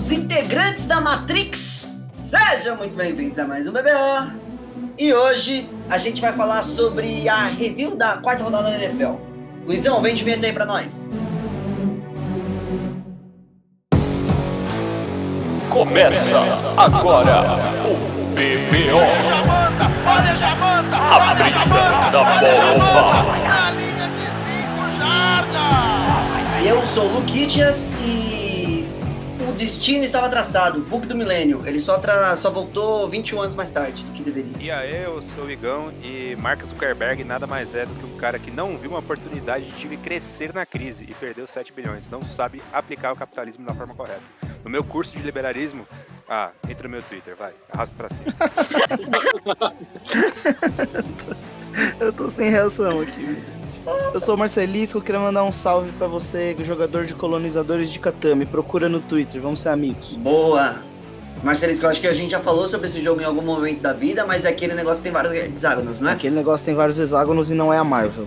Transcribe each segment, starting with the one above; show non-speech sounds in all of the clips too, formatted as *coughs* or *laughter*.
novos integrantes da Matrix. Sejam muito bem-vindos a mais um BBA. E hoje a gente vai falar sobre a review da quarta rodada da NFL. Luizão, vem de vinheta aí pra nós. Começa agora o BBO. A brisa da bola. Eu sou o Luquidias e destino estava traçado, o bug do milênio. Ele só, tra... só voltou 21 anos mais tarde do que deveria. E aí, eu sou o Igão e Mark Zuckerberg nada mais é do que um cara que não viu uma oportunidade de crescer na crise e perdeu 7 bilhões. Não sabe aplicar o capitalismo da forma correta. No meu curso de liberalismo, ah, entra no meu Twitter, vai, arrasta pra cima. *laughs* Eu tô sem reação aqui. Eu sou o Marcelisco, queria mandar um salve pra você, jogador de colonizadores de Katami. Procura no Twitter, vamos ser amigos. Boa! Marcelisco, eu acho que a gente já falou sobre esse jogo em algum momento da vida, mas é aquele negócio tem vários hexágonos, não é? Aquele negócio tem vários hexágonos e não é a Marvel.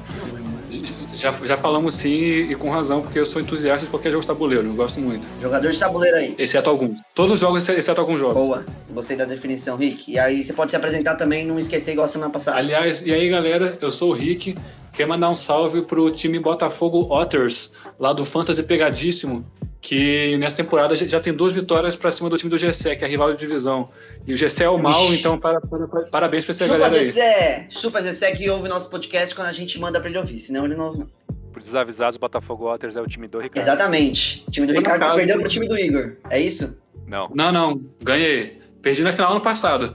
Já, já falamos sim e, e com razão, porque eu sou entusiasta de qualquer jogo de tabuleiro, eu gosto muito. Jogador de tabuleiro aí. Exceto alguns. Todos os jogos, exceto alguns jogos. Boa, gostei da definição, Rick. E aí você pode se apresentar também, não esquecer igual a semana passada. Aliás, e aí galera, eu sou o Rick, quer mandar um salve pro time Botafogo Otters, lá do Fantasy Pegadíssimo, que nessa temporada já, tem duas vitórias pra cima do time do GC, que é a rival de divisão. E o GC é o mal, Ixi. então para, para- para- parabéns pra essa Chupa galera aí. Zezé! Chupa Zezé que ouve nosso podcast quando a gente manda pra ele ouvir, senão ele não. Por desavisados, Botafogo Waters é o time do Ricardo. Exatamente. O time do Ricardo que perdeu pro time do Igor. É isso? Não. Não, não, ganhei. Perdi na final ano passado.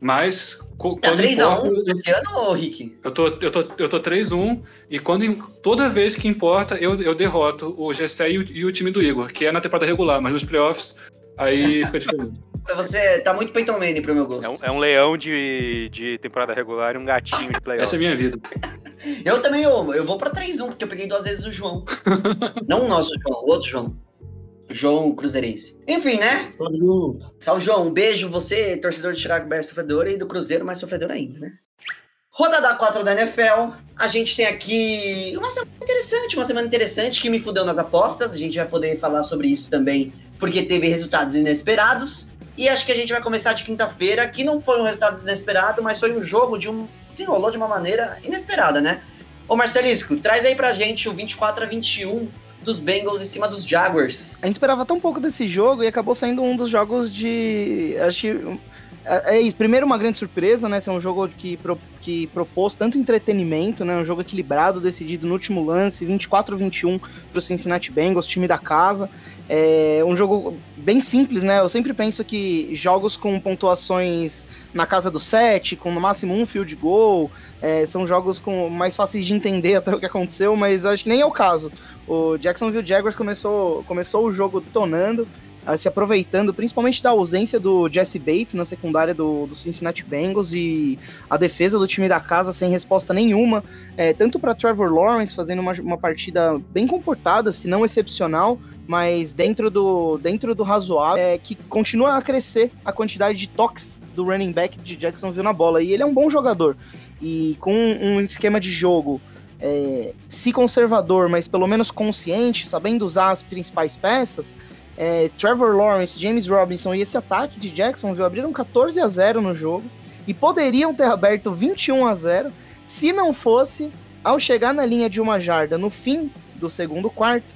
Mas co- Tá quando 3x1 importa, esse ano, Rick? eu tô, eu tô, eu tô 3-1 e quando, toda vez que importa, eu, eu derroto o GC e o, e o time do Igor, que é na temporada regular, mas nos playoffs, aí *laughs* fica diferente. Você tá muito Peyton Manning pro meu gosto. É um, é um leão de, de temporada regular e um gatinho de playoff. Essa é a minha vida. *laughs* Eu também, eu, eu vou pra 3-1, porque eu peguei duas vezes o João. *laughs* Não o nosso João, o outro João. João Cruzeirense. Enfim, né? Salve, Lu. Salve, João. Um beijo. Você, torcedor de Chicago Bears sofredor e do Cruzeiro mais sofredor ainda, né? Rodada 4 da NFL. A gente tem aqui uma semana interessante, uma semana interessante que me fudeu nas apostas. A gente vai poder falar sobre isso também, porque teve resultados inesperados. E acho que a gente vai começar de quinta-feira, que não foi um resultado inesperado, mas foi um jogo de um. desenrolou de uma maneira inesperada, né? Ô Marcelisco, traz aí pra gente o 24 a 21 dos Bengals em cima dos Jaguars. A gente esperava tão pouco desse jogo e acabou saindo um dos jogos de. Acho. É, é isso. Primeiro, uma grande surpresa, né? Ser um jogo que, pro- que propôs tanto entretenimento, né? Um jogo equilibrado, decidido no último lance, 24-21 para o Cincinnati Bengals, time da casa. É um jogo bem simples, né? Eu sempre penso que jogos com pontuações na casa do 7, com no máximo um field goal, é, são jogos com mais fáceis de entender *laughs* até o que aconteceu, mas acho que nem é o caso. O Jacksonville Jaguars começou, começou o jogo detonando, se aproveitando principalmente da ausência do Jesse Bates na secundária do, do Cincinnati Bengals e a defesa do time da casa sem resposta nenhuma, é, tanto para Trevor Lawrence fazendo uma, uma partida bem comportada, se não excepcional, mas dentro do, dentro do razoável, é, que continua a crescer a quantidade de toques do running back de Jacksonville na bola. E ele é um bom jogador. E com um esquema de jogo é, se conservador, mas pelo menos consciente, sabendo usar as principais peças, é, Trevor Lawrence, James Robinson e esse ataque de Jacksonville abriram 14 a 0 no jogo e poderiam ter aberto 21 a 0 se não fosse, ao chegar na linha de uma jarda no fim do segundo quarto,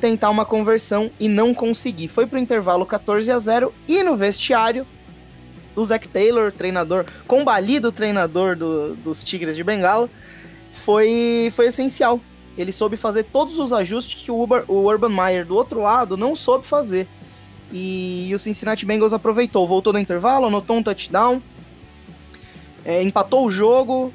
tentar uma conversão e não conseguir. Foi pro intervalo 14 a 0 e no vestiário o Zach Taylor, treinador, combalido treinador do- dos Tigres de Bengala, foi, foi essencial. Ele soube fazer todos os ajustes que o, Uber- o Urban Meyer do outro lado não soube fazer. E, o Cincinnati Bengals aproveitou, voltou no intervalo, anotou um touchdown, é, empatou o jogo,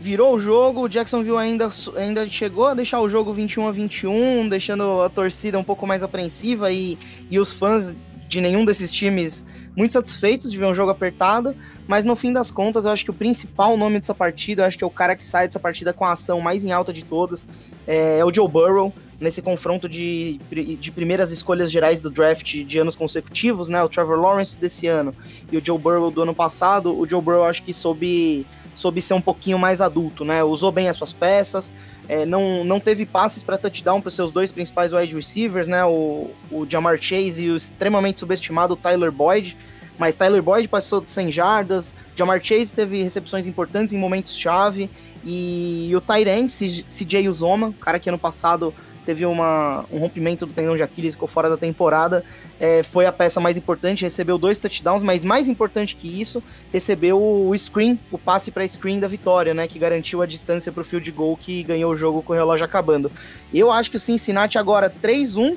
virou o jogo. O Jacksonville ainda, ainda chegou a deixar o jogo 21 a 21, deixando a torcida um pouco mais apreensiva e, e os fãs de nenhum desses times muito satisfeitos de ver um jogo apertado, mas no fim das contas, eu acho que o principal nome dessa partida, eu acho que é o cara que sai dessa partida com a ação mais em alta de todas, é, é o Joe Burrow, nesse confronto de, de primeiras escolhas gerais do draft de anos consecutivos, né? O Trevor Lawrence desse ano e o Joe Burrow do ano passado. O Joe Burrow acho que soube soube ser um pouquinho mais adulto, né? Usou bem as suas peças, é, não, não teve passes para touchdown para os seus dois principais wide receivers, né? O, o Jamar Chase e o extremamente subestimado Tyler Boyd. Mas Tyler Boyd passou de 100 jardas, Jamar Chase teve recepções importantes em momentos-chave, e o Tyrant, CJ Uzoma, cara que ano passado teve uma, um rompimento do tendão de Aquiles, ficou fora da temporada, é, foi a peça mais importante, recebeu dois touchdowns, mas mais importante que isso, recebeu o screen, o passe para screen da vitória, né, que garantiu a distância para o field goal que ganhou o jogo com o relógio acabando. Eu acho que o Cincinnati agora 3-1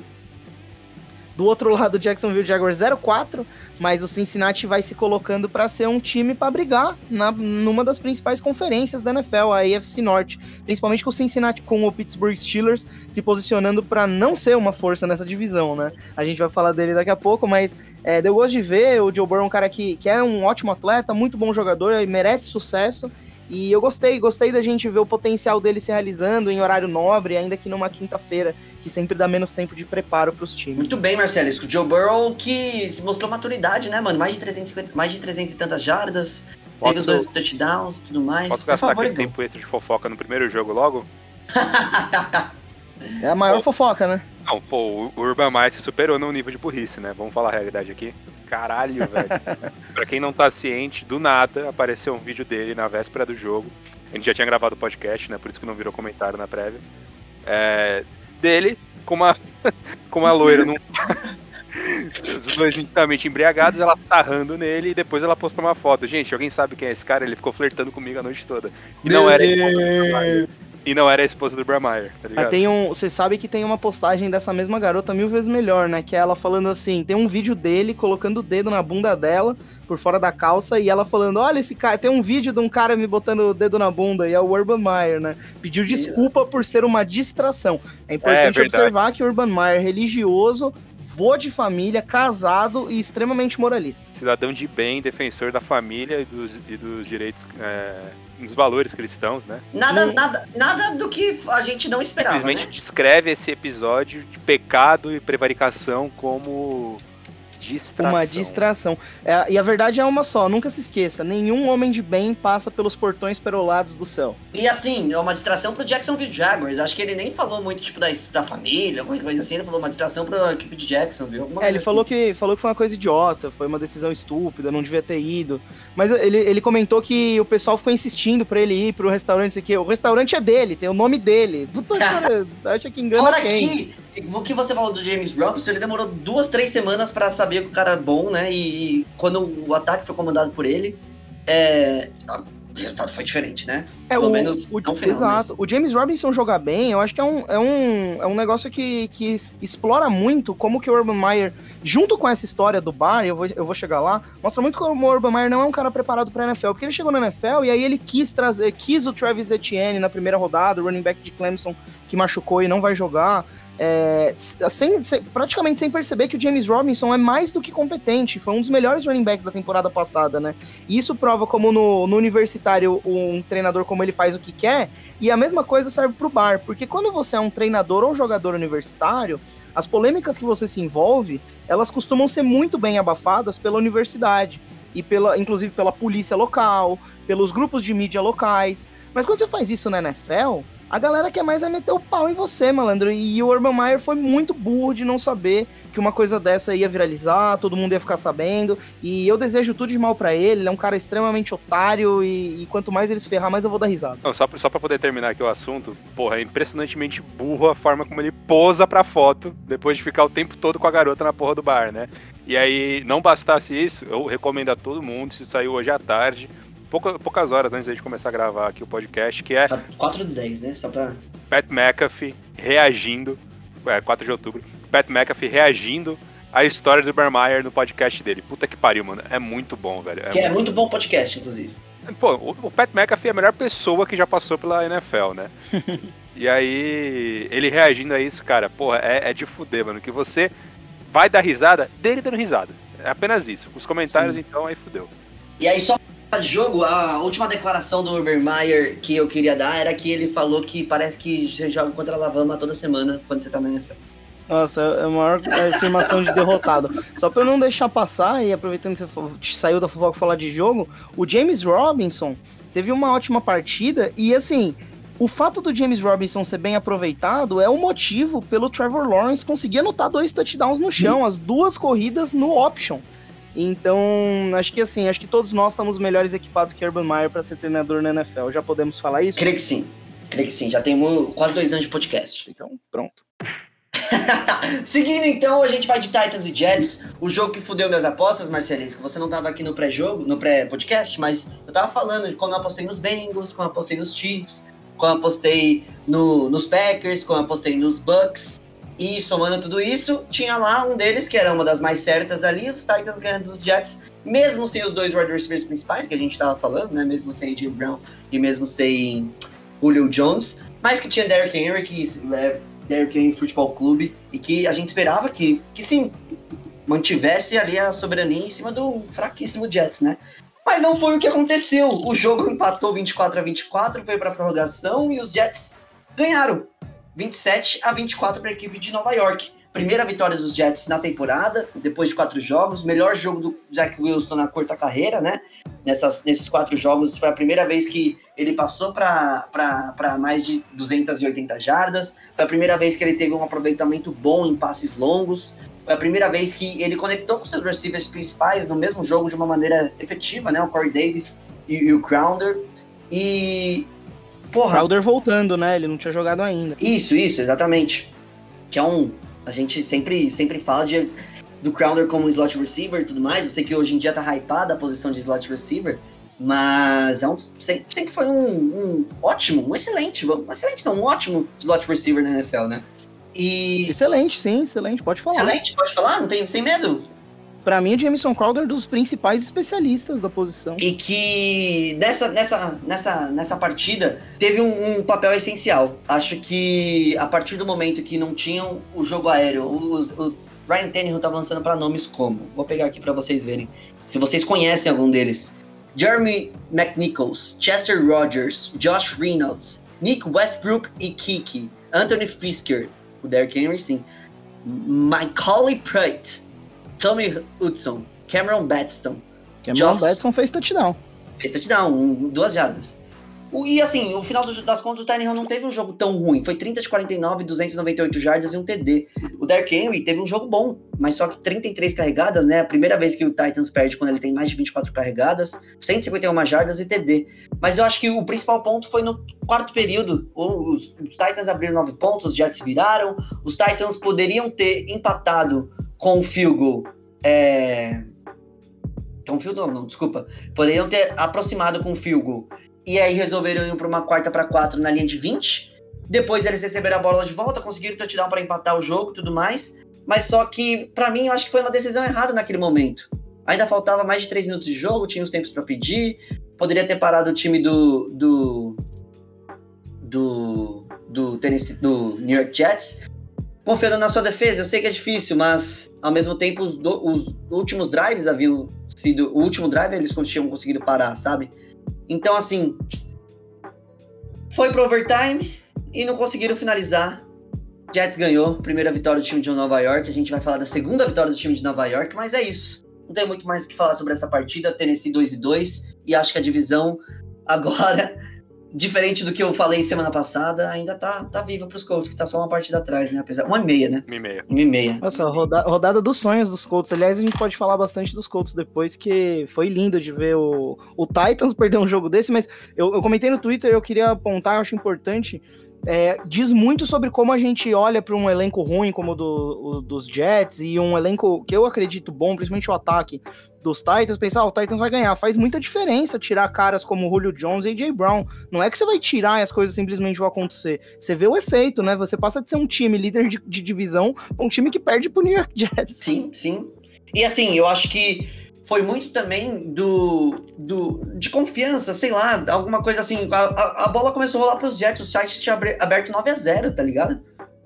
do outro lado, Jacksonville Jaguars 0-4, mas o Cincinnati vai se colocando para ser um time para brigar na, numa das principais conferências da NFL, a AFC Norte, principalmente com o Cincinnati, com o Pittsburgh Steelers se posicionando para não ser uma força nessa divisão, né? A gente vai falar dele daqui a pouco, mas é, deu gosto de ver o Joe Burrow, um cara que, que é um ótimo atleta, muito bom jogador merece sucesso. E eu gostei, gostei da gente ver o potencial dele se realizando em horário nobre, ainda que numa quinta-feira, que sempre dá menos tempo de preparo para os times. Muito bem, Marcelo. Isso, o Joe Burrow que se mostrou maturidade, né, mano? Mais de 350, mais de 300 e tantas jardas, Posso... teve os dois touchdowns, tudo mais. Posso gastar favor, aquele tempo extra de fofoca no primeiro jogo logo? *laughs* é a maior pô, fofoca, né? Não, pô, o Urban Meyer se superou no nível de burrice, né? Vamos falar a realidade aqui. Caralho, velho. *laughs* pra quem não tá ciente, do nada apareceu um vídeo dele na véspera do jogo. A gente já tinha gravado o podcast, né? Por isso que não virou comentário na prévia. É, dele com uma, *laughs* com uma loira num. *laughs* Os dois nitidamente embriagados, ela sarrando nele e depois ela postou uma foto. Gente, alguém sabe quem é esse cara? Ele ficou flertando comigo a noite toda. E não era ele. E não era a esposa do Brameyer, tá ligado? tem um, você sabe que tem uma postagem dessa mesma garota mil vezes melhor, né? Que é ela falando assim, tem um vídeo dele colocando o dedo na bunda dela, por fora da calça, e ela falando, olha esse cara, tem um vídeo de um cara me botando o dedo na bunda, e é o Urban Meyer, né? Pediu desculpa por ser uma distração. É importante é, observar que o Urban Meyer, religioso, vô de família, casado e extremamente moralista. Cidadão de bem, defensor da família e dos, e dos direitos, é, dos valores cristãos, né? Nada, e... nada, nada do que a gente não esperava. Simplesmente né? descreve esse episódio de pecado e prevaricação como distração. Uma distração. É, e a verdade é uma só, nunca se esqueça: nenhum homem de bem passa pelos portões perolados do céu. E assim, é uma distração pro Jacksonville Jaguars. Acho que ele nem falou muito, tipo, da, da família, alguma coisa assim. Ele falou uma distração pra equipe de Jacksonville. É, ele falou, que, falou que foi uma coisa idiota, foi uma decisão estúpida, não devia ter ido. Mas ele, ele comentou que o pessoal ficou insistindo pra ele ir pro restaurante, aqui. O restaurante é dele, tem o nome dele. Puta, *laughs* cara, acha que engana Fora quem? que, o que você falou do James Robinson, ele demorou duas, três semanas para saber que o cara é bom, né? E, e quando o ataque foi comandado por ele, é, o resultado foi diferente, né? É, Pelo o, menos o, não final, Exato. Mas... O James Robinson jogar bem, eu acho que é um, é um, é um negócio que, que explora muito como que o Urban Meyer, junto com essa história do bar, eu vou, eu vou chegar lá, mostra muito como o Urban Meyer não é um cara preparado pra NFL, porque ele chegou na NFL e aí ele quis trazer, quis o Travis Etienne na primeira rodada, o running back de Clemson que machucou e não vai jogar é, sem, sem, praticamente sem perceber que o James Robinson é mais do que competente. Foi um dos melhores running backs da temporada passada, né? E isso prova como no, no universitário um treinador como ele faz o que quer. E a mesma coisa serve para o bar, porque quando você é um treinador ou jogador universitário, as polêmicas que você se envolve, elas costumam ser muito bem abafadas pela universidade e pela, inclusive pela polícia local, pelos grupos de mídia locais. Mas quando você faz isso na NFL, a galera quer mais é meter o pau em você, malandro. E o Urban Meyer foi muito burro de não saber que uma coisa dessa ia viralizar, todo mundo ia ficar sabendo. E eu desejo tudo de mal para ele. Ele é um cara extremamente otário e, e, quanto mais ele se ferrar, mais eu vou dar risada. Não, só, só pra poder terminar aqui o assunto, porra, é impressionantemente burro a forma como ele posa pra foto depois de ficar o tempo todo com a garota na porra do bar, né? E aí, não bastasse isso, eu recomendo a todo mundo, se saiu hoje à tarde, pouca, poucas horas antes de começar a gravar aqui o podcast, que é. 4 de 10, né? Só pra. Pat McAfee reagindo. É, 4 de outubro. Pat McAfee reagindo à história do Bermeyer no podcast dele. Puta que pariu, mano. É muito bom, velho. É, que muito... é muito bom podcast, inclusive. Pô, o Pat McAfee é a melhor pessoa que já passou pela NFL, né? *laughs* e aí, ele reagindo a isso, cara, porra, é, é de fuder, mano. Que você vai dar risada dele dando risada. É apenas isso. Os comentários, Sim. então, aí fudeu. E aí, só de jogo, a última declaração do Urbermeyer que eu queria dar era que ele falou que parece que você joga contra a Alabama toda semana quando você tá na NFL. Nossa, é a maior afirmação de derrotado. Só pra eu não deixar passar, e aproveitando que você saiu da fofoca falar de jogo, o James Robinson teve uma ótima partida e assim, o fato do James Robinson ser bem aproveitado é o motivo pelo Trevor Lawrence conseguir anotar dois touchdowns no chão, as duas corridas no option. Então, acho que assim, acho que todos nós estamos melhores equipados que Urban Meyer para ser treinador na NFL. Já podemos falar isso? Creio que sim. Creio que sim. Já temos quase dois anos de podcast. Então, pronto. *laughs* Seguindo então, a gente vai de Titans e Jets, o jogo que fudeu minhas apostas, Marcelinho, que você não tava aqui no pré-jogo, no pré-podcast, mas eu tava falando de como eu apostei nos Bengals, como eu apostei nos Chiefs, como eu apostei no, nos Packers, como eu apostei nos Bucks. E somando tudo isso, tinha lá um deles que era uma das mais certas ali, os Titans ganhando dos Jets, mesmo sem os dois wide receivers principais que a gente tava falando, né? Mesmo sem Jim Brown e mesmo sem Julio Jones, mas que tinha Derrick Henry, que é, Derrick Henry Futebol Clube, e que a gente esperava que, que sim, mantivesse ali a soberania em cima do fraquíssimo Jets, né? Mas não foi o que aconteceu. O jogo empatou 24 a 24, foi para prorrogação e os Jets ganharam 27 a 24 para a equipe de Nova York. Primeira vitória dos Jets na temporada, depois de quatro jogos. Melhor jogo do Jack Wilson na curta carreira, né? Nessas, nesses quatro jogos, foi a primeira vez que ele passou para mais de 280 jardas. Foi a primeira vez que ele teve um aproveitamento bom em passes longos. Foi a primeira vez que ele conectou com seus receivers principais no mesmo jogo de uma maneira efetiva, né? O Corey Davis e, e o Crowder. E. Porra. Crowder voltando, né? Ele não tinha jogado ainda. Isso, isso, exatamente. Que é um a gente sempre, sempre fala de, do Crowder como slot receiver e tudo mais. Eu sei que hoje em dia tá hypada a posição de slot receiver, mas é um, sempre foi um, um ótimo, um excelente, um excelente não, um ótimo slot receiver na NFL, né? E... Excelente, sim, excelente, pode falar. Excelente, pode falar, não tem, sem medo. Para mim, o Jameson Crowder é dos principais especialistas da posição. E que nessa, nessa, nessa, nessa partida teve um, um, papel essencial. Acho que a partir do momento que não tinham o jogo aéreo, o, o Ryan Tannehill tá avançando para nomes como. Vou pegar aqui para vocês verem. Se vocês conhecem algum deles. Jeremy McNichols, Chester Rogers, Josh Reynolds, Nick Westbrook e Kiki, Anthony Fisker, o Derrick Henry, sim, Macaulay Pratt, Tommy Hudson, Cameron Batson. Cameron Joss, Batson fez touchdown. Fez touchdown, um, duas jardas. E assim, o final das contas, o Tyreek não teve um jogo tão ruim. Foi 30 de 49, 298 jardas e um TD. O Derrick Henry teve um jogo bom, mas só que 33 carregadas, né? A primeira vez que o Titans perde quando ele tem mais de 24 carregadas, 151 jardas e TD. Mas eu acho que o principal ponto foi no quarto período. Os, os Titans abriram 9 pontos, os Jets viraram. Os Titans poderiam ter empatado com o field goal. É... Com o field goal, não, desculpa. Poderiam ter aproximado com o field goal. E aí resolveram ir para uma quarta para quatro na linha de 20. Depois eles receberam a bola de volta, conseguiram touchdown para empatar o jogo tudo mais. Mas só que, para mim, eu acho que foi uma decisão errada naquele momento. Ainda faltava mais de três minutos de jogo, tinha os tempos para pedir. Poderia ter parado o time do. do. do. do, do New York Jets confiando na sua defesa. Eu sei que é difícil, mas ao mesmo tempo os, do, os últimos drives haviam sido. O último drive eles tinham conseguido parar, sabe? Então, assim. Foi pro overtime e não conseguiram finalizar. Jets ganhou, primeira vitória do time de Nova York. A gente vai falar da segunda vitória do time de Nova York, mas é isso. Não tem muito mais o que falar sobre essa partida. Tennessee 2 e 2 e acho que a divisão agora diferente do que eu falei semana passada, ainda tá, tá viva pros Colts, que tá só uma partida atrás, né? Apesar, uma e meia, né? Uma e meia. Uma e meia. Nossa, roda, rodada dos sonhos dos Colts. Aliás, a gente pode falar bastante dos Colts depois, que foi lindo de ver o, o Titans perder um jogo desse, mas eu, eu comentei no Twitter, eu queria apontar, eu acho importante, é, diz muito sobre como a gente olha para um elenco ruim como o, do, o dos Jets e um elenco que eu acredito bom, principalmente o ataque dos Titans, pensar, ah, o Titans vai ganhar. Faz muita diferença tirar caras como Julio Jones e AJ Brown. Não é que você vai tirar e as coisas simplesmente vão acontecer. Você vê o efeito, né? Você passa de ser um time líder de, de divisão pra um time que perde pro New York Jets. Sim, sim. E assim, eu acho que foi muito também do, do de confiança, sei lá, alguma coisa assim. A, a bola começou a rolar pros Jets, os sites tinham aberto 9 a 0 tá ligado?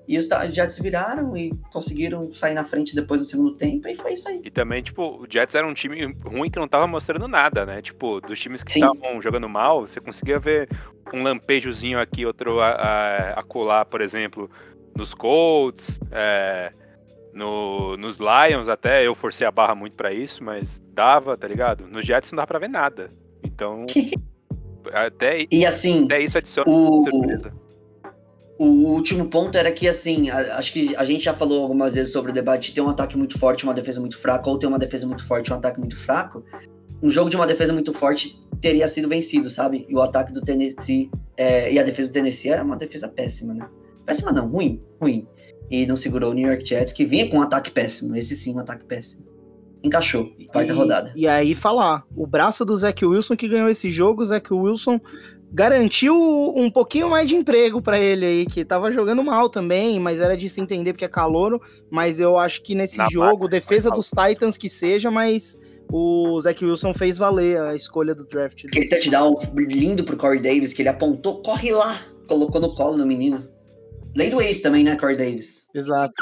E os Jets viraram e conseguiram sair na frente depois do segundo tempo, e foi isso aí. E também, tipo, o Jets era um time ruim que não tava mostrando nada, né? Tipo, dos times que estavam jogando mal, você conseguia ver um lampejozinho aqui, outro a, a, a colar, por exemplo, nos Colts, é, no, nos Lions até, eu forcei a barra muito para isso, mas dava, tá ligado? Nos Jets não dava pra ver nada. Então, *laughs* Até, E assim, até isso adiciona o- surpresa. o último ponto era que, assim, a- acho que a gente já falou algumas vezes sobre o debate de ter um ataque muito forte uma defesa muito fraca, ou ter uma defesa muito forte um ataque muito fraco. Um jogo de uma defesa muito forte teria sido vencido, sabe? E o ataque do Tennessee é, e a defesa do Tennessee é uma defesa péssima, né? Péssima não, ruim, ruim. E não segurou o New York Jets, que vinha com um ataque péssimo. Esse sim, um ataque péssimo. Encaixou, quarta e, rodada. E aí falar, o braço do Zach Wilson que ganhou esse jogo, o Zach Wilson garantiu um pouquinho mais de emprego pra ele aí, que tava jogando mal também, mas era de se entender porque é calouro, mas eu acho que nesse Na jogo, defesa dos Titans que seja, mas o Zach Wilson fez valer a escolha do draft. Aquele touchdown lindo pro Corey Davis, que ele apontou, corre lá, colocou no colo no menino. Lei do ex também, né, Corey Davis? Exato.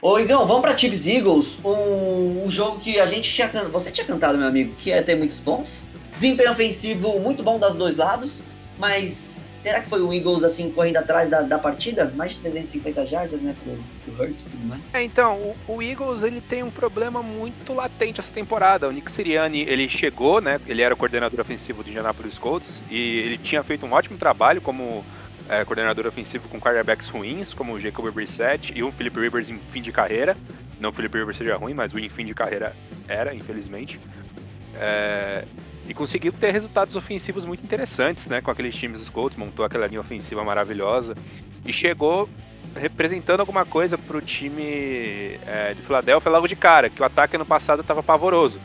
Ô, Igão, vamos pra Chiefs Eagles, um, um jogo que a gente tinha can- você tinha cantado, meu amigo, que ia ter muitos pontos. Desempenho ofensivo muito bom das dois lados, mas será que foi o Eagles, assim, correndo atrás da, da partida? Mais de 350 jardas, né, pro, pro Hurts e tudo mais. É, então, o, o Eagles ele tem um problema muito latente essa temporada. O Nick Sirianni, ele chegou, né? Ele era o coordenador ofensivo do Indianapolis Colts e ele tinha feito um ótimo trabalho como é, coordenador ofensivo com quarterbacks ruins, como o Jacob Brissett e o Philip Rivers em fim de carreira. Não o Philip Rivers seja ruim, mas o em fim de carreira era, infelizmente. É, e conseguiu ter resultados ofensivos muito interessantes, né? Com aqueles times dos Colts, montou aquela linha ofensiva maravilhosa e chegou representando alguma coisa pro time é, de Filadélfia logo de cara, que o ataque ano passado estava pavoroso.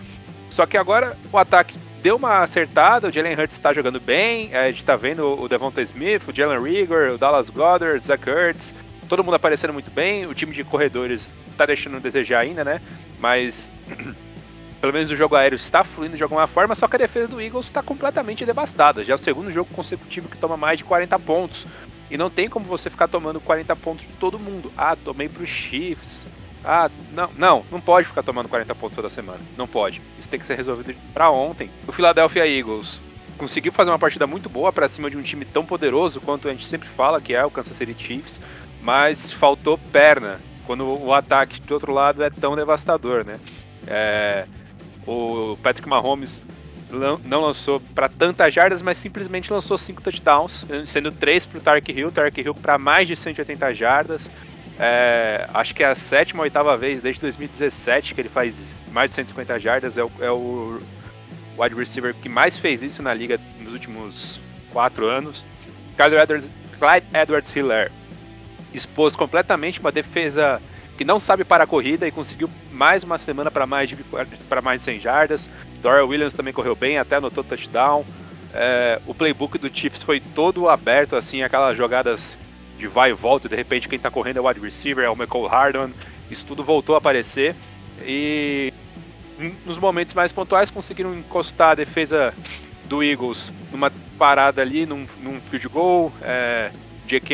Só que agora o ataque deu uma acertada, o Jalen Hurts está jogando bem, a gente tá vendo o Devonta Smith, o Jalen Rigor, o Dallas Goddard, o Zach Ertz, todo mundo aparecendo muito bem, o time de corredores tá deixando a desejar ainda, né? Mas *clears throat* pelo menos o jogo aéreo está fluindo de alguma forma, só que a defesa do Eagles está completamente devastada. Já é o segundo jogo consecutivo que toma mais de 40 pontos. E não tem como você ficar tomando 40 pontos de todo mundo. Ah, tomei pro Chiefs. Ah, não, não, não pode ficar tomando 40 pontos toda semana. Não pode. Isso tem que ser resolvido para ontem. O Philadelphia Eagles conseguiu fazer uma partida muito boa para cima de um time tão poderoso quanto a gente sempre fala que é o Kansas City Chiefs, mas faltou perna quando o ataque do outro lado é tão devastador, né? É, o Patrick Mahomes não lançou para tantas jardas, mas simplesmente lançou cinco touchdowns, sendo três para o Tark Hill, Tark Hill para mais de 180 jardas. É, acho que é a sétima ou oitava vez desde 2017 que ele faz mais de 150 jardas. É o, é o wide receiver que mais fez isso na liga nos últimos quatro anos. Clyde Edwards, Clyde Edwards Hiller expôs completamente uma defesa que não sabe parar a corrida e conseguiu mais uma semana para mais de para mais de 100 jardas. Dora Williams também correu bem, até anotou touchdown. É, o playbook do Chiefs foi todo aberto, assim, aquelas jogadas de vai e volta, de repente quem tá correndo é o wide receiver, é o Michael Hardman. Isso tudo voltou a aparecer. E nos momentos mais pontuais conseguiram encostar a defesa do Eagles numa parada ali, num, num field goal. É, Jake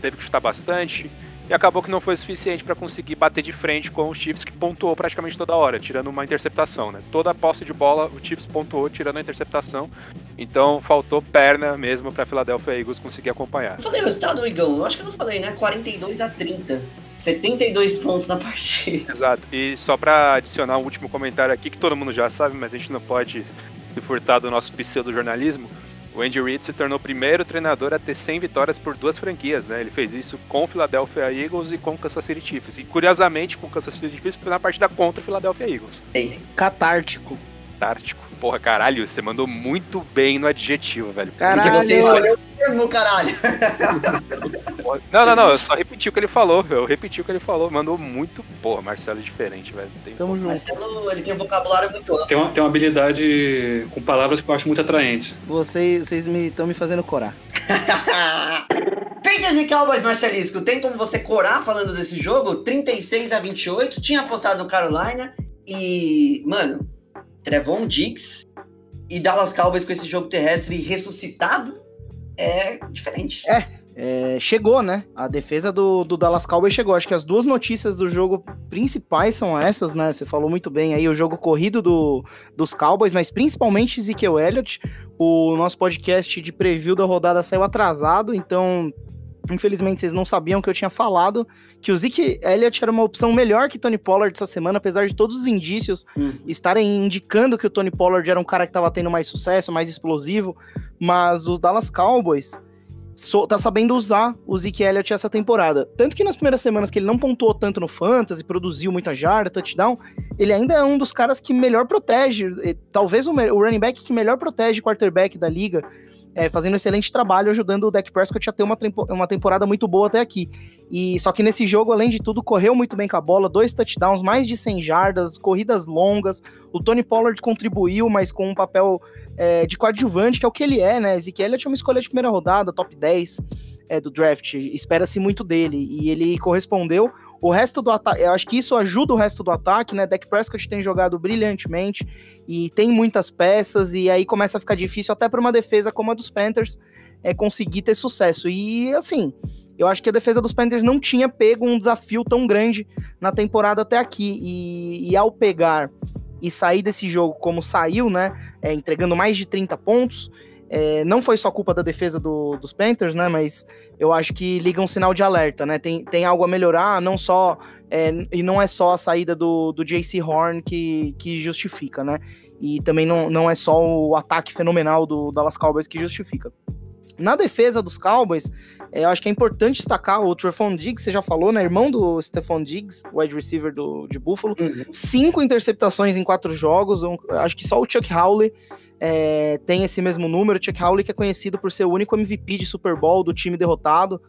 teve que chutar bastante. E acabou que não foi suficiente para conseguir bater de frente com o Chiefs, que pontuou praticamente toda hora, tirando uma interceptação, né? Toda a posse de bola, o Chiefs pontuou, tirando a interceptação. Então faltou perna mesmo para Philadelphia Eagles conseguir acompanhar. Eu falei o resultado, Igão, eu acho que eu não falei, né? 42 a 30. 72 pontos na *laughs* partida. Exato. E só para adicionar um último comentário aqui, que todo mundo já sabe, mas a gente não pode se furtar do nosso pseudo-jornalismo. O Andy Reid se tornou o primeiro treinador a ter 100 vitórias por duas franquias, né? Ele fez isso com o Philadelphia Eagles e com o Kansas City Chiefs. E curiosamente, com o Kansas City Chiefs foi na partida contra o Philadelphia Eagles. Catártico. Tártico. Porra, caralho, você mandou muito bem no adjetivo, velho. Porque Caralho. você escolheu mesmo, caralho. *laughs* Não, não, não, eu só repeti o que ele falou. Eu repeti o que ele falou. Mandou muito. Porra, Marcelo é diferente, velho. Tem Tamo junto. Marcelo, ele tem um vocabulário muito amplo. Tem uma, tem uma habilidade com palavras que eu acho muito atraente. Vocês, vocês me estão me fazendo corar. *laughs* Panthers e Cowboys, Marcelisco, tem como você corar falando desse jogo? 36 a 28, tinha apostado no Carolina e, mano, Trevon Diggs e Dallas Cowboys com esse jogo terrestre ressuscitado é diferente. É, chegou, né? A defesa do, do Dallas Cowboys chegou. Acho que as duas notícias do jogo principais são essas, né? Você falou muito bem aí, o jogo corrido do, dos Cowboys, mas principalmente Ezekiel Elliott. O nosso podcast de preview da rodada saiu atrasado, então Infelizmente, vocês não sabiam que eu tinha falado que o Zeke Elliott era uma opção melhor que Tony Pollard essa semana, apesar de todos os indícios Hum. estarem indicando que o Tony Pollard era um cara que estava tendo mais sucesso, mais explosivo, mas os Dallas Cowboys so, tá sabendo usar o Zeke Elliott essa temporada. Tanto que nas primeiras semanas que ele não pontuou tanto no Fantasy, produziu muita jarda, touchdown, ele ainda é um dos caras que melhor protege, eh, talvez o, o running back que melhor protege quarterback da liga, é, fazendo um excelente trabalho, ajudando o Dak Prescott a ter uma, uma temporada muito boa até aqui. E só que nesse jogo, além de tudo, correu muito bem com a bola, dois touchdowns, mais de 100 jardas, corridas longas. O Tony Pollard contribuiu, mas com um papel é, de coadjuvante, que é o que ele é, né? Ezequiel Elliott é uma escolha de primeira rodada, top 10 é, do draft. Espera-se muito dele. E ele correspondeu. O resto do ataque, eu acho que isso ajuda o resto do ataque, né? Dak Prescott tem jogado brilhantemente e tem muitas peças, e aí começa a ficar difícil até para uma defesa como a dos Panthers é, conseguir ter sucesso. E assim, eu acho que a defesa dos Panthers não tinha pego um desafio tão grande na temporada até aqui. E, e ao pegar e sair desse jogo como saiu, né? é, entregando mais de 30 pontos. É, não foi só culpa da defesa do- dos Panthers, né? Mas eu acho que liga um sinal de alerta, né? Tem, tem algo a melhorar, não só. é, e não é só a saída do, do JC Horn que, que justifica, né? E também não, não é só o ataque fenomenal do Dallas Cowboys que justifica. Na defesa dos Cowboys, é, eu acho que é importante destacar o Trefon Diggs, você já falou, né? Irmão do Stephon Diggs, wide receiver do, de Buffalo. Uhum. Cinco interceptações em quatro jogos. um- acho que só o Chuck Howley é, tem esse mesmo número. O Chuck Howley que é conhecido por ser o único MVP de Super Bowl do time derrotado.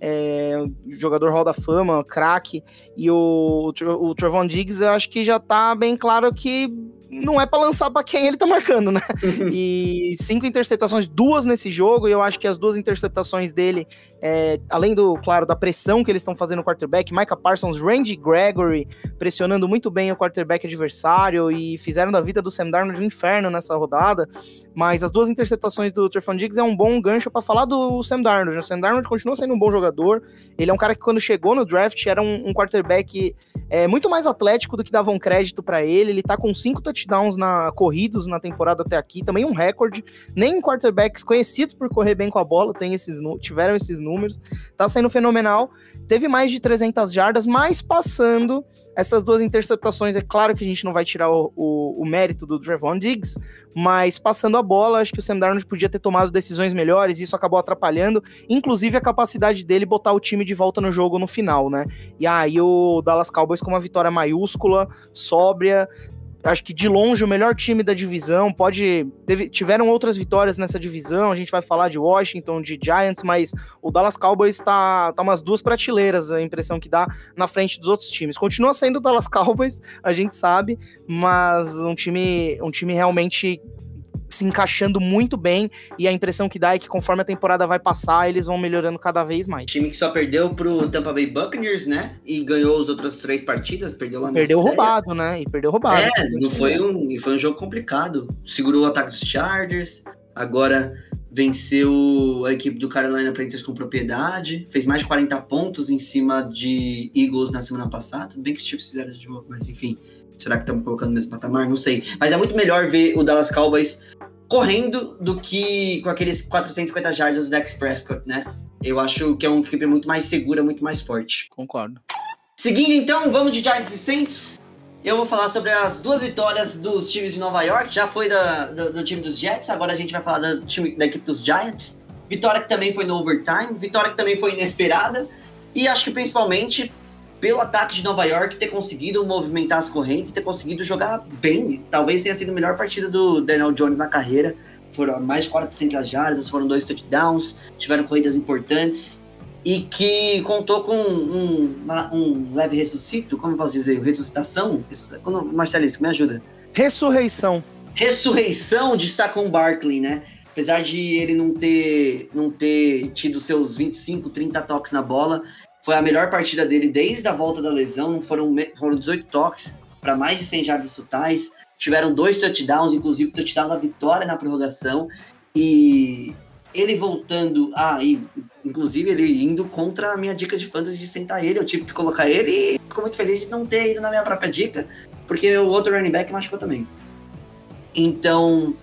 É, jogador Hall da Fama, craque. E o, o, Tre- o Trevon Diggs, eu acho que já tá bem claro que não é pra lançar pra quem ele tá marcando, né? *laughs* e cinco interceptações, duas nesse jogo, e eu acho que as duas interceptações dele, é, além do, claro, da pressão que eles estão fazendo no quarterback, Micah Parsons, Randy Gregory, pressionando muito bem o quarterback adversário e fizeram da vida do Sam Darnold um inferno nessa rodada. Mas as duas interceptações do Trefon Diggs é um bom gancho para falar do Sam Darnold. O Sam Darnold continua sendo um bom jogador. Ele é um cara que quando chegou no draft era um, um quarterback é, muito mais atlético do que davam crédito para ele. Ele tá com cinco touchdowns na corridos na temporada até aqui, também um recorde. Nem quarterbacks conhecidos por correr bem com a bola tem esses, tiveram esses números. Tá sendo fenomenal. Teve mais de 300 jardas, mas passando essas duas interceptações, é claro que a gente não vai tirar o, o, o mérito do Trevon Diggs, mas passando a bola, acho que o Sam Darnold podia ter tomado decisões melhores, e isso acabou atrapalhando, inclusive a capacidade dele botar o time de volta no jogo no final, né? E aí o Dallas Cowboys com uma vitória maiúscula, sóbria, acho que de longe o melhor time da divisão. Pode. teve- tiveram outras vitórias nessa divisão. A gente vai falar de Washington, de Giants, mas o Dallas Cowboys tá, tá umas duas prateleiras, a impressão que dá na frente dos outros times. Continua sendo o Dallas Cowboys, a gente sabe, mas um time, um time realmente se encaixando muito bem e a impressão que dá é que conforme a temporada vai passar, eles vão melhorando cada vez mais. Time que só perdeu pro Tampa Bay Buccaneers, né? E ganhou as outras três partidas, perdeu lá Perdeu roubado, né? E perdeu roubado. É, não foi um, e foi um jogo complicado. Segurou o ataque dos Chargers, agora venceu a equipe do Carolina Panthers com propriedade, fez mais de 40 pontos em cima de Eagles na semana passada. Tudo bem que os Chiefs fizeram de novo, mas enfim. Será que estamos colocando no mesmo patamar? Não sei. Mas é muito melhor ver o Dallas Cowboys correndo do que com aqueles 450 jardas do Dex Prescott, né? Eu acho que é uma equipe muito mais segura, muito mais forte. Concordo. Seguindo então, vamos de Giants e Saints. Eu vou falar sobre as duas vitórias dos times de Nova York. Já foi da- do, do time dos Jets, agora a gente vai falar do time, da equipe dos Giants. Vitória que também foi no overtime, vitória que também foi inesperada. E acho que principalmente pelo ataque de Nova York ter conseguido movimentar as correntes, ter conseguido jogar bem. Talvez tenha sido a melhor partida do Daniel Jones na carreira. Foram mais de 400 jardas, foram dois touchdowns, tiveram corridas importantes e que contou com um, uma- um leve ressuscito, como eu posso dizer, ressuscitação? Ressu- Quando, Marcelisco, me ajuda. Ressurreição. Ressurreição de Saquon Barkley, né? Apesar de ele não ter, não ter tido seus 25, 30 toques na bola, foi a melhor partida dele desde a volta da lesão. Foram, foram 18 toques para mais de 100 jardas totais. Tiveram dois touchdowns, inclusive o touchdown da vitória na prorrogação. E ele voltando. Ah, inclusive ele indo contra a minha dica de fantasy de sentar ele. Eu tive que colocar ele e fico muito feliz de não ter ido na minha própria dica, porque o outro running back machucou também. Então,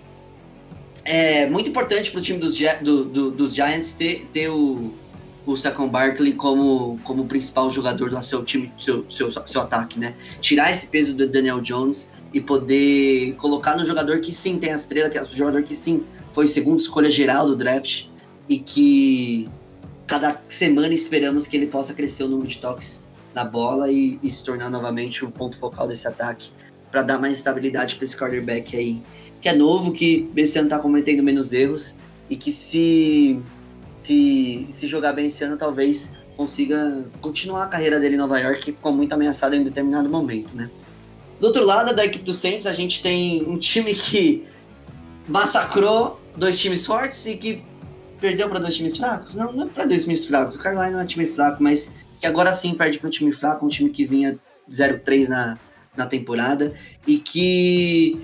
é muito importante para o time dos, do- do- dos Giants ter, ter o, o Saquon Barkley como, como principal jogador do seu time, seu, seu, seu ataque, né? Tirar esse peso do Daniel Jones e poder colocar no jogador que sim tem a estrela, que é o jogador que sim foi segunda escolha geral do draft e que cada semana esperamos que ele possa crescer o número de toques na bola e, e se tornar novamente o ponto focal desse ataque para dar mais estabilidade para esse quarterback aí, que é novo, que esse ano está cometendo menos erros e que se, se, se jogar bem esse ano, talvez consiga continuar a carreira dele em Nova York, que ficou muito ameaçado em determinado momento, né? Do outro lado, da equipe do Saints, a gente tem um time que massacrou dois times fortes e que perdeu para dois times fracos. Não, não é para dois times fracos. O Carolina não é um time fraco, mas que agora sim perde para um time fraco, um time que vinha 0-3 na, na temporada e que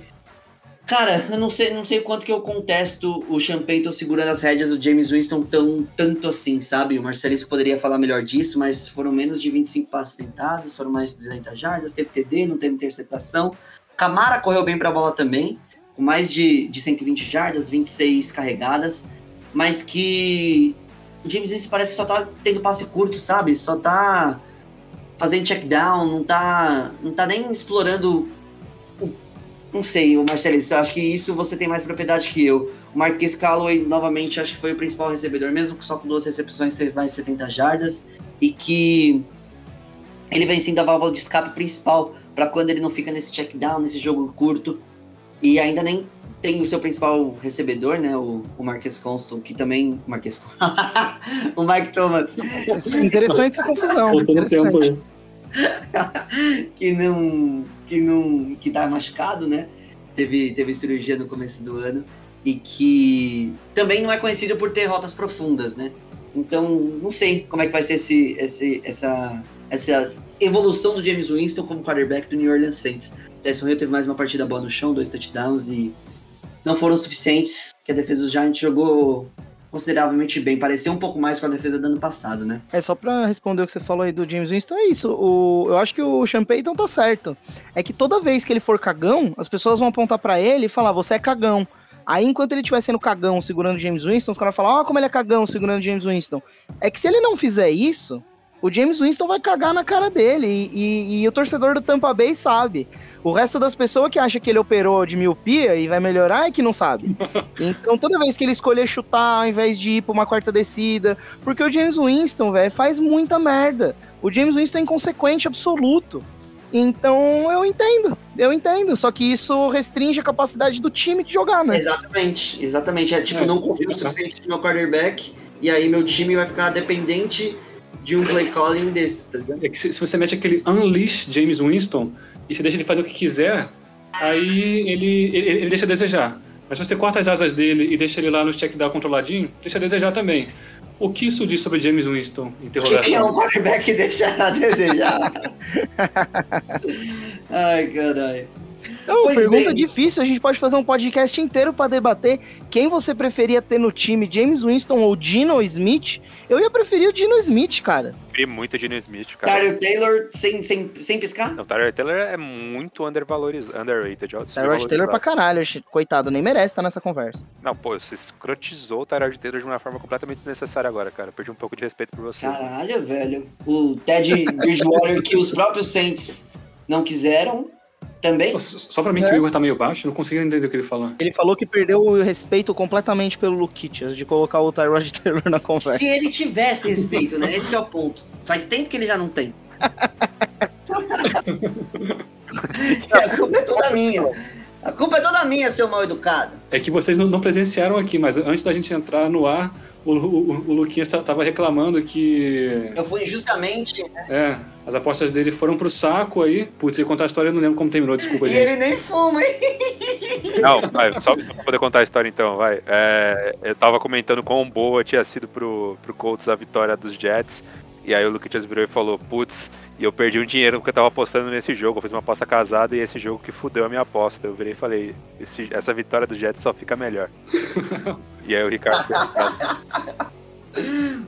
Cara, eu não sei, não sei quanto que eu contesto o Sean Payton segurando as rédeas do James Winston tão tanto assim, sabe? O Marcelisco poderia falar melhor disso, mas foram menos de 25 passos tentados, foram mais de 200 jardas, teve TD, não teve interceptação. Camara correu bem para a bola também, com mais de, de 120 jardas, 26 carregadas, mas que o James Winston parece que só tá tendo passe curto, sabe? Só tá fazendo check down, não tá, não tá nem explorando não sei, o Marcelo, eu acho que isso você tem mais propriedade que eu. O Marquês Calloway, novamente, acho que foi o principal recebedor, mesmo que só com duas recepções teve mais de 70 jardas, e que ele vem sendo a válvula de escape principal para quando ele não fica nesse check down, nesse jogo curto, e ainda nem tem o seu principal recebedor, né? O, o Marques Constant, que também. Marques *laughs* O Mike Thomas. Interessante essa confusão. Interessante. *laughs* que não. Que não. Que tá machucado, né? Teve, teve cirurgia no começo do ano. E que também não é conhecido por ter rotas profundas, né? Então, não sei como é que vai ser esse, esse, essa, essa evolução do James Winston como quarterback do New Orleans Saints. Tyson Hill teve mais uma partida boa no chão, dois touchdowns e não foram suficientes, que a defesa dos Giants jogou consideravelmente bem. Pareceu um pouco mais com a defesa do ano passado, né? É, só pra responder o que você falou aí do James Winston, é isso. O, eu acho que o Sean Payton tá certo. É que toda vez que ele for cagão, as pessoas vão apontar para ele e falar, você é cagão. Aí, enquanto ele estiver sendo cagão segurando James Winston, os caras falam, ó, oh, como ele é cagão segurando James Winston. É que se ele não fizer isso, o James Winston vai cagar na cara dele. E, e, e, o torcedor do Tampa Bay sabe. O resto das pessoas que acha que ele operou de miopia e vai melhorar é que não sabe. *laughs* Então, toda vez que ele escolher chutar ao invés de ir pra uma quarta descida. Porque o James Winston, velho, faz muita merda. O James Winston é inconsequente absoluto. Então eu entendo, eu entendo. Só que isso restringe a capacidade do time de jogar, né? Exatamente, exatamente. É tipo, é, não confio o suficiente no meu quarterback. E aí meu time vai ficar dependente de um play calling desses, tá ligado? É que se, se, você mete aquele Unleash James Winston e você deixa ele fazer o que quiser, aí ele, ele, ele deixa a desejar. Mas se você corta as asas dele e deixa ele lá no check down controladinho, deixa a desejar também. O que isso diz sobre James Winston? Interrogação. Quem é um quarterback que deixa a desejar? *laughs* Ai, caralho. Não, pois pergunta bem. difícil. A gente pode fazer um podcast inteiro para debater quem você preferia ter no time, James Winston ou Dino Smith. Eu ia preferir o Dino Smith, cara. Preferi muito o Dino Smith, cara. Tyler Taylor sem, sem, sem piscar? Não, Tyler Taylor é muito undervalorizado, underrated. Tyler Taylor pra caralho. Coitado, nem merece estar nessa conversa. Não, pô, você escrotizou o Tyler Taylor de uma forma completamente desnecessária agora, cara. Perdi um pouco de respeito por você. Caralho, velho. O Ted Bridgewater que os próprios Saints não quiseram também? Só pra mim é. que o Igor tá meio baixo, não consigo entender o que ele falou. Ele falou que perdeu o respeito completamente pelo Lukitias, de colocar o Tyrod *laughs* Taylor na conversa. Se ele tivesse respeito, né? Esse é o ponto. Faz tempo que ele já não tem. *laughs* a culpa é toda minha. A culpa é toda minha, seu mal educado. É que vocês não, não presenciaram aqui, mas antes da gente entrar no ar, o, o, o Luquinhas tava reclamando que. Eu fui injustamente. Né? É, as apostas dele foram pro saco aí. Putz, ele contar a história, eu não lembro como terminou, desculpa, e gente. E ele nem fuma, hein? Não, vai, só pra poder contar a história então, vai. É, eu tava comentando quão boa tinha sido pro, pro Colts a vitória dos Jets. E aí o Luquinhas virou e falou: Putz, e eu perdi um dinheiro porque eu tava apostando nesse jogo. Eu fiz uma aposta casada e esse jogo que fudeu a minha aposta. Eu virei e falei: essa vitória do Jets só fica melhor. *laughs* e aí o Ricardo.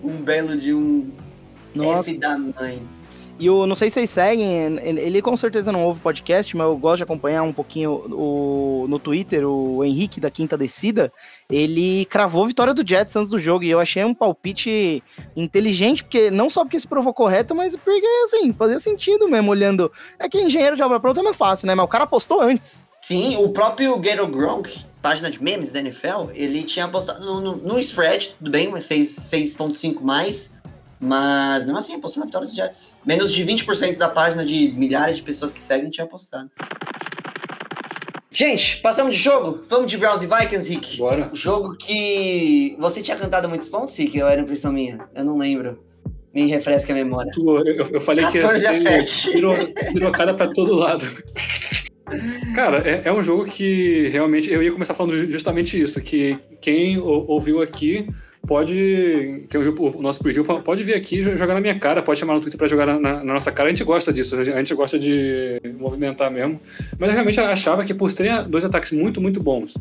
um belo de um Nossa. F da mãe. E eu não sei se vocês seguem, ele com certeza não ouve podcast, mas eu gosto de acompanhar um pouquinho o, no Twitter, o Henrique da Quinta Descida. Ele cravou a vitória do Jets antes do jogo e eu achei um palpite inteligente, porque não só porque se provou correto, mas porque, assim, fazia sentido mesmo, olhando. É que engenheiro de obra pronta é mais fácil, né? Mas o cara apostou antes. Sim, o próprio Gator Gronk, página de memes da NFL, ele tinha apostado no, no, no spread, tudo bem, 6.5 mais, mas mesmo assim apostou na vitória dos Jets. Menos de 20% da página de milhares de pessoas que seguem tinha apostado. Gente, passamos de jogo? Vamos de Browns e Vikings, Rick? Bora. Jogo que você tinha cantado muitos pontos, Rick? Ou era impressão minha? Eu não lembro. Me refresca a memória. Eu, eu falei que ia ser pirocada pra todo lado. Cara, é, é, um jogo que realmente eu ia começar falando justamente isso, que quem ouviu aqui pode, quem ouviu o nosso preview, pode vir aqui jogar na minha cara, pode chamar no Twitter para jogar na, na, nossa cara. A gente gosta disso, a gente gosta de movimentar mesmo. Mas eu realmente achava que por serem dois ataques muito, muito bons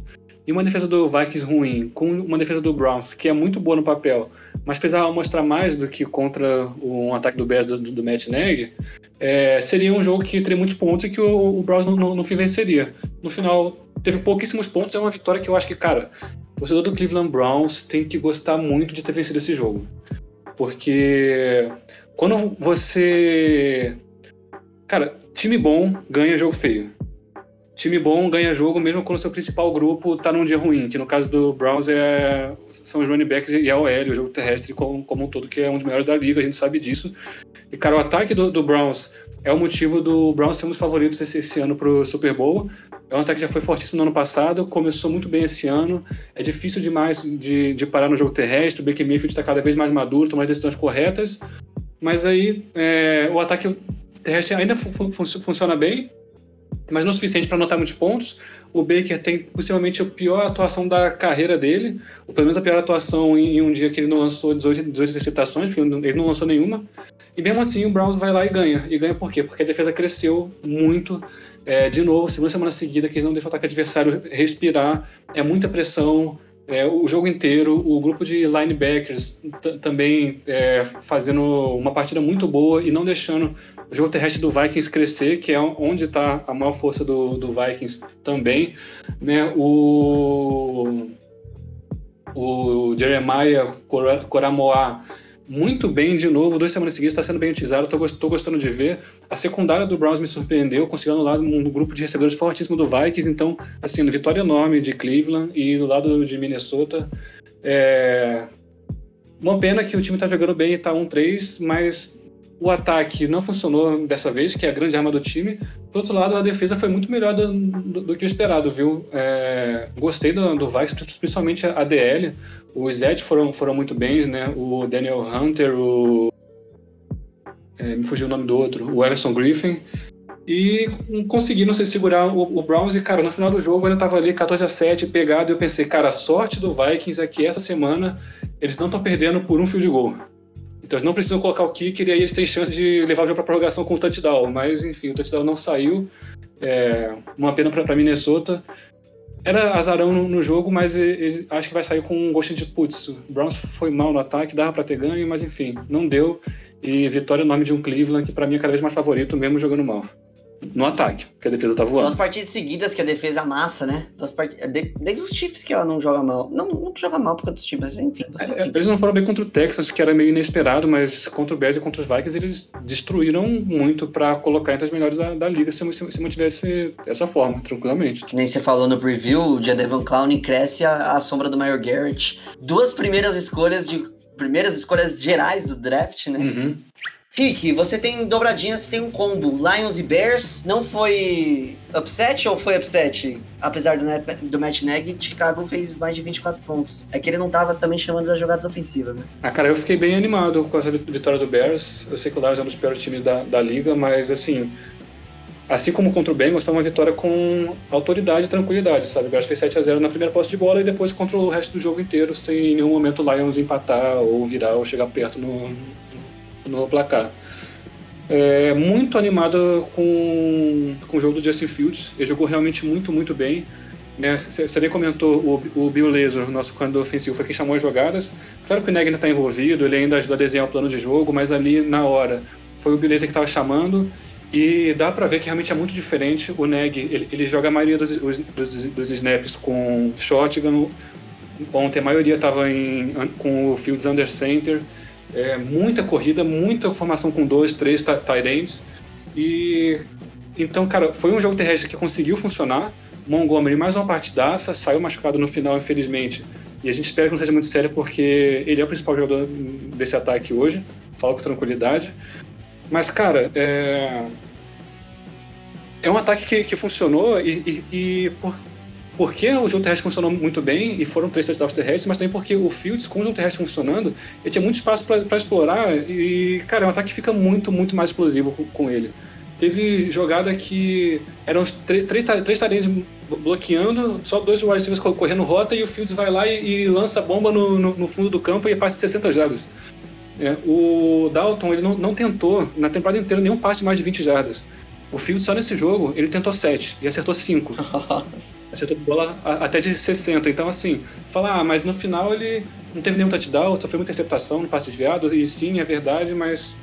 e uma defesa do Vikings ruim, com uma defesa do Browns que é muito boa no papel, mas precisava mostrar mais do que contra um ataque do Bears do, do Matt Nagy, é, seria um jogo que teria muitos pontos e que o, o Browns no, no, no, fim venceria. No final, teve pouquíssimos pontos, é uma vitória que eu acho que, cara, o torcedor do Cleveland Browns tem que gostar muito de ter vencido esse jogo. Porque quando você. Cara, time bom ganha jogo feio time bom ganha jogo mesmo quando o seu principal grupo tá num dia ruim, que no caso do Browns é, são os running backs e a OL, o jogo terrestre como, como um todo, que é um dos melhores da liga, a gente sabe disso. E, cara, o ataque do, do Browns é o motivo do Browns ser um dos favoritos esse, esse ano pro Super Bowl. É um ataque que já foi fortíssimo no ano passado, começou muito bem esse ano. É difícil demais de, de parar no jogo terrestre, o Baker Mayfield está cada vez mais maduro, toma as decisões corretas. Mas aí é, o ataque terrestre ainda fu fun funciona bem, mas não o suficiente para anotar muitos pontos. O Baker tem possivelmente a pior atuação da carreira dele, ou pelo menos a pior atuação em, em um dia que ele não lançou 18, 18 interceptações, porque ele não lançou nenhuma. E mesmo assim o Browns vai lá e ganha. E ganha por quê? Porque a defesa cresceu muito. É, de novo, segunda semana seguida, que eles não deixam o ataque adversário respirar. É muita pressão, é, o jogo inteiro, o grupo de linebackers também é, fazendo uma partida muito boa e não deixando o jogo terrestre do Vikings crescer, que é onde está a maior força do, do Vikings também. Né? O, o Jeremiah Coramoa muito bem de novo, duas semanas seguidas, está sendo bem utilizado, estou gostando de ver. A secundária do Browns me surpreendeu, conseguindo lá um grupo de recebedores fortíssimo do Vikings, então, assim, vitória enorme de Cleveland e do lado de Minnesota. É... Uma pena que o time está jogando bem e está 1-3, mas o ataque não funcionou dessa vez, que é a grande arma do time. Do outro lado, a defesa foi muito melhor do, do, do que o esperado, viu? É, gostei do, do principalmente a DL. Os Ed foram, foram muito bem, né? O Daniel Hunter, o. É, me fugiu o nome do outro, o Everson Griffin. E conseguiram se segurar o, o, Browns. E, cara, no final do jogo, ele tava ali 14 a 7 pegado. E eu pensei, cara, a sorte do Vikings é que essa semana eles não estão perdendo por um fio de gol. Então eles não precisam colocar o kicker e aí eles têm chance de levar o jogo para prorrogação com o touchdown. Mas enfim, o touchdown não saiu. É uma pena para Minnesota. Era azarão no, no jogo, mas ele, ele, acho que vai sair com um gostinho de putz. O Browns foi mal no ataque, dava para ter ganho, mas enfim, não deu. E vitória no nome de um Cleveland que para mim é cada vez mais favorito, mesmo jogando mal no ataque, que a defesa tá voando. Duas partidas seguidas que a defesa amassa, né? Duas part... Desde os Chiefs que ela não joga mal. Não, não joga mal por causa dos Chiefs, mas enfim. É, eles não foram bem contra o Texas, que era meio inesperado, mas contra o Bears e contra os Vikings eles destruíram muito para colocar entre as melhores da, da liga se, se, se mantivesse dessa forma, tranquilamente. Que nem você falou no preview, o Jadavion Clown cresce a, a sombra do Mayor Garrett. Duas primeiras escolhas de primeiras escolhas gerais do draft, né? Uhum. Rick, você tem dobradinha, você tem um combo. Lions e Bears não foi upset ou foi upset? Apesar do, do Matt Nagy, Chicago fez mais de 24 pontos. É que ele não tava também chamando as jogadas ofensivas, né? Ah, cara, eu fiquei bem animado com essa vitória do Bears. Eu sei que o Lions é um dos piores times da, da liga, mas assim, assim como contra o Bengals, foi uma vitória com autoridade e tranquilidade, sabe? O Bears fez 7 a 0 na primeira posse de bola e depois controlou o resto do jogo inteiro sem em nenhum momento o Lions empatar ou virar ou chegar perto no, no placar. É, muito animado com, com o jogo do Justin Fields. Ele jogou realmente muito, muito bem. Né? Você bem comentou, o, o Bill Laser, nosso coordenador ofensivo, foi quem chamou as jogadas. Claro que o Neg ainda está envolvido, ele ainda ajuda a desenhar o plano de jogo, mas ali na hora foi o Beleza que estava chamando. E dá pra ver que realmente é muito diferente. O Neg, ele, ele joga a maioria dos, os- dos, dos snaps com shotgun. Ontem a maioria estava com o Fields under center. É, muita corrida, muita formação com dois, três ti- tight ends. E então, cara, foi um jogo terrestre que conseguiu funcionar. Montgomery mais uma partidaça, saiu machucado no final, infelizmente. E a gente espera que não seja muito sério, porque ele é o principal jogador desse ataque hoje. Falo com tranquilidade. Mas, cara, é, é um ataque que, que funcionou e, e, e por, porque o jogo terrestre funcionou muito bem e foram três touchdowns terrestres, mas também porque o Fields, com o jogo terrestre funcionando, ele tinha muito espaço para explorar e, cara, é um ataque que fica muito, muito mais explosivo com, com ele. Teve jogada que eram três, três talentos bloqueando, só dois wide receivers co- correndo rota e o Fields vai lá e, e lança a bomba no, no, no fundo do campo e passa de 60 jardas. É, o Dalton ele não, não tentou na temporada inteira nenhum passe de mais de 20 jardas. O Fields só nesse jogo ele tentou 7 e acertou 5 *laughs* acertou bola a- até de 60. Então, assim, falar, ah, mas no final ele não teve nenhum touchdown, sofreu muita interceptação no passe desviado, e sim, é verdade, mas.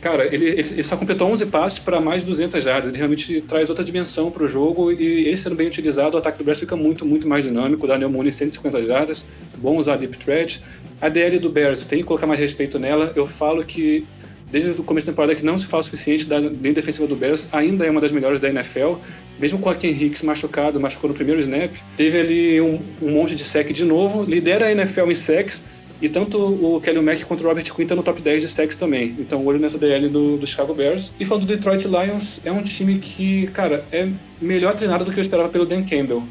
Cara, ele, ele, ele só completou 11 passes para mais de 200 jardas. Ele realmente traz outra dimensão para o jogo e ele sendo bem utilizado, o ataque do Bears fica muito, muito mais dinâmico. O Daniel Mooney, 150 jardas, bom usar deep threat. A DL do Bears, tem que colocar mais respeito nela. Eu falo que desde o começo da temporada que não se fala o suficiente da linha defensiva do Bears, ainda é uma das melhores da NFL. Mesmo com a Ken Hicks machucado, machucou no primeiro snap, teve ali um, um monte de sec de novo, lidera a NFL em sacks, e tanto o Kelly Mack quanto o Robert Quinn estão no top 10 de sacks também. Então, olho nessa DL do, do Chicago Bears. E falando do Detroit Lions, é um time que, cara, é melhor treinado do que eu esperava pelo Dan Campbell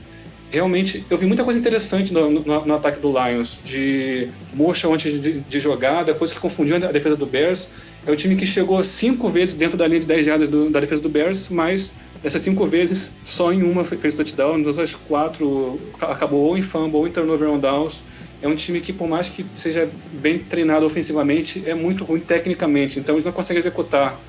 realmente eu vi muita coisa interessante no, no- no ataque do Lions, de motion antes de, de jogada, coisa que confundiu a defesa do Bears. É um time que chegou cinco vezes dentro da linha de 10 jardas da defesa do Bears, mas dessas cinco vezes, só em uma fe- fez touchdown, nas outras quatro ca- acabou ou em fumble ou em turnover on downs. É um time que, por mais que seja bem treinado ofensivamente, é muito ruim tecnicamente, então eles não conseguem executar.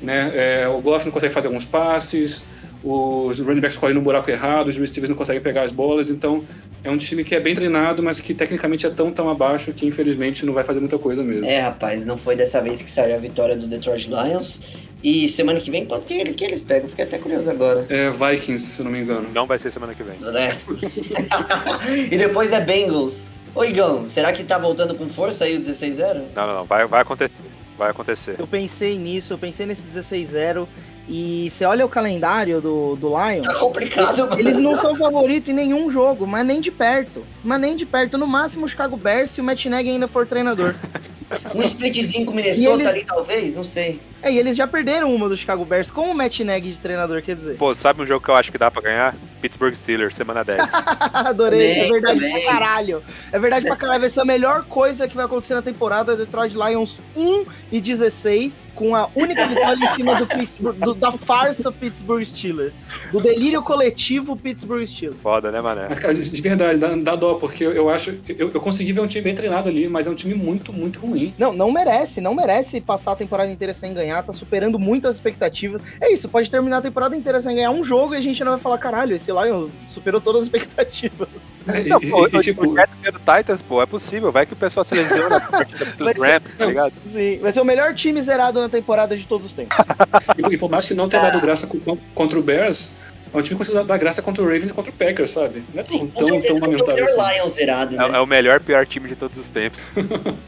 Né? É, o Goff não consegue fazer alguns passes, os running backs correm no buraco errado, os receivers não conseguem pegar as bolas, então é um time que é bem treinado, mas que tecnicamente é tão, tão abaixo que infelizmente não vai fazer muita coisa mesmo. É, rapaz, não foi dessa vez que saiu a vitória do Detroit Lions. E semana que vem, quanto que, ele- que eles pegam? Fiquei até curioso agora. É Vikings, se eu não me engano. Não vai ser semana que vem. Né? *laughs* e depois é Bengals. Ô, Igão, será que tá voltando com força aí o 16-0? Não, não, não. Vai, vai acontecer. Vai acontecer. Eu pensei nisso, eu pensei nesse 16-0. E você olha o calendário do, do Lions. Tá complicado, mano. Eles não são favorito em nenhum jogo, mas nem de perto. Mas nem de perto. No máximo o Chicago Bears se o Matt Nagy ainda for treinador. *laughs* Um splitzinho com o Minnesota eles- ali, talvez? Não sei. É, e eles já perderam uma do Chicago Bears com o Matt Nagy de treinador, quer dizer. Pô, sabe um jogo que eu acho que dá pra ganhar? Pittsburgh Steelers, semana 10. *laughs* Adorei, é Também, verdade também. pra caralho. É verdade pra caralho, vai ser a melhor coisa que vai acontecer na temporada. Detroit Lions 1 e 16, com a única vitória em cima do Pittsburgh, do- da farsa Pittsburgh Steelers. Do delírio coletivo Pittsburgh Steelers. Foda, né, mané? Mas, cara, de verdade, dá, dá dó, porque eu, eu acho. Eu, eu consegui ver um time bem treinado ali, mas é um time muito, muito ruim. Não, não merece, não merece passar a temporada inteira sem ganhar, tá superando muito as expectativas. É isso, pode terminar a temporada inteira sem ganhar um jogo e a gente não vai falar, caralho, esse Lions superou todas as expectativas. *laughs* E, Não, e- pô, e, tipo, o Jets do Titans, pô, é possível. Vai que o pessoal se lesiona na partida dos *laughs* Vai ser- Rams, tá ligado? Sim, vai ser o melhor time zerado na temporada de todos os tempos. *laughs* e, e por mais que não tenha dado graça co- contra o Bears, é um time que conseguiu dar graça contra o Ravens e contra o Packers, sabe? Não é tão, vai ser o lamentável melhor assim. Lions zerado, É, né? é o melhor pior time de todos os tempos. *laughs*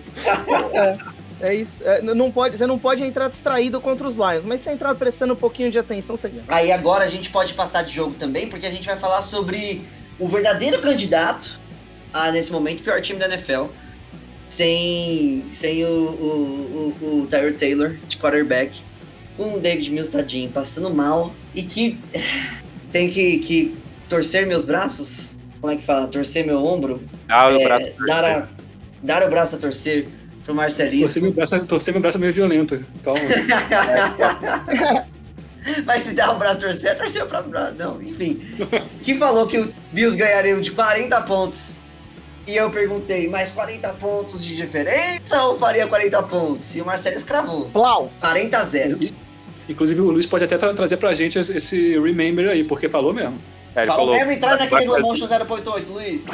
É isso. É, não pode, você não pode entrar distraído contra os Lions, mas se entrar prestando um pouquinho de atenção, você ganha. Aí agora a gente pode passar de jogo também, porque a gente vai falar sobre o verdadeiro candidato a, nesse momento, pior time da NFL. Sem, sem o, o, o, o Tyler Taylor de quarterback, com o David Mills tadinho, passando mal, e que tem que, que torcer meus braços, como é que fala? Torcer meu ombro, Ah, o É, braço. dar, a- dar o braço a torcer pro Torcer Marcelisco. meu braço, torcer meu braço é meio violento. Calma. *laughs* Mas se der o braço a torcer, é torcer o próprio braço. Não, enfim. Que falou que os Bills ganhariam de 40 pontos. E eu perguntei, mais 40 pontos de diferença ou faria 40 pontos? E o Marcelo escravou. Plau! 40 a 0. E- Inclusive, o Luiz pode até tra- trazer pra gente esse, remember aí, porque falou mesmo. É, ele Falou falou. mesmo e traz aquele vai- slow motion 0.8, Luiz.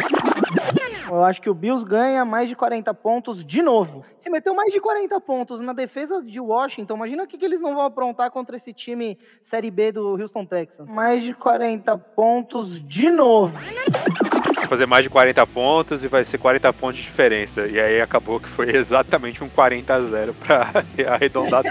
Eu acho que o Bills ganha mais de 40 pontos de novo. Se meteu mais de 40 pontos na defesa de Washington, imagina o que, que eles não vão aprontar contra esse time Série B do Houston Texans. Mais de 40 pontos de novo. Vai fazer mais de 40 pontos e vai ser 40 pontos de diferença. E aí acabou que foi exatamente um 40 a 0 pra *laughs* arredondar.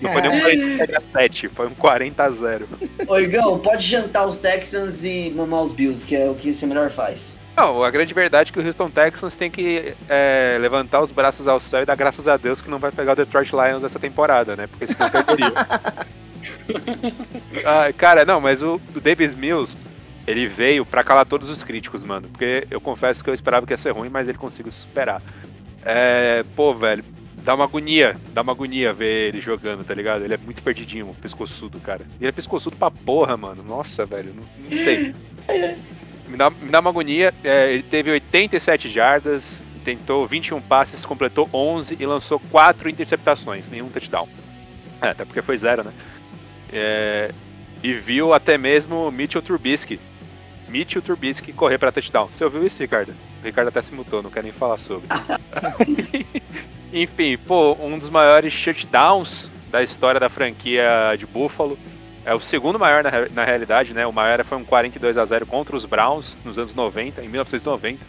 Não foi nem um 40 a 7, foi um 40 a 0. Ô, Igão, pode jantar os Texans e mamar os Bills, que é o que você melhor faz. Não, a grande verdade é que o Houston Texans tem que é, levantar os braços ao céu e dar graças a Deus que não vai pegar o Detroit Lions essa temporada, né? Porque senão perderia. *laughs* Ah, cara, não, mas o, o Davis Mills, ele veio pra calar todos os críticos, mano. Porque eu confesso que eu esperava que ia ser ruim, mas ele conseguiu superar. É, pô, velho, dá uma agonia, dá uma agonia ver ele jogando, tá ligado? Ele é muito perdidinho, pescoçudo, cara. Ele é pescoçudo pra porra, mano. Nossa, velho, não, não sei. Me dá, me dá uma agonia. É, ele teve 87 jardas, tentou 21 passes, completou 11 e lançou 4 interceptações, nenhum touchdown. É, *laughs* até porque foi zero, né? É, e viu até mesmo Mitchell Trubisky. Mitchell Trubisky correr pra touchdown. Você ouviu isso, Ricardo? O Ricardo até se mutou, não quer nem falar sobre. *laughs* Enfim, pô, um dos maiores shutdowns da história da franquia de Buffalo. É o segundo maior na, na realidade, né? O maior foi um 42 a 0 contra os Browns nos anos 90, em 1990.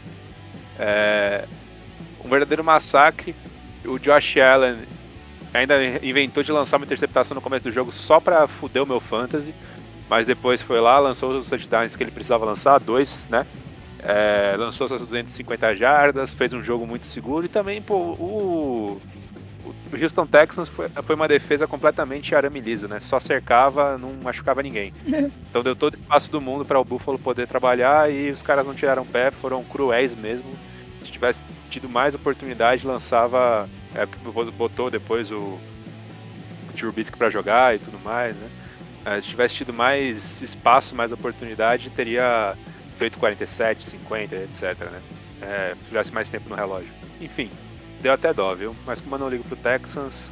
É, um verdadeiro massacre. O Josh Allen ainda inventou de lançar uma interceptação no começo do jogo só pra fuder o meu fantasy. Mas depois foi lá, lançou os touchdowns que ele precisava lançar, dois, né? É, lançou suas 250 jardas, fez um jogo muito seguro e também, pô, o, o Houston Texans foi, foi uma defesa completamente arame liso, né? Só cercava, não machucava ninguém. *laughs* Então deu todo o espaço do mundo para o Buffalo poder trabalhar e os caras não tiraram pé, foram cruéis mesmo. Se tivesse tido mais oportunidade, lançava. É, botou depois o, o Trubisky para jogar e tudo mais, né? É, se tivesse tido mais espaço, mais oportunidade, teria feito 47, 50, etc, né? É, se tivesse mais tempo no relógio. Enfim, deu até dó, viu? Mas como eu não ligo pro Texans,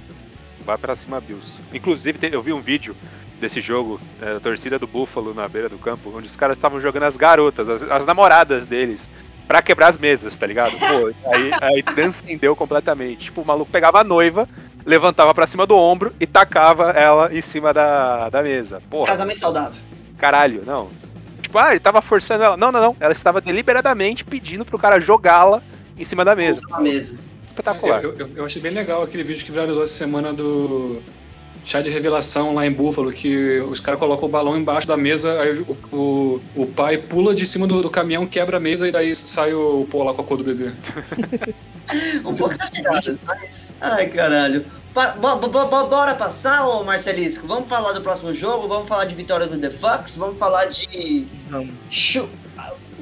vai pra cima Bills. Inclusive, eu vi um vídeo desse jogo, é, da torcida do Buffalo na beira do campo, onde os caras estavam jogando as garotas, as, as namoradas deles, pra quebrar as mesas, tá ligado? Pô, aí, aí transcendeu completamente. Tipo, o maluco pegava a noiva, levantava pra cima do ombro e tacava ela em cima da, da mesa. Porra, Casamento saudável. caralho, não. Tipo, ah, ele tava forçando ela. Não, não, não. Ela estava deliberadamente pedindo pro cara jogá-la em cima da mesa. Na mesa. Espetacular. Eu, eu- eu achei bem legal aquele vídeo que viralizou essa semana do chá de revelação lá em Buffalo, que os caras colocam o balão embaixo da mesa, aí o, o, o pai pula de cima do, do caminhão, quebra a mesa e daí sai o pô lá com a cor do bebê. *laughs* Um pouco exagerado, mas. Ai, caralho. Pa- bora passar, ô Marcelisco? Vamos falar do próximo jogo? Vamos falar de vitória do The Fox? Vamos falar de. Vamos. Chu-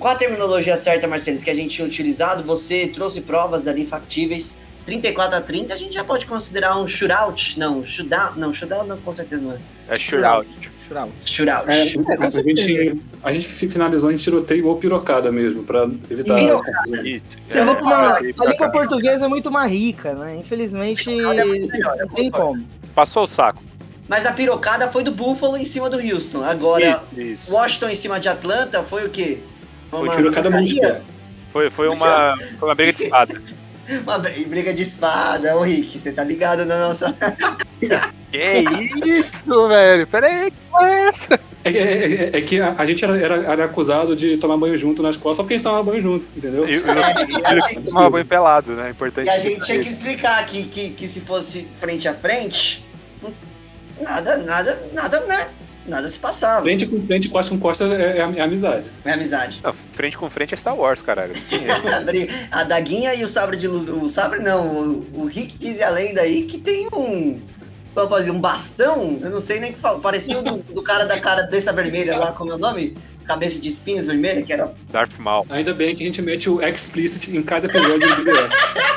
Qual a terminologia certa, Marcelisco, que a gente tinha utilizado? Você trouxe provas ali factíveis. 34 a 30, a gente já pode considerar um shootout? Não, shootout. Não, shootout não, com certeza não é. É shootout. Shootout. Shootout. É, com a, gente, a gente finalizou em tiroteio ou pirocada mesmo, pra evitar. Pirocada. Isso. Eu vou É, falar, aí a língua portuguesa é muito mais rica, né? Infelizmente, é melhor, não tem concordo. como. Passou o saco. Mas a pirocada foi do Buffalo em cima do Houston. Agora, Isso, isso. Washington em cima de Atlanta foi o quê? Foi muito porcaria? Foi, foi, uma, foi uma briga de espada. *laughs* Uma br- briga de espada, ô Rick, você tá ligado na nossa. *laughs* que isso, velho? Pera aí, que é essa? É, é- é- é que a, a gente era, era- era acusado de tomar banho junto na escola só porque a gente tomava banho junto, entendeu? E, e, É, ele tomava banho pelado, né? Importante. E a gente tinha que explicar que, que, que se fosse frente a frente, hum, nada, nada, nada, né? Nada se passava. Frente com frente, costa com costa é, é- é amizade. É amizade. Não, frente com frente é Star Wars, caralho. *laughs* A daguinha e o sabre de luz. O sabre não, o, o Rick diz a lenda aí que tem um. Vamos fazer um bastão? Eu não sei nem o que fala. Parecia o do, do cara da cara cabeça vermelha lá, como é o nome? Cabeça de espinhos vermelha, que era. Darth Maul. Ainda bem que a gente mete o explicit em cada episódio do BBS.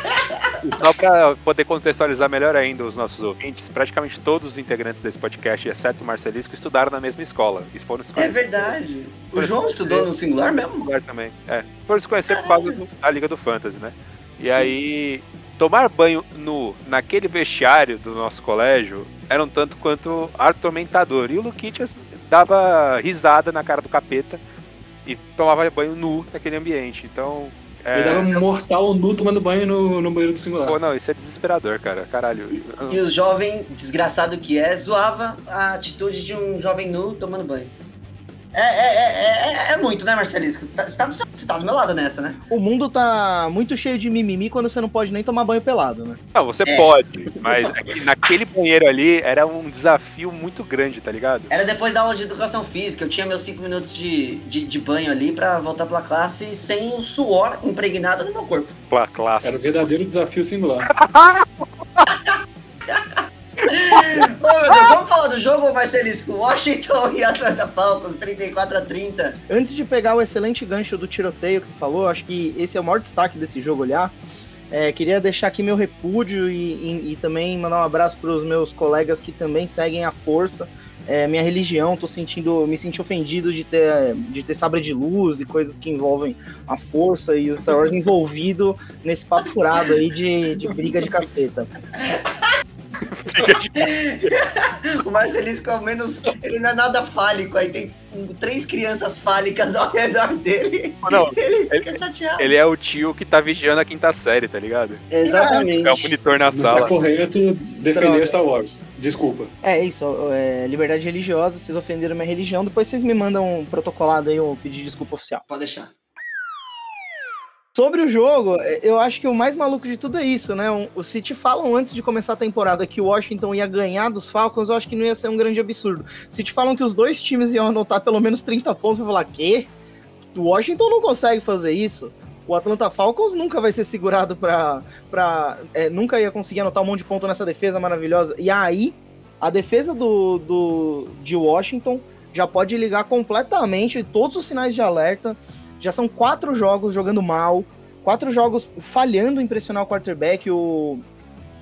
*laughs* Só pra poder contextualizar melhor ainda os nossos ouvintes, praticamente todos os integrantes desse podcast, exceto o Marcelisco, estudaram na mesma escola. E foram se É conhecer verdade. O João estudou no singular no mesmo? lugar também. É. Foram se conhecer por causa da Liga do Fantasy, né? E aí, tomar banho nu naquele vestiário do nosso colégio era um tanto quanto atormentador. E o Luquitas dava risada na cara do capeta e tomava banho nu naquele ambiente. Então, É... Ele dava um mortal nu tomando banho no, no banheiro do singular. Pô, não, isso é desesperador, cara. Caralho. E o jovem, desgraçado que é, zoava a atitude de um jovem nu tomando banho. É, é, é, é, é muito, né, Marcelisco? Tá- Você tá, do seu- você tá do meu lado nessa, né? O mundo tá muito cheio de mimimi quando você não pode nem tomar banho pelado, né? Não, você É. pode, mas é que naquele banheiro ali era um desafio muito grande, tá ligado? Era depois da aula de educação física, eu tinha meus cinco minutos de, de, de banho ali pra voltar pra classe sem o suor impregnado no meu corpo. Pela classe. Era o verdadeiro desafio singular. *laughs* Deus, vamos falar do jogo, Marcelisco? Washington e Atlanta Falcons, 34 a 30. Antes de pegar o excelente gancho do tiroteio que você falou, acho que esse é o maior destaque desse jogo, aliás. É, queria deixar aqui meu repúdio e, e- e também mandar um abraço para os meus colegas que também seguem a força. É, minha religião, tô sentindo, me senti ofendido de ter, de ter sabre de luz e coisas que envolvem a força e os Star Wars envolvido nesse papo furado aí de, de briga de caceta. *laughs* O Marcelisco, ao menos, ele não é nada fálico. Aí tem três crianças fálicas ao redor dele. Não, Ele fica chateado. ele é o tio que tá vigiando a quinta série, tá ligado? Exatamente. É o monitor na Não tá sala. correto defender. Star Wars. Desculpa. É isso, é, liberdade religiosa, vocês ofenderam minha religião, depois vocês me mandam um protocolado aí, pedido de desculpa oficial. Pode deixar. Sobre o jogo, é, eu acho que o mais maluco de tudo é isso, né? O se te falam antes de começar a temporada que o Washington ia ganhar dos Falcons, eu acho que não ia ser um grande absurdo. Se te falam que os dois times iam anotar pelo menos 30 pontos, eu vou falar, quê? O Washington não consegue fazer isso. O Atlanta Falcons nunca vai ser segurado pra. pra é, nunca ia conseguir anotar um monte de ponto nessa defesa maravilhosa. E aí, a defesa do, do, de Washington já pode ligar completamente todos os sinais de alerta. Já são quatro jogos jogando mal, quatro jogos falhando em pressionar o quarterback. O,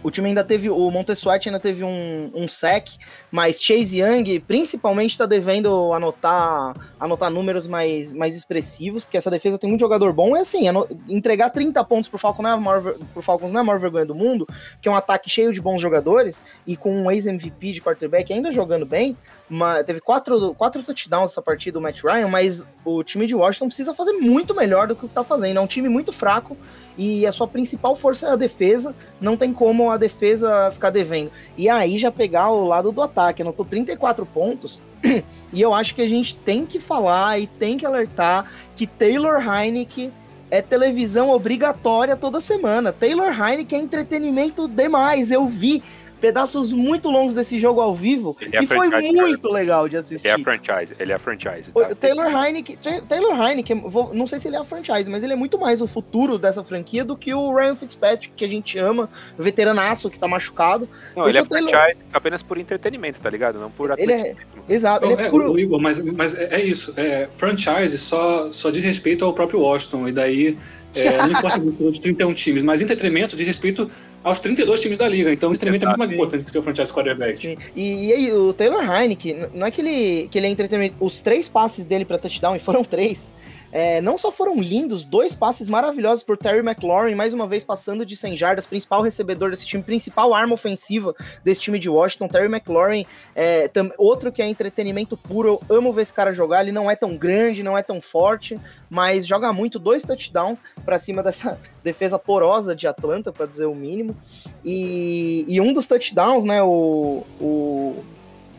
o time ainda teve, o Montessuat ainda teve um, um sec, mas Chase Young principalmente está devendo anotar, anotar números mais, mais expressivos, porque essa defesa tem muito jogador bom. E assim, entregar 30 pontos pro Falcons, não é Falcons não é a maior vergonha do mundo, que é um ataque cheio de bons jogadores e com um ex-MVP de quarterback ainda jogando bem. Uma, teve quatro, quatro touchdowns essa partida do Matt Ryan, mas o time de Washington precisa fazer muito melhor do que o que tá fazendo. É um time muito fraco e a sua principal força é a defesa. Não tem como a defesa ficar devendo. E aí já pegar o lado do ataque. Anotou 34 pontos. *clears throat* e eu acho que a gente tem que falar e tem que alertar que Taylor Heineken é televisão obrigatória toda semana. Taylor Heineken é entretenimento demais. Eu vi pedaços muito longos desse jogo ao vivo Ele é e foi franchise, muito legal de Ele assistir. é a franchise, ele é a franchise. O Tá? Taylor Heineken, Ta- Taylor Heineken, não sei se ele é a franchise, mas ele é muito mais o futuro dessa franquia do que o Ryan Fitzpatrick, que a gente ama, veteranaço, que tá machucado. Não, ele é o Taylor- franchise apenas por entretenimento, tá ligado? Não por Ele é-. Exato, ele é É, puro. o Igor, mas, mas é é isso. É, franchise só, só diz respeito ao próprio Washington. E daí é, não importa muito de 31 times, mas entretenimento diz respeito aos 32 times da liga. Então, entretenimento é muito mais importante que o franchise quarterback. Sim. E, e aí, o Taylor Heineken, não é que ele, que ele é entretenimento. Os três passes dele pra touchdown, e foram três, é, não só foram lindos, dois passes maravilhosos por Terry McLaurin, mais uma vez passando de 100 jardas, principal recebedor desse time, principal arma ofensiva desse time de Washington. Terry McLaurin, é, tam- outro que é entretenimento puro. Eu amo ver esse cara jogar. Ele não é tão grande, não é tão forte, mas joga muito. Dois touchdowns pra cima dessa *laughs* defesa porosa de Atlanta, pra dizer o mínimo. E, e um dos touchdowns, né, o, o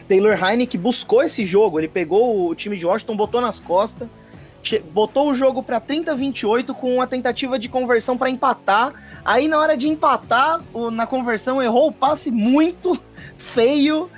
Taylor Heineken buscou esse jogo, ele pegou o time de Washington, botou nas costas, botou o jogo para 30-28 com uma tentativa de conversão para empatar. Aí na hora de empatar, na conversão errou o passe muito *laughs* feio,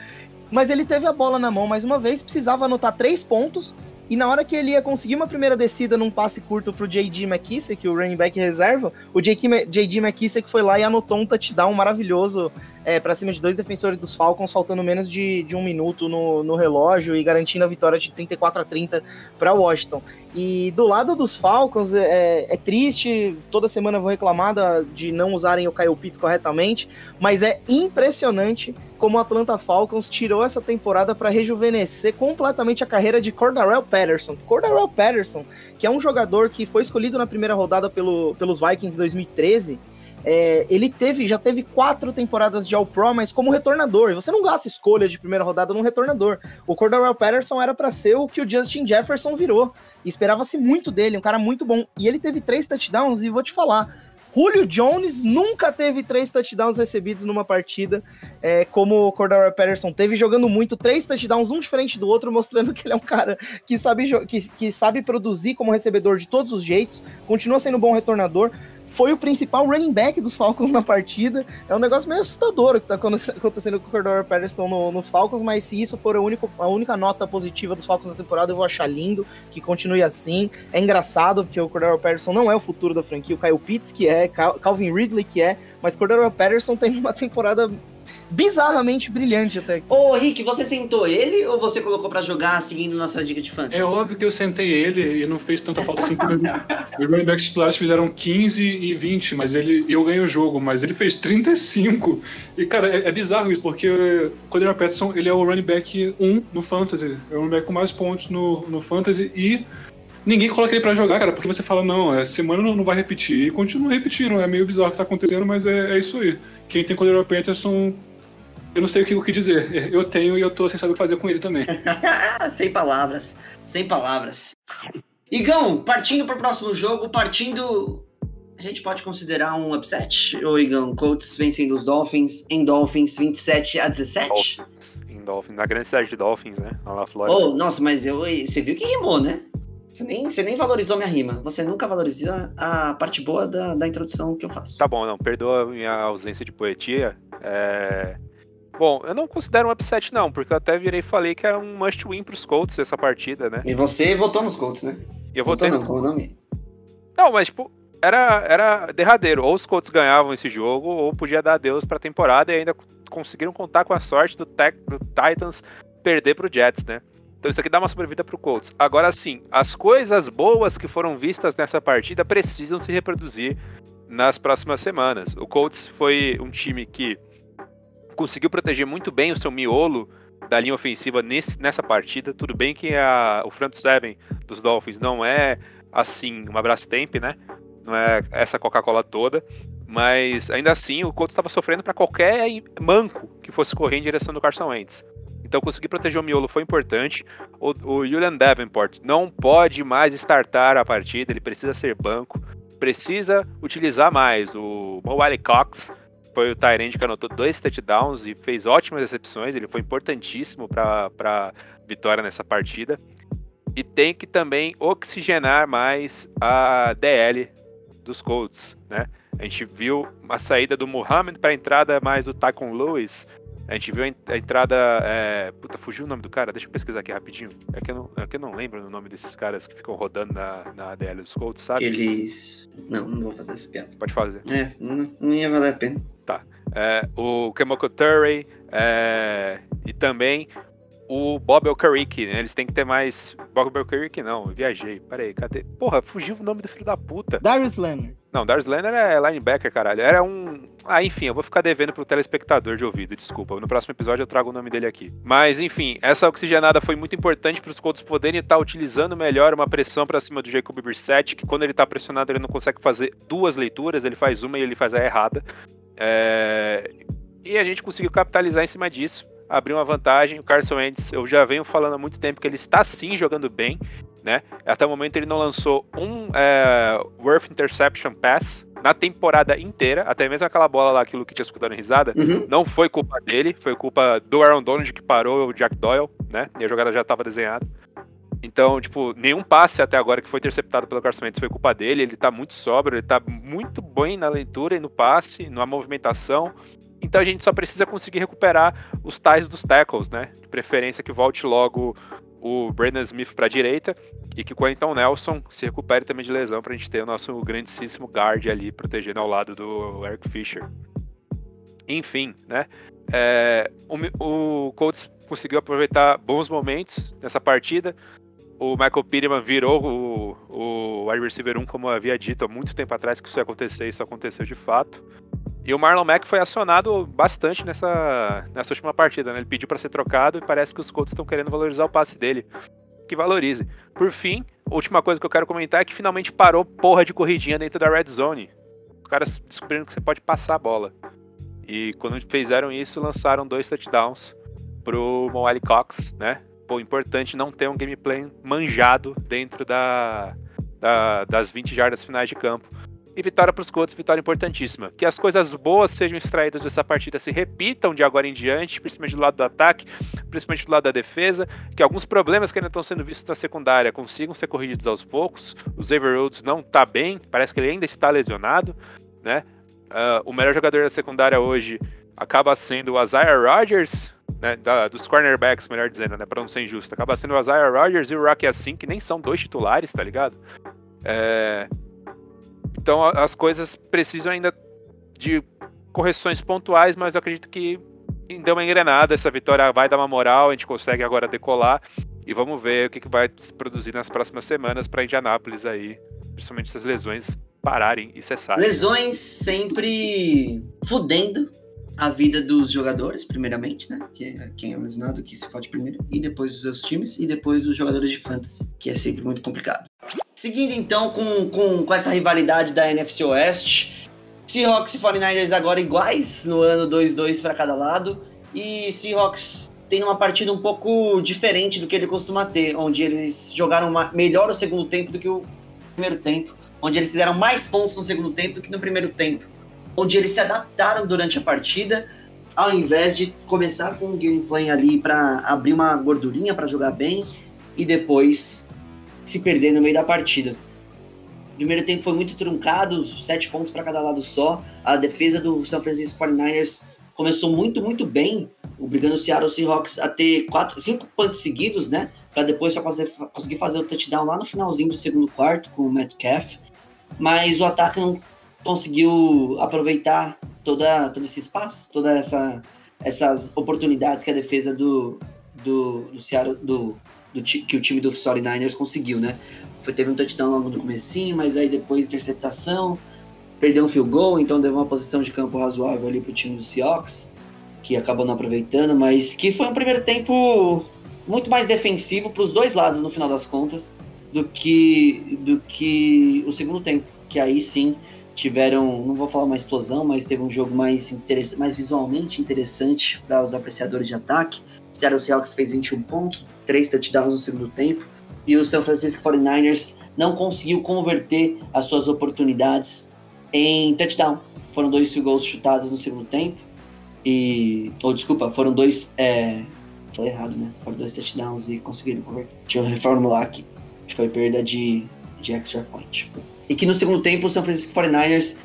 mas ele teve a bola na mão mais uma vez, precisava anotar três pontos. E na hora que ele ia conseguir uma primeira descida num passe curto pro J.D. McKissick, o running back reserva, o. J.D. McKissick foi lá e anotou um touchdown maravilhoso é, para cima de dois defensores dos Falcons, faltando menos de, de um minuto no, no relógio e garantindo a vitória de 34 a 30 para Washington. E do lado dos Falcons, é, é triste, toda semana vou reclamar de não usarem o Kyle Pitts corretamente, mas é impressionante como o Atlanta Falcons tirou essa temporada para rejuvenescer completamente a carreira de Cordarrelle Patterson. Cordarrelle Patterson, que é um jogador que foi escolhido na primeira rodada pelo, pelos Vikings em 2013, é, ele teve, já teve quatro temporadas de All-Pro, mas como retornador. Você não gasta escolha de primeira rodada num retornador. O Cordell Patterson era para ser o que o Justin Jefferson virou. Esperava-se muito dele, um cara muito bom. E ele teve três touchdowns, e vou te falar, Julio Jones nunca teve três touchdowns recebidos numa partida, é, como o Cordero Patterson teve, jogando muito, três touchdowns, um diferente do outro, mostrando que ele é um cara que sabe, que, que sabe produzir como recebedor de todos os jeitos, continua sendo um bom retornador foi o principal running back dos Falcons na partida. É um negócio meio assustador o que está acontecendo com o Cordero Patterson no, nos Falcons, mas se isso for a única, a única nota positiva dos Falcons na temporada, eu vou achar lindo, que continue assim. É engraçado, porque o Cordero Patterson não é o futuro da franquia, o Kyle Pitts que é, Calvin Ridley que é, mas Cordero Patterson tem uma temporada bizarramente brilhante até. Ô, Rick, você sentou ele ou você colocou para jogar seguindo nossa dica de fantasy? É óbvio que eu sentei ele e não fez tanta falta assim. *laughs* Os running backs titulares fizeram 15 e 20, mas ele eu ganhei o jogo, mas ele fez 35. E, cara, é, é bizarro isso, porque o Cordero Patterson, ele é o running back 1 no fantasy. É o running back com mais pontos no, no fantasy e ninguém coloca ele pra jogar, cara, porque você fala, não, essa semana não, não vai repetir. E continua repetindo, é meio bizarro o que tá acontecendo, mas é, é isso aí. Quem tem Cordero Patterson eu não sei o que, o que dizer. Eu tenho e eu tô sem saber o que fazer com ele também. *laughs* sem palavras. Sem palavras. Igão, partindo para o próximo jogo, partindo. A gente pode considerar um upset? Ou Igão, Colts vencendo os Dolphins em Dolphins 27 a 17? Dolphins, em Dolphins, na grande cidade de Dolphins, né? Lá na Flórida. Oh, nossa, mas eu, você viu que rimou, né? Você nem, você nem valorizou minha rima. Você nunca valorizou a parte boa da, da introdução que eu faço. Tá bom, não. Perdoa a minha ausência de poetia. É... Bom, eu não considero um upset, não, porque eu até virei e falei que era um must win pros Colts essa partida, né? E você votou nos Colts, né? E eu votei. Votou não, como nome? Não, mas, tipo, era, era derradeiro. Ou os Colts ganhavam esse jogo, ou podia dar adeus pra temporada e ainda conseguiram contar com a sorte do, tech, do Titans perder pro Jets, né? Então isso aqui dá uma sobrevida pro Colts. Agora sim, as coisas boas que foram vistas nessa partida precisam se reproduzir nas próximas semanas. O Colts foi um time que conseguiu proteger muito bem o seu miolo da linha ofensiva nesse, nessa partida. Tudo bem que a, o front seven dos Dolphins não é assim uma Brastemp, né? Não é essa Coca-Cola toda, mas ainda assim o Colts estava sofrendo para qualquer manco que fosse correr em direção do Carson Wentz. Então conseguir proteger o miolo foi importante. O, o Julian Davenport não pode mais startar a partida, ele precisa ser banco, precisa utilizar mais o Wiley Cox foi o Tyrande que anotou dois touchdowns e fez ótimas recepções. Ele foi importantíssimo para a vitória nessa partida. E tem que também oxigenar mais a DL dos Colts, né? A gente viu a saída do Muhammad para a entrada mais do Tycon Lewis. A gente viu a entrada. É... Puta, fugiu o nome do cara? Deixa eu pesquisar aqui rapidinho. É que eu não, é que eu não lembro o nome desses caras que ficam rodando na, na ADL dos Colts, sabe? Eles. Não, não vou fazer essa piada. Pode fazer. É, não, não ia valer a pena. Tá. É, o Kemoko Turrey é, e também o Bob Elkarick, né? Eles têm que ter mais. Bob Elkarick não, viajei. Peraí, cadê? Porra, fugiu o nome do filho da puta. Darius Leonard. Não, Darius Leonard é linebacker, caralho. Era um. Ah, enfim, eu vou ficar devendo pro telespectador de ouvido, desculpa. No próximo episódio eu trago o nome dele aqui. Mas, enfim, essa oxigenada foi muito importante para os Colts poderem estar utilizando melhor uma pressão para cima do Jacob Brissett, que quando ele tá pressionado ele não consegue fazer duas leituras, ele faz uma e ele faz a errada. É... E a gente conseguiu capitalizar em cima disso, abrir uma vantagem. O Carson Wentz, eu já venho falando há muito tempo que ele está sim jogando bem, né? Até o momento ele não lançou um é, Worth Interception Pass na temporada inteira, até mesmo aquela bola lá que o Luke tinha escutado em risada, uhum. não foi culpa dele, foi culpa do Aaron Donald que parou o Jack Doyle, né? E a jogada já estava desenhada. Então, tipo, nenhum passe até agora que foi interceptado pelo Carson Wentz foi culpa dele. Ele tá muito sóbrio, ele tá muito bem na leitura e no passe, na movimentação. Então a gente só precisa conseguir recuperar os tais dos tackles, né? De preferência que volte logo o Brandon Smith para a direita e que o Quentin Nelson se recupere também de lesão para a gente ter o nosso grandíssimo guard ali protegendo ao lado do Eric Fisher. Enfim, né? É, o, o Colts conseguiu aproveitar bons momentos nessa partida o Michael Pittman virou o, o wide receiver 1, como eu havia dito há muito tempo atrás que isso ia acontecer, isso aconteceu de fato. E o Marlon Mack foi acionado bastante nessa, nessa última partida, né? Ele pediu para ser trocado e parece que os Colts estão querendo valorizar o passe dele. Que valorize. Por fim, a última coisa que eu quero comentar é que finalmente parou porra de corridinha dentro da red zone. caras descobriram que você pode passar a bola. E quando fizeram isso, lançaram dois touchdowns pro Moali Cox, né? Pô, importante não ter um gameplay manjado dentro da, da das 20 jardas finais de campo. E vitória para os Colts, vitória importantíssima. Que as coisas boas sejam extraídas dessa partida se repitam de agora em diante, principalmente do lado do ataque, principalmente do lado da defesa. Que alguns problemas que ainda estão sendo vistos na secundária consigam ser corrigidos aos poucos. O Xavier Rhodes não está bem, parece que ele ainda está lesionado, né? Uh, o melhor jogador da secundária hoje acaba sendo o Isaiah Rodgers, né, da, dos cornerbacks, melhor dizendo, né, para não ser injusto. Acaba sendo o Isaiah Rodgers e o Rocky Assim, que nem são dois titulares, tá ligado? É, então as coisas precisam ainda de correções pontuais, mas eu acredito que deu uma engrenada. Essa vitória vai dar uma moral, a gente consegue agora decolar e vamos ver o que, que vai se produzir nas próximas semanas para Indianápolis aí, principalmente essas lesões pararem e cessarem. Lesões sempre fudendo a vida dos jogadores, primeiramente, né? Que é quem é lesionado que se fode primeiro, e depois os seus times, e depois os jogadores de fantasy, que é sempre muito complicado. Seguindo então com, com, com essa rivalidade da NFC Oeste, Seahawks e 49ers agora iguais no ano 2-2 para cada lado. E Seahawks tem uma partida um pouco diferente do que ele costuma ter, onde eles jogaram uma, melhor o segundo tempo do que o primeiro tempo, onde eles fizeram mais pontos no segundo tempo do que no primeiro tempo, onde eles se adaptaram durante a partida, ao invés de começar com um gameplay ali para abrir uma gordurinha para jogar bem e depois se perder no meio da partida. O primeiro tempo foi muito truncado, sete pontos para cada lado só. A defesa do San Francisco 49ers começou muito, muito bem, obrigando o Seattle Seahawks a ter quatro, cinco punts seguidos, né? Para depois só conseguir fazer o touchdown lá no finalzinho do segundo quarto com o Metcalf. Mas o ataque não conseguiu aproveitar toda, todo esse espaço, toda essa essas oportunidades que a defesa do, do, do Seattle, do, do, que o time do 49ers conseguiu, né? Foi, teve um touchdown logo no comecinho, mas aí depois interceptação, perdeu um field goal, então deu uma posição de campo razoável ali pro time do Seahawks, que acabou não aproveitando, mas que foi um primeiro tempo muito mais defensivo para os dois lados no final das contas do que do que o segundo tempo, que aí sim tiveram, não vou falar uma explosão, mas teve um jogo mais, mais visualmente interessante para os apreciadores de ataque. Seattle Seahawks fez 21 pontos, 3 touchdowns no segundo tempo, e o San Francisco 49ers não conseguiu converter as suas oportunidades em touchdown. Foram dois goals chutados no segundo tempo, e. Ou, oh, desculpa, foram dois. É, falei errado, né? Foram dois touchdowns e conseguiram converter. Deixa eu reformular aqui, que foi perda de, de extra point. E que no segundo tempo o San Francisco 49ers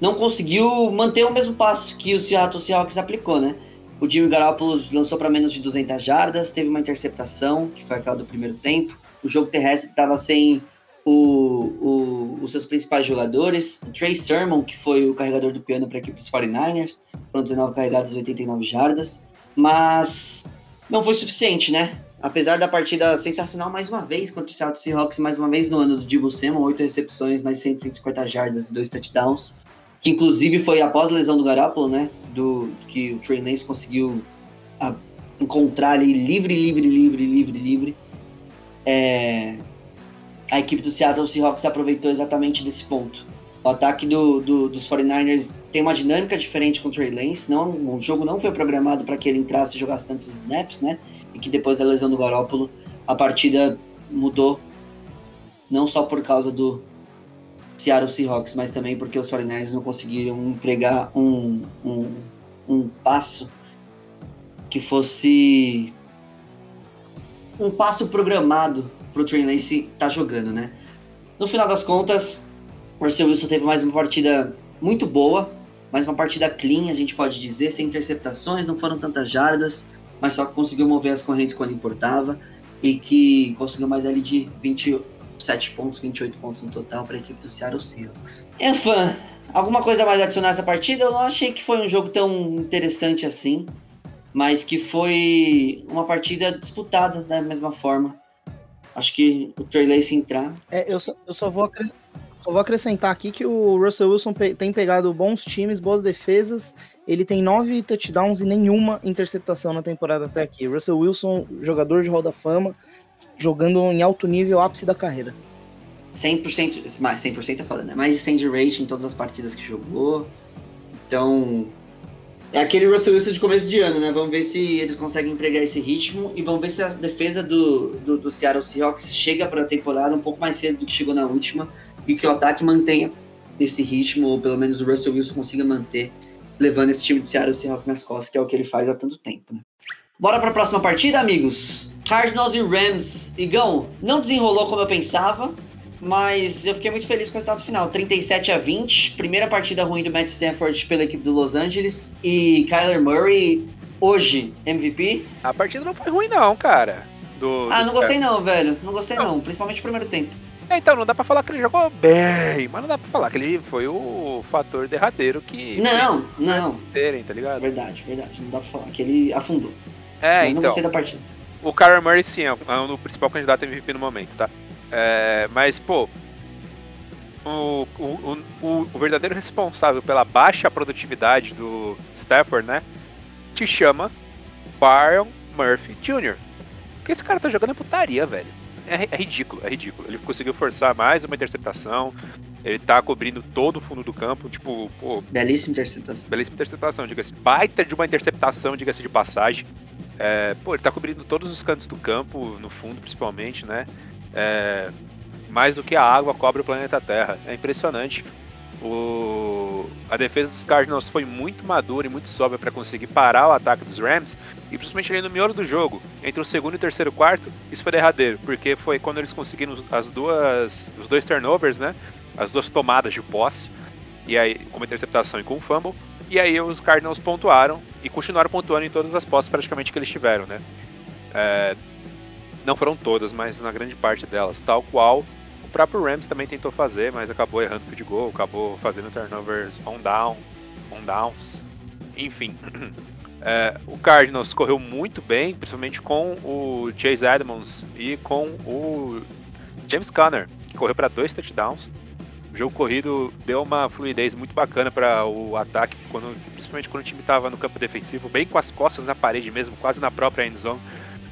não conseguiu manter o mesmo passo que o Seattle Seahawks aplicou, né? O Jimmy Garoppolo lançou para menos de 200 jardas, teve uma interceptação, que foi aquela do primeiro tempo. O jogo terrestre estava sem o, o, os seus principais jogadores. O Trey Sermon, que foi o carregador do piano para a equipe dos 49ers, foram 19 carregadas 89 jardas. Mas não foi suficiente, né? Apesar da partida sensacional mais uma vez contra o Seattle Seahawks, mais uma vez no ano do Divo Samuel, 8 recepções, mais 150 jardas e 2 touchdowns que inclusive foi após a lesão do Garoppolo, né? Do que o Trey Lance conseguiu a, encontrar ali livre, livre, livre, livre, livre. É, a equipe do Seattle Seahawks aproveitou exatamente desse ponto. O ataque do, do, dos 49ers tem uma dinâmica diferente com o Trey Lance. Não, o jogo não foi programado para que ele entrasse e jogasse tantos snaps, né? E que depois da lesão do Garoppolo, a partida mudou. Não só por causa do, Seattle Seahawks, mas também porque os 49ers não conseguiram empregar um, um, um passo que fosse um passo programado para o Trey Lance estar tá jogando, né? No final das contas, o Russell Wilson teve mais uma partida muito boa, mais uma partida clean, a gente pode dizer, sem interceptações, não foram tantas jardas, mas só que conseguiu mover as correntes quando importava e que conseguiu mais ali de 20, 7 pontos, 28 pontos no total para a equipe do Seattle Seahawks. É fã, alguma coisa mais a adicionar essa partida? Eu não achei que foi um jogo tão interessante assim, mas que foi uma partida disputada da mesma forma. Acho que o Trey Lance entrar. É, eu só, eu só vou acrescentar. Só vou acrescentar aqui que o Russell Wilson tem pegado bons times, boas defesas. Ele tem nove touchdowns e nenhuma interceptação na temporada até aqui. Russell Wilson, jogador de Roda Fama, jogando em alto nível, ápice da carreira. 100%, mais 100% é foda, né? Mais de 100 de rating em todas as partidas que jogou. Então, é aquele Russell Wilson de começo de ano, né? Vamos ver se eles conseguem empregar esse ritmo e vamos ver se a defesa do, do, do Seattle Seahawks chega para a temporada um pouco mais cedo do que chegou na última e que o ataque mantenha esse ritmo, ou pelo menos o Russell Wilson consiga manter, levando esse time do Seattle Seahawks nas costas, que é o que ele faz há tanto tempo, né? Bora para a próxima partida, amigos? Cardinals e Rams. Igão, não desenrolou como eu pensava, mas eu fiquei muito feliz com o resultado final. 37 a 20, primeira partida ruim do Matt Stafford pela equipe do Los Angeles. E Kyler Murray, hoje, MVP. A partida não foi ruim, não, cara. Do, Ah, do não gostei não, velho. Não gostei não, principalmente o primeiro tempo. É, então, não dá pra falar que ele jogou bem, mas não dá pra falar que ele foi o fator derradeiro que. Não, não. Terem, tá ligado? Verdade, verdade. Não dá pra falar que ele afundou. É, mas não então. gostei da partida. O Kyler Murray, sim, é o- é o principal candidato a MVP no momento, tá? É, mas, pô. O, o, o, o- verdadeiro responsável pela baixa produtividade do Stafford, né? Se chama Byron Murphy Jr. O que esse cara tá jogando é putaria, velho. É, é ridículo, é ridículo. Ele conseguiu forçar mais uma interceptação. Ele tá cobrindo todo o fundo do campo. Tipo, pô, Belíssima interceptação. Belíssima interceptação, diga-se. Baita de uma interceptação, diga-se de passagem. É, pô, ele tá cobrindo todos os cantos do campo, no fundo principalmente, né? É, mais do que a água cobre o planeta Terra. É impressionante. O, a defesa dos Cardinals foi muito madura e muito sóbria para conseguir parar o ataque dos Rams. E principalmente ali no miolo do jogo, entre o segundo e o terceiro quarto, isso foi derradeiro, porque foi quando eles conseguiram as duas, os dois turnovers, né? As duas tomadas de posse, e aí com uma interceptação e com um fumble. E aí os Cardinals pontuaram e continuaram pontuando em todas as posses praticamente que eles tiveram, né? É, não foram todas, mas na grande parte delas, tal qual próprio Rams também tentou fazer, mas acabou errando field goal, acabou fazendo turnovers on down, on downs, enfim. *clears throat* É, o Cardinals correu muito bem, principalmente com o Chase Edmonds e com o James Conner, que correu para dois touchdowns. O jogo corrido deu uma fluidez muito bacana para o ataque, quando- principalmente quando o time estava no campo defensivo, bem com as costas na parede mesmo, quase na própria end zone.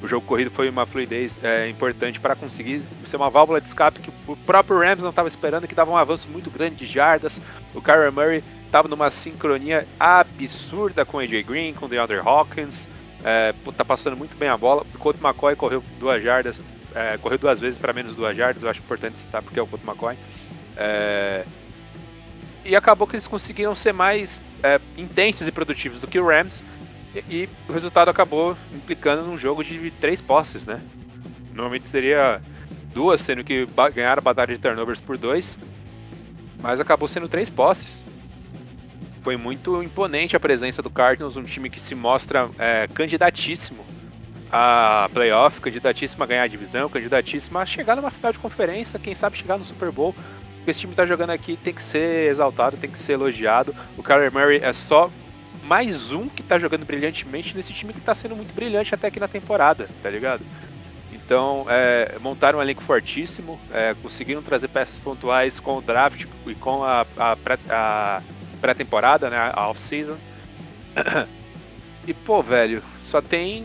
O jogo corrido foi uma fluidez é, importante para conseguir ser uma válvula de escape que o próprio Rams não estava esperando, que dava um avanço muito grande de jardas. O Kyler Murray estava numa sincronia absurda com o AJ Green, com o DeAndre Hawkins. É, tá passando muito bem a bola. O Colt McCoy correu duas jardas, é, correu duas vezes para menos duas jardas. Eu acho importante citar porque é o Colt McCoy. É, e acabou que eles conseguiram ser mais é, intensos e produtivos do que o Rams. E, o resultado acabou implicando num jogo de três posses, né? Normalmente seria duas, tendo que ba- ganhar a batalha de turnovers por dois. Mas acabou sendo três posses. Foi muito imponente a presença do Cardinals, um time que se mostra é, candidatíssimo a playoff, candidatíssimo a ganhar a divisão, candidatíssimo a chegar numa final de conferência, quem sabe chegar no Super Bowl. Esse time tá jogando aqui tem que ser exaltado, tem que ser elogiado. O Kyler Murray é só mais um que tá jogando brilhantemente nesse time que tá sendo muito brilhante até aqui na temporada, tá ligado? Então, é, montaram um elenco fortíssimo, é, conseguiram trazer peças pontuais com o draft e com a, a pré- a pré-temporada, né, a off-season. *coughs* E, pô, velho, só tem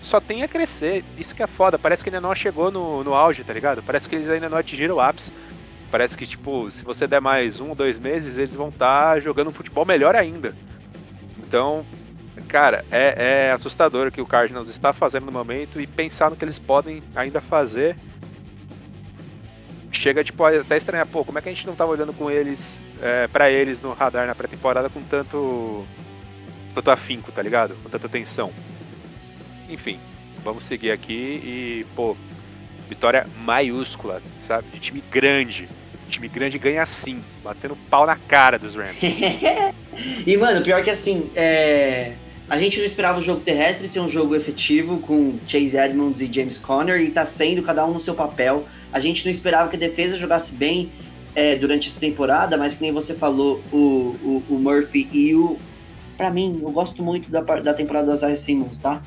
só tem a crescer. Isso que é foda. Parece que ainda não chegou no, no auge, tá ligado? Parece que eles ainda não atingiram o ápice. Parece que, tipo, se você der mais um ou dois meses, eles vão estar jogando um futebol melhor ainda. Então, cara, é, é assustador o que o Cardinals está fazendo no momento e pensar no que eles podem ainda fazer. Chega, tipo, até estranhar, pô, como é que a gente não tava olhando com eles, é, para eles no radar na pré-temporada com tanto, tanto afinco, tá ligado? Com tanta atenção. Enfim, vamos seguir aqui e, pô, vitória maiúscula, sabe? De time grande. Time grande ganha assim, batendo pau na cara dos Rams. *laughs* e, mano, pior que assim, é... a gente não esperava o jogo terrestre ser um jogo efetivo com Chase Edmonds e James Conner, e tá sendo cada um no seu papel. A gente não esperava que a defesa jogasse bem é, durante essa temporada, mas que nem você falou, o, o, o Murphy e o. Pra mim, eu gosto muito da, da temporada do Isaiah Simmons, tá?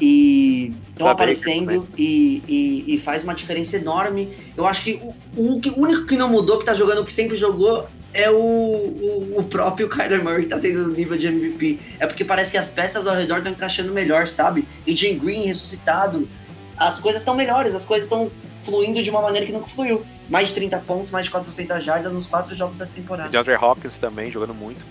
E estão aparecendo e, e, e faz uma diferença enorme. Eu acho que o, o, o único que não mudou, que tá jogando o que sempre jogou, é o, o, o próprio *laughs* Kyler Murray que tá sendo no nível de MVP. É porque parece que as peças ao redor estão encaixando melhor, sabe? E Jim Green ressuscitado. As coisas estão melhores, as coisas estão fluindo de uma maneira que nunca fluiu. Mais de 30 pontos, mais de 400 jardas nos quatro jogos da temporada. DeAndre Hopkins também jogando muito.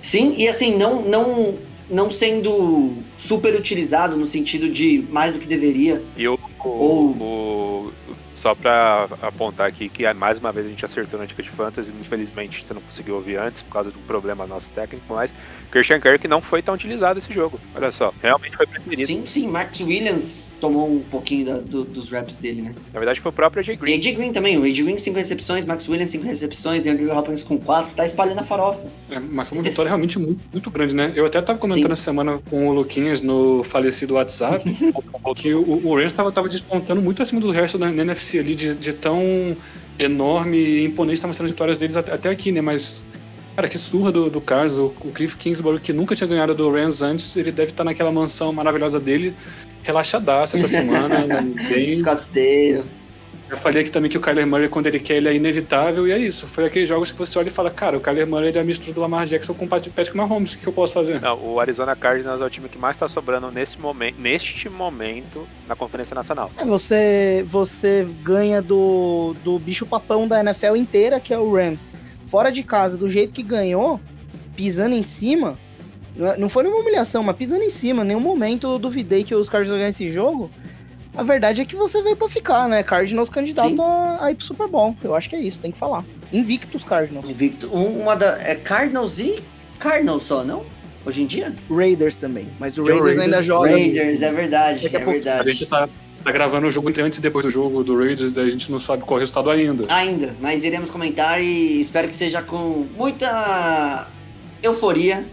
Sim, e assim, não, não, não sendo super utilizado no sentido de mais do que deveria. E o, Ou- o- só pra apontar aqui que mais uma vez a gente acertou na dica de fantasy, infelizmente você não conseguiu ouvir antes por causa de um problema nosso técnico, mas Christian Kirk não foi tão utilizado esse jogo. Olha só, realmente foi preferido. Sim, sim, Max Williams tomou um pouquinho da- do- dos reps dele, né? Na verdade foi o próprio AJ E Green. AJ Green também, o AJ Green 5 recepções, Max Williams 5 recepções, DeAndre Hopkins com 4, tá espalhando a farofa. É, mas foi uma vitória realmente muito, muito grande, né? Eu até tava comentando Sim. essa semana com o Luquinhas no falecido WhatsApp *laughs* que o, o Rams tava, tava despontando muito acima do resto da na NFC ali, de, de tão enorme e imponente estavam sendo as vitórias deles até, até aqui, né? Mas, cara, que surra do, do Carlos. O, o Cliff Kingsbury, que nunca tinha ganhado do Rams antes, ele deve estar naquela mansão maravilhosa dele, relaxadaço essa *laughs* semana, né? bem, Scottsdale. Eu falei aqui também que o Kyler Murray, quando ele quer, ele é inevitável, e é isso. Foi aqueles jogos que você olha e fala, cara, o Kyler Murray ele é a mistura do Lamar Jackson com o Pat- Patrick Mahomes, o que eu posso fazer? Não, o Arizona Cardinals é o time que mais tá sobrando nesse momento, neste momento na Conferência Nacional. É, você, você ganha do, do bicho papão da NFL inteira, que é o Rams. Fora de casa, do jeito que ganhou, pisando em cima. não é- Não foi nenhuma humilhação, mas pisando em cima. Em nenhum momento eu duvidei que os Cardinals ganham esse jogo. A verdade é que você veio pra ficar, né? Cardinals candidato Sim. a, a ir pro Super Bowl. Eu acho que é isso, tem que falar. Invictus Cardinals. Invicto. Um- uma da. É Cardinals e Cardinals só, não? Hoje em dia? Raiders também. Mas o Raiders, Raiders- ainda joga. Raiders, é verdade, a é pouco- A gente verdade. tá, tá gravando o jogo entre antes e depois do jogo do Raiders, daí a gente não sabe qual é o resultado ainda. Ainda, mas iremos comentar e espero que seja com muita euforia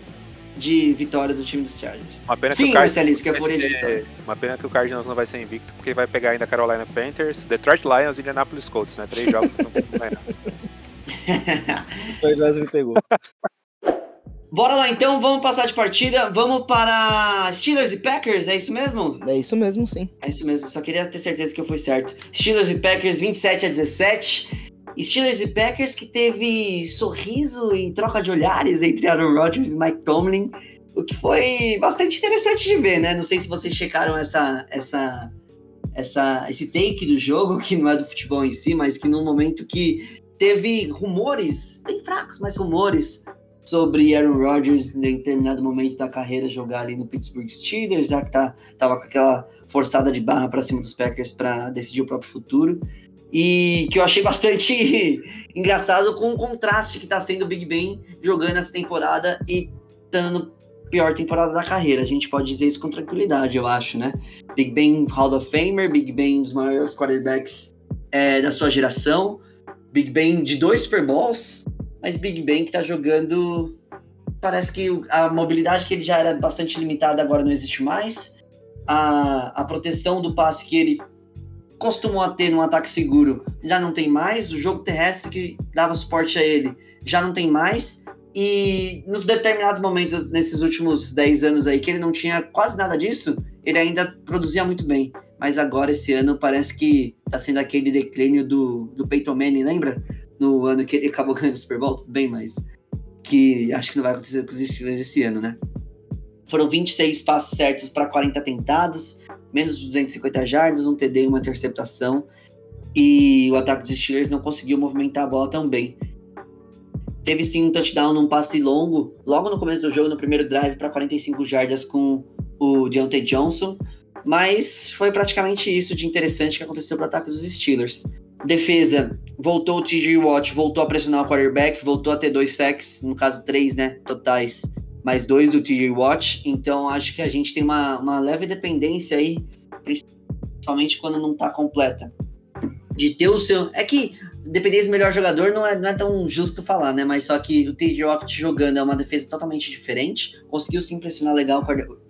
de vitória do time dos Chargers. Uma pena que Sim, o Cardinals Marcelisco, que vai euforia de vitória. Uma pena que o Cardinals não vai ser invicto, porque vai pegar ainda Carolina Panthers, Detroit Lions e Indianapolis Colts, né? Três jogos que não ganhar. O Raiders me pegou. Bora lá então, vamos passar de partida. Vamos para Steelers e Packers, é isso mesmo? É isso mesmo, sim. É isso mesmo, só queria ter certeza que eu fui certo. Steelers e Packers 27 a 17. Steelers e Packers que teve sorriso e troca de olhares entre Aaron Rodgers e Mike Tomlin, o que foi bastante interessante de ver, né? Não sei se vocês checaram essa essa essa esse take do jogo *laughs* que não é do futebol em si, mas que num momento que teve rumores, bem fracos, mas rumores sobre Aaron Rodgers em determinado momento da carreira jogar ali no Pittsburgh Steelers, já que tá, tava com aquela forçada de barra para cima dos Packers para decidir o próprio futuro. E que eu achei bastante *laughs* engraçado com o contraste que tá sendo o Big Ben jogando essa temporada e dando pior temporada da carreira. A gente pode dizer isso com tranquilidade, eu acho, né? Big Ben Hall of Famer, Big Ben um dos maiores quarterbacks é, da sua geração, Big Ben de dois Super Bowls, mas Big Ben que tá jogando. Parece que a mobilidade que ele já era bastante limitada agora não existe mais. A, a proteção do passe que eles costumam a ter num ataque seguro já não tem mais. O jogo terrestre que dava suporte a ele já não tem mais. E nos determinados momentos, nesses últimos 10 anos aí, que ele não tinha quase nada disso, ele ainda produzia muito bem. Mas agora, esse ano, parece que tá sendo aquele declínio do, do Peyton Manning, lembra? No ano que ele acabou ganhando o Super Bowl, bem, mas que acho que não vai acontecer com os Steelers esse ano, né? Foram 26 passos certos para 40 tentados, menos de 250 jardas, um TD e uma interceptação. E o ataque dos Steelers não conseguiu movimentar a bola tão bem. Teve sim um touchdown num passe longo, logo no começo do jogo, no primeiro drive, para 45 jardas com o Deontay Johnson. Mas foi praticamente isso de interessante que aconteceu para o ataque dos Steelers. Defesa, voltou o TJ Watt, voltou a pressionar o quarterback, voltou a ter dois sacks, no caso três, né, totais, mais dois do TJ Watt. Então acho que a gente tem uma, uma leve dependência aí, principalmente quando não tá completa. De ter o seu. É que depender do melhor jogador não é, não é tão justo falar, né? Mas só que o TJ Watt jogando é uma defesa totalmente diferente. Conseguiu sim pressionar legal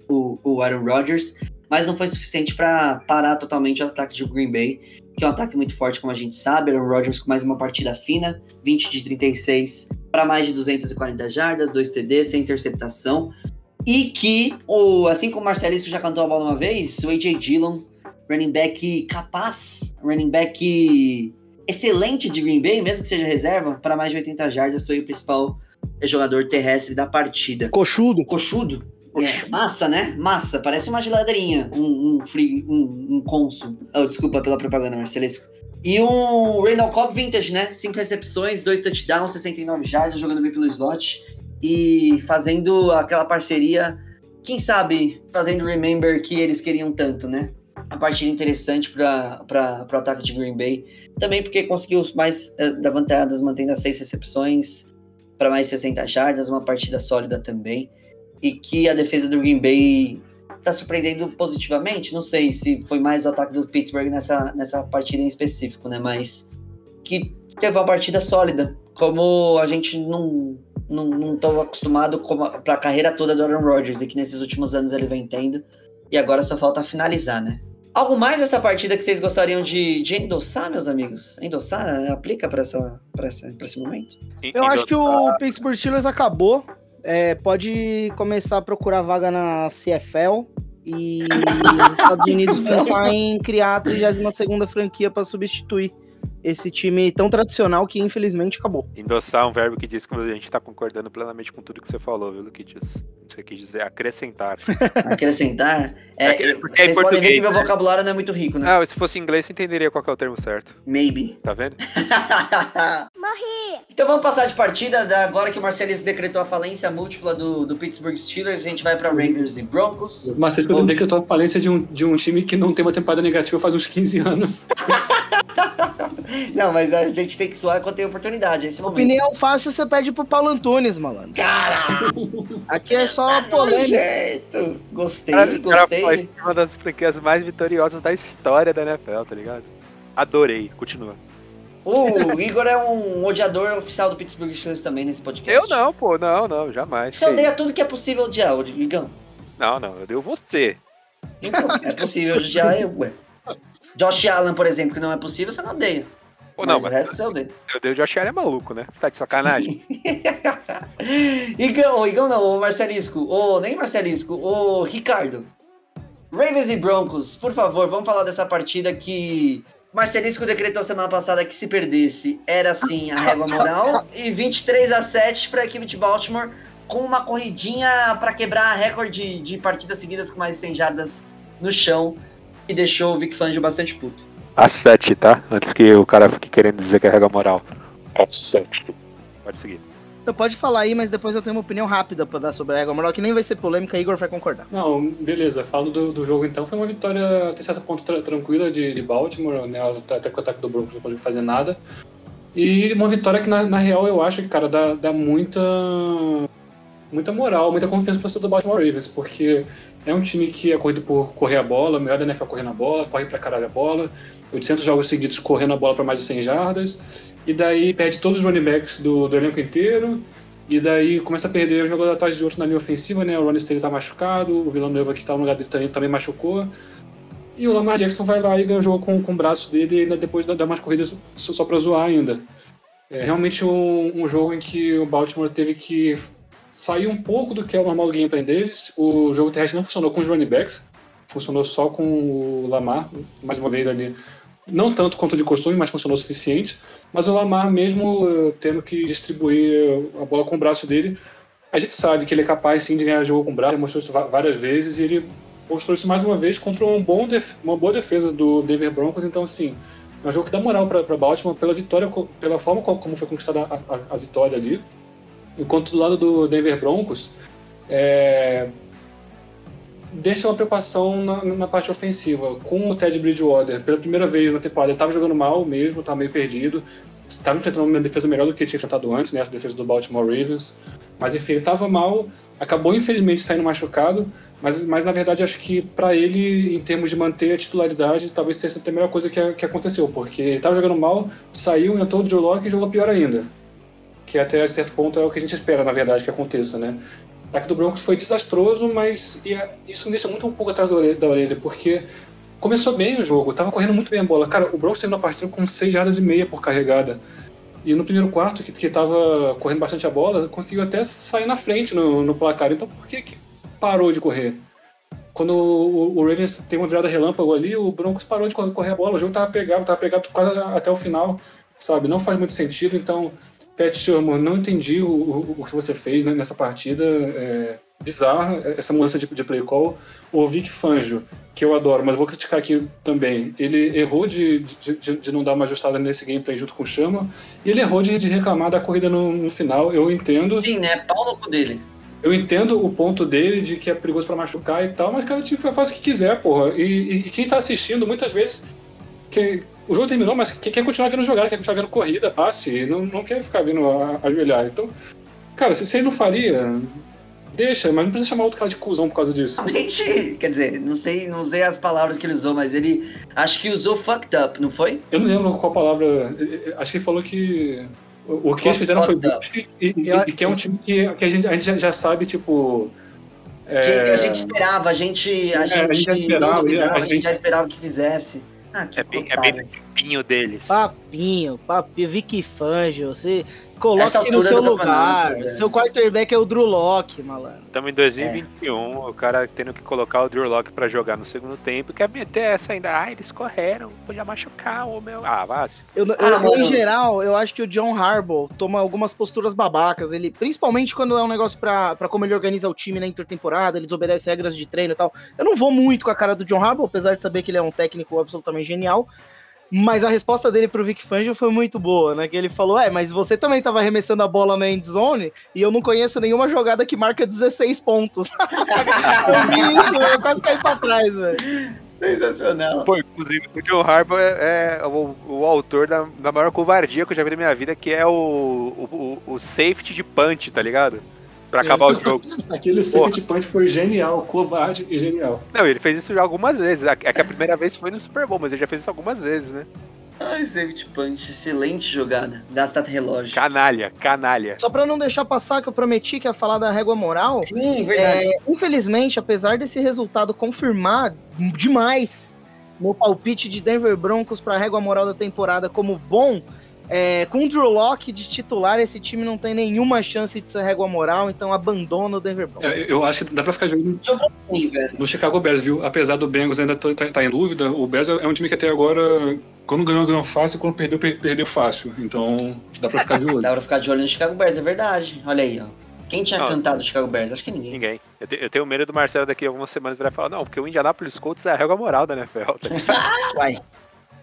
o, o Aaron Rodgers, mas não foi suficiente para parar totalmente o ataque de Green Bay, que é um ataque muito forte, como a gente sabe. Aaron Rodgers com mais uma partida fina, 20 de 36 para mais de 240 jardas, 2 TD, sem interceptação. E que, o, assim como o Marcelisco já cantou a bola uma vez, o AJ Dillon, running back capaz, running back excelente de Green Bay, mesmo que seja reserva, para mais de 80 jardas, foi o principal jogador terrestre da partida. Coxudo. Coxudo. É, massa, né? Massa. Parece uma geladeirinha. Um, um, free, um, um cônsul. Oh, desculpa pela propaganda, Marcelesco. E um Randall Cobb vintage, né? Cinco recepções, dois touchdowns, 69 jardas, jogando bem pelo slot. E fazendo aquela parceria, quem sabe, fazendo remember que eles queriam tanto, né? A partida interessante para o ataque de Green Bay. Também porque conseguiu mais eh, levantadas, mantendo as seis recepções para mais 60 jardas, uma partida sólida também. E que a defesa do Green Bay tá surpreendendo positivamente. Não sei se foi mais o ataque do Pittsburgh nessa, nessa partida em específico, né? Mas que teve uma partida sólida, como a gente não não, não tô acostumado para a carreira toda do Aaron Rodgers e que nesses últimos anos ele vem tendo. E agora só falta finalizar, né? Algo mais dessa partida que vocês gostariam de, de endossar, meus amigos? Endossar aplica para essa, essa, esse momento? Eu acho que o Pittsburgh Steelers acabou. É, pode começar a procurar vaga na CFL e os *laughs* Estados Unidos pensar em criar a 32 franquia para substituir esse time tão tradicional que infelizmente acabou. Endossar é um verbo que diz que a gente tá concordando plenamente com tudo que você falou, viu, Luquidius? Você quis dizer acrescentar. *laughs* acrescentar? É, é porque vocês podem ver que meu vocabulário não é muito rico, né? Ah, se fosse inglês, você entenderia qual é o termo certo. Maybe. Tá vendo? *laughs* Morri! Então vamos passar de partida. Agora que o Marcelisco decretou a falência múltipla do, do Pittsburgh Steelers, a gente vai pra Rangers e Broncos. O Marcelisco oh. decretou a falência de um, de um time que não tem uma temporada negativa faz uns 15 anos. *laughs* Não, mas a gente tem que suar quando tem oportunidade. Esse momento. Opinião fácil você pede pro Paulo Antunes, malandro. Caralho! Aqui é só tá polêmica. Jeito. Gostei, cara, gostei. Cara, foi uma das franquias mais vitoriosas da história da NFL, tá ligado? Adorei. Continua. O Igor é um odiador oficial do Pittsburgh Steelers também nesse podcast. Eu não, pô, não, não, jamais. Você odeia tudo que é possível odiar, Igão. Não, não, eu odeio você. Então, é possível odiar eu, ué. Josh Allen, por exemplo, que não é possível, você não odeia. Pô, não, mas, mas o resto você odeia. Eu odeio o Josh Allen é maluco, né? Tá de sacanagem. *laughs* Igão, Igão não, o Marcelisco, o, nem Marcelisco, o Ricardo. Ravens e Broncos, por favor, vamos falar dessa partida que Marcelisco decretou semana passada que se perdesse era assim a régua moral e 23 a 7 para a equipe de Baltimore com uma corridinha para quebrar a recorde de partidas seguidas com mais de 100 jardas no chão e deixou o Vic Fangio bastante puto. A 7, tá? Antes que o cara fique querendo dizer que é regra moral. A 7. Pode seguir. Então pode falar aí, mas depois eu tenho uma opinião rápida pra dar sobre a regra moral, que nem vai ser polêmica, Igor vai concordar. Não, beleza. Falo do, do jogo então. Foi uma vitória até certo ponto tra tranquila de, de Baltimore, né? Até que o ataque do Broncos não conseguiu fazer nada. E uma vitória que, na, na real, eu acho que, cara, dá, dá muita muita moral, muita confiança para o do Baltimore Ravens, porque é um time que é corrido por correr a bola, melhor da NFL correndo a bola, corre pra caralho a bola, 800 jogos seguidos correndo a bola para mais de 100 jardas, e daí perde todos os running backs do, do elenco inteiro, e daí começa a perder um jogador atrás de outro na linha ofensiva, né? O Ronnie Stanley tá machucado, o Villanova que tá no lugar dele também, também machucou. E o Lamar Jackson vai lá e ganha o jogo com, com o braço dele e ainda depois dá, umas corridas só, só pra zoar ainda. É realmente um, um jogo em que o Baltimore teve que saiu um pouco do que é o normal do gameplay deles. O jogo terrestre não funcionou com os running backs, funcionou só com o Lamar, mais uma vez ali. Não tanto quanto de costume, mas funcionou o suficiente. Mas o Lamar, mesmo eh, tendo que distribuir a bola com o braço dele, a gente sabe que ele é capaz sim de ganhar jogo com o braço, ele mostrou isso várias vezes e ele mostrou isso mais uma vez contra um bom uma boa defesa do Denver Broncos. Então, assim, é um jogo que dá moral para Baltimore pela vitória, pela forma como foi conquistada a, a, a vitória ali. Enquanto do lado do Denver Broncos, é, deixa uma preocupação na, na, parte ofensiva. Com o Ted Bridgewater, pela primeira vez na temporada, ele estava jogando mal mesmo, estava meio perdido. Estava enfrentando uma defesa melhor do que tinha enfrentado antes, né, defesa do Baltimore Ravens. Mas enfim, ele estava mal, acabou infelizmente saindo machucado, mas, mas na verdade acho que para ele, em termos de manter a titularidade, talvez seja a melhor coisa que, que aconteceu, porque ele estava jogando mal, saiu, entrou o Joe Locke e jogou pior ainda que até certo ponto é o que a gente espera, na verdade, que aconteça, né? Ataque do Broncos foi desastroso, mas isso me deixa muito um pouco atrás da orelha, da orelha, porque começou bem o jogo, tava correndo muito bem a bola. Cara, o Broncos terminou a partida com 6 jardas e meia por carregada. E no primeiro quarto, que, que tava correndo bastante a bola, conseguiu até sair na frente no, no placar. Então por que, que parou de correr? Quando o, o, Ravens tem uma virada relâmpago ali, o Broncos parou de correr a bola. O jogo tava pegado, tava pegado quase até o final, sabe? Não faz muito sentido, então Pat Sherman, não entendi o, o, o, que você fez né, nessa partida. É, bizarra essa mudança de, de play call. O Vic Fangio, que eu adoro, mas vou criticar aqui também. Ele errou de, de, de, não dar uma ajustada nesse gameplay junto com o Chama, e ele errou de, de reclamar da corrida no, no final. Eu entendo. Sim, né? Pau no cu dele. Eu entendo o ponto dele de que é perigoso pra machucar e tal, mas cara, tipo, faz o que quiser, porra. E, e- e quem tá assistindo, muitas vezes, que, o jogo terminou, mas quem quer continuar vendo jogar, quer continuar vendo corrida, passe, não, não quer ficar vendo a- ajoelhar. Então, cara, se, se ele não faria, deixa, mas não precisa chamar outro cara de cuzão por causa disso. Realmente, *laughs* quer dizer, não sei, não sei as palavras que ele usou, mas ele acho que usou fucked up, não foi? Eu não lembro qual palavra. Acho que ele falou que. O o que eles fizeram foi. E, e- e- que é um time que, que a, gente, a gente já, já sabe, tipo. é, Que a gente esperava, a gente, a É, a gente, esperava, não duvidava, a a gente gente- já esperava que fizesse. Ah, que É bem, é bem do tipinho deles. Papinho, papinho, Vicky Fangio, você coloca Essa se no seu lugar. campeonato, velho. Seu quarterback é o Drew Locke, malandro. Estamos em 2021, o cara tendo que colocar o Drew Locke pra jogar no segundo tempo, quer meter essa ainda. Ah, eles correram, podia machucar o meu. Ah, vá. Eu, eu- Ah, eu, em geral, eu acho que o John Harbaugh toma algumas posturas babacas. Ele, principalmente quando é um negócio pra, pra como ele organiza o time na intertemporada, ele desobedece regras de treino e tal. Eu não vou muito com a cara do John Harbaugh, apesar de saber que ele é um técnico absolutamente genial. Mas a resposta dele pro Vic Fangio foi muito boa, né? Que ele falou: É, mas você também tava arremessando a bola na end zone e eu não conheço nenhuma jogada que marca 16 pontos. *laughs* eu vi isso, eu quase caí pra trás, velho. Sensacional. Pô, inclusive, o John Harbaugh é, é o, o autor da, da maior covardia que eu já vi na minha vida, que é o, o, o- o safety de punch, tá ligado? Pra Sim. acabar o jogo. *laughs* Aquele safety punch foi genial, covarde e genial. Não, ele fez isso já algumas vezes. É que a primeira vez foi no Super Bowl, mas ele já fez isso algumas vezes, né? Ai, safety punch, excelente jogada. Gasta relógio. Canalha, canalha. Só pra não deixar passar, que eu prometi que ia falar da régua moral. Sim, verdade. É, infelizmente, apesar desse resultado confirmar demais meu palpite de Denver Broncos para a régua moral da temporada como bom, é, com o Drew Locke de titular, esse time não tem nenhuma chance de ser régua moral, então abandona o Denver Broncos. É, Eu acho que dá pra ficar de olho Sim, velho. no Chicago Bears, viu? Apesar do Bengals ainda tá, tá- tá em dúvida, o Bears é um time que até agora, quando ganhou, ganhou fácil, quando perdeu, per- perdeu fácil. Então, dá pra ficar de *laughs* olho. Dá pra ficar de olho no Chicago Bears, é verdade. Olha aí, ó. Quem tinha Não. cantado o Chicago Bears? Acho que ninguém. Ninguém. Eu, te- eu tenho medo do Marcelo daqui a algumas semanas virar falar, não, porque o Indianapolis Colts é a régua moral da NFL. Tá ligado?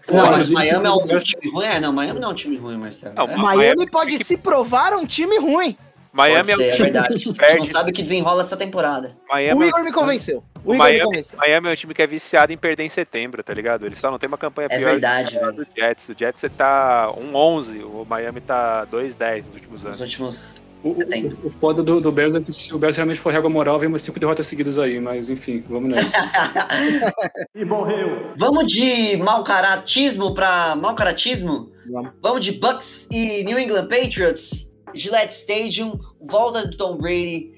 Vai. Não, Pô, mas Miami é um Bears- time ruim? É, não, Miami não é um time ruim, Marcelo. Não, É. mas- Miami pode se provar um time ruim. Miami Pode é um ser, é time verdade. A que gente não perde. sabe o que desenrola essa temporada. Miami, o é um- Igor me convenceu. O o Igor me Miami, convenceu. Miami é um time que é viciado em perder em setembro, tá ligado? Ele só não tem uma campanha É pior verdade, do que a velho. do Jets. O Jets tá 1-11, o Miami tá 2-10 nos últimos Nos anos. últimos. O, o, foda do, do Bears é que se o Bears realmente for régua moral, vem umas cinco derrotas seguidas aí, mas enfim, vamos nessa. *laughs* Vamos de mau caratismo pra mau caratismo? Vamos. Vamos de Bucks e New England Patriots. Gillette Stadium, volta do Tom Brady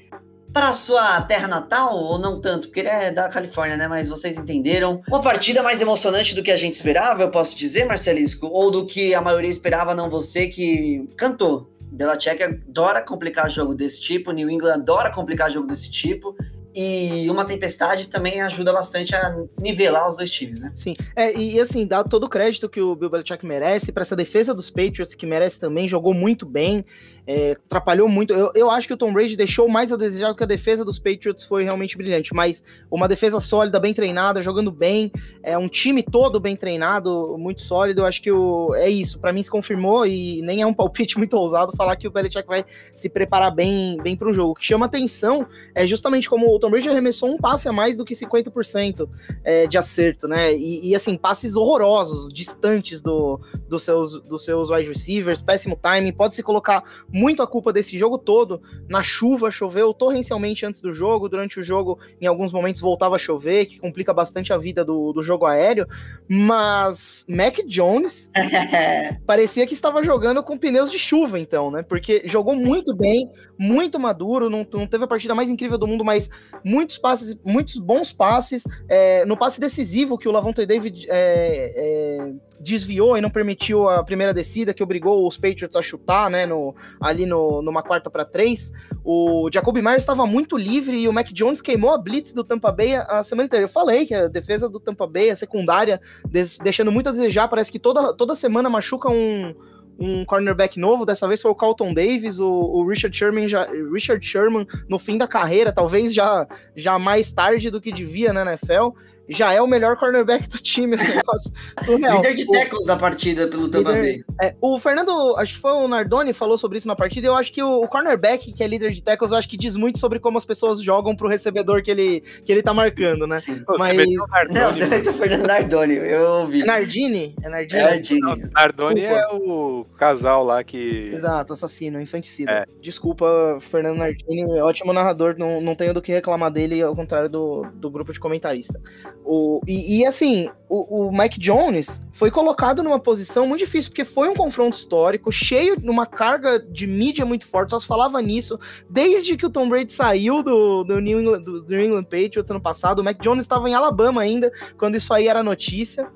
para sua terra natal, ou não tanto, porque ele é da Califórnia, né? Mas vocês entenderam. Uma partida mais emocionante do que a gente esperava, eu posso dizer, Marcelisco? Ou do que a maioria esperava, não você que cantou. Belichick adora complicar jogo desse tipo, New England adora complicar jogo desse tipo. E uma tempestade também ajuda bastante a nivelar os dois times, né? Sim, é, e assim, dá todo o crédito que o Bill Belichick merece, para essa defesa dos Patriots, que merece também, jogou muito bem, é, atrapalhou muito. Eu, eu acho que o Tom Brady deixou mais a desejar do que a defesa dos Patriots foi realmente brilhante, mas uma defesa sólida, bem treinada, jogando bem, é um time todo bem treinado, muito sólido. Eu acho que o, é isso, para mim se confirmou e nem é um palpite *laughs* muito ousado falar que o Belichick vai se preparar bem, bem para o jogo. O que chama atenção é justamente como o Tom Brady arremessou um passe a mais do que 50% é, de acerto, né? E, e, assim, passes horrorosos, distantes do, dos, seus, dos seus wide receivers, péssimo timing. Pode-se colocar muito a culpa desse jogo todo na chuva, choveu torrencialmente antes do jogo. Durante o jogo, em alguns momentos, voltava a chover, que complica bastante a vida do, do jogo aéreo. Mas Mac Jones *laughs* parecia que estava jogando com pneus de chuva, então, né? Porque jogou muito bem, muito maduro, não, não teve a partida mais incrível do mundo, mas muitos passes, muitos bons passes. É, no passe decisivo que o Lavonte David é, é, desviou e não permitiu a primeira descida, que obrigou os Patriots a chutar, né? No, ali no, numa quarta para três. O Jacoby Myers estava muito livre e o Mac Jones queimou a blitz do Tampa Bay a semana inteira. Eu falei que a defesa do Tampa Bay, a secundária, deixando muito a desejar. Parece que toda, toda semana machuca um, um cornerback novo, dessa vez foi o Carlton Davis, o, o Richard Sherman já, Richard Sherman no fim da carreira, talvez já, já mais tarde do que devia né, na NFL já é o melhor cornerback do time. surreal. Líder de tackles da partida pelo Tampa Bay. É, o Fernando, acho que foi o Nardoni, falou sobre isso na partida. Eu acho que o, o, cornerback, que é líder de tackles, eu acho que diz muito sobre como as pessoas jogam pro recebedor que ele, que ele tá marcando, né? Sim. Mas... Não, você ter o Fernando Nardoni, eu ouvi. É Nardini? É Nardini? É Nardini. Nardoni é o casal lá que... Exato, assassino, infanticida. É. Desculpa, Fernando Nardini, ótimo narrador, não, não tenho do que reclamar dele, ao contrário do, do grupo de comentarista. O, e, e assim, o, o, Mike Jones foi colocado numa posição muito difícil, porque foi um confronto histórico, cheio de uma carga de mídia muito forte, só se falava nisso. Desde que o Tom Brady saiu do, do, New, England, do, New England Patriots ano passado, o Mac Jones estava em Alabama ainda, quando isso aí era notícia.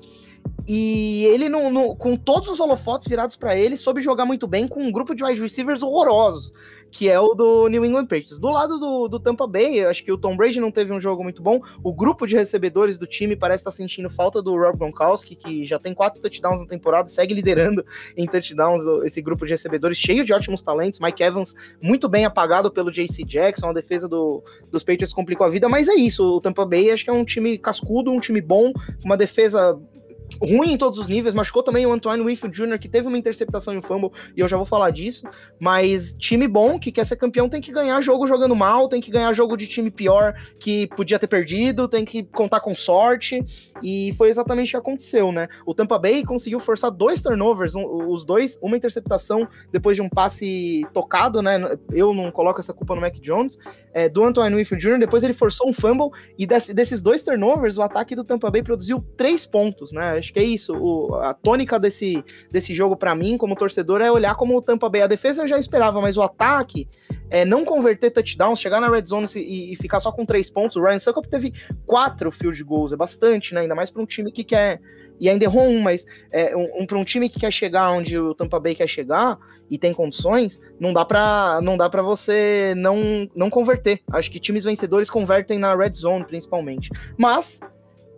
E ele, com todos os holofotes virados para ele, soube jogar muito bem com um grupo de wide receivers horrorosos que é o do New England Patriots. Do lado do, do Tampa Bay, acho que o Tom Brady não teve um jogo muito bom. O grupo de recebedores do time parece estar sentindo falta do Rob Gronkowski, que já tem quatro touchdowns na temporada, segue liderando em touchdowns esse grupo de recebedores, cheio de ótimos talentos. Mike Evans, muito bem apagado pelo JC Jackson, a defesa do, dos Patriots complicou a vida, mas é isso. O Tampa Bay acho que é um time cascudo, um time bom, uma defesa ruim em todos os níveis, machucou também o Antoine Winfield Jr., que teve uma interceptação e um fumble, e eu já vou falar disso, mas time bom, que quer ser campeão, tem que ganhar jogo jogando mal, tem que ganhar jogo de time pior que podia ter perdido, tem que contar com sorte, e foi exatamente o que aconteceu, né? O Tampa Bay conseguiu forçar dois turnovers, um, os dois, uma interceptação depois de um passe tocado, né? Eu não coloco essa culpa no Mac Jones, é, do Antoine Winfield Jr., depois ele forçou um fumble, e desse, desses dois turnovers, o ataque do Tampa Bay produziu três pontos, né? Acho que é isso. O, a tônica desse, desse jogo, para mim, como torcedor, é olhar como o Tampa Bay. A defesa eu já esperava, mas o ataque, é não converter touchdowns, chegar na red zone e, e ficar só com três pontos. O Ryan Suckup teve quatro field goals, é bastante, né? Ainda mais para um time que quer. E ainda errou um, mas é, um, um para um time que quer chegar onde o Tampa Bay quer chegar e tem condições, não dá para não dá para você não não converter. Acho que times vencedores convertem na red zone principalmente. Mas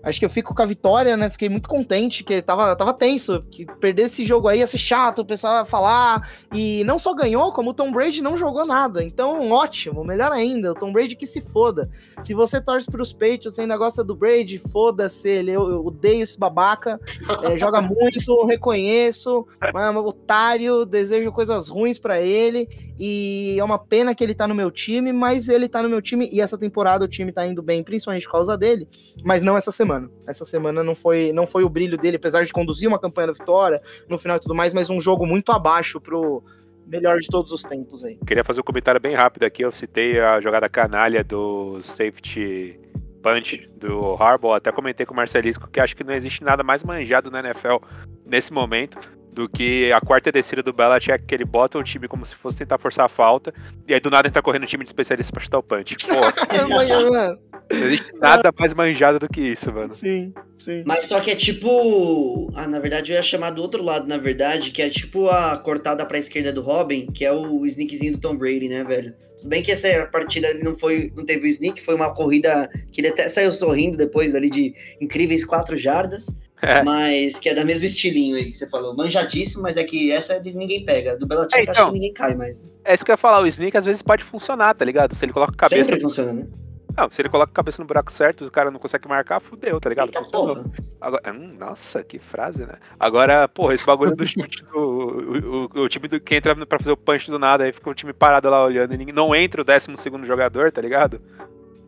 Acho que eu fico com a vitória, né? Fiquei muito contente, que tava, tava tenso, que perder esse jogo aí ia ser chato, o pessoal ia falar. E não só ganhou, como o Tom Brady não jogou nada. Então, ótimo, melhor ainda, o Tom Brady que se foda. Se você torce pros Patriots e ainda gosta do Brady, foda-se ele. Eu, eu, odeio esse babaca. É, joga *laughs* muito, reconheço, mas é um otário, desejo coisas ruins para ele. E é uma pena que ele tá no meu time, mas ele tá no meu time e essa temporada o time tá indo bem, principalmente por causa dele, mas não essa semana semana. Essa semana não foi, não foi o brilho dele, apesar de conduzir uma campanha da vitória no final e tudo mais, mas um jogo muito abaixo pro melhor de todos os tempos aí. Queria fazer um comentário bem rápido aqui. Eu citei a jogada canalha do safety punch do Harbaugh. Até comentei com o Marcelisco que acho que não existe nada mais manjado na NFL nesse momento do que a quarta descida do Belichick, que ele bota o time como se fosse tentar forçar a falta, e aí do nada ele tá correndo o time de especialista pra chutar o punch. Pô, *laughs* não existe nada mais manjado do que isso, mano. Sim, sim. Mas só que é tipo. Ah, na verdade eu ia chamar do outro lado, na verdade, que é tipo a cortada pra esquerda do Robin, que é o sneakzinho do Tom Brady, né, velho? Tudo bem que essa partida ele não foi, não teve o sneak, foi uma corrida que ele até saiu sorrindo depois ali de incríveis quatro jardas. É. Mas que é da mesmo estilinho aí que você falou. Manjadíssimo, mas é que essa ninguém pega. Do Belichick é, então, acho que ninguém cai mais. É isso que eu ia falar. O Sneak às vezes pode funcionar, tá ligado? Se ele coloca a cabeça. Sempre funciona, né? Não, se ele coloca a cabeça no buraco certo, o cara não consegue marcar, fudeu, tá ligado? Eita, Agora, hum, nossa, que frase, né? Agora, porra, esse bagulho do *laughs* chute do. O, o, o, time do, que entra pra fazer o punch do nada, aí fica o time parado lá olhando e não entra o décimo segundo jogador, tá ligado?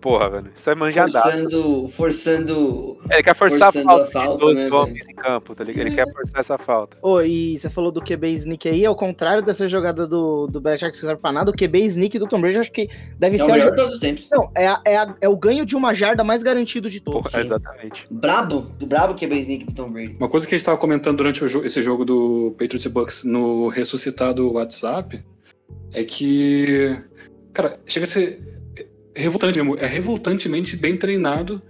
Porra, velho. Isso é manjadaço. Forçando. Forçando. Ele quer forçar forçando a falta, a falta dos né, homens em campo, tá ligado? Ele quer forçar essa falta. Ô, oh, e você falou do QB sneak aí, ao contrário dessa jogada do, do Belichick que serve pra nada, o QB sneak do Tom Brady acho que deve é ser. O melhor a... todos os tempos. Não, é, a, é, a, é o ganho de uma jarda mais garantido de todos. Porra, exatamente. Brabo, brabo QB sneak do Tom Brady. Uma coisa que a gente tava comentando durante o, esse jogo do Patriots Bucks no ressuscitado WhatsApp é que. Cara, chega a ser revoltante mesmo. É revoltantemente bem treinado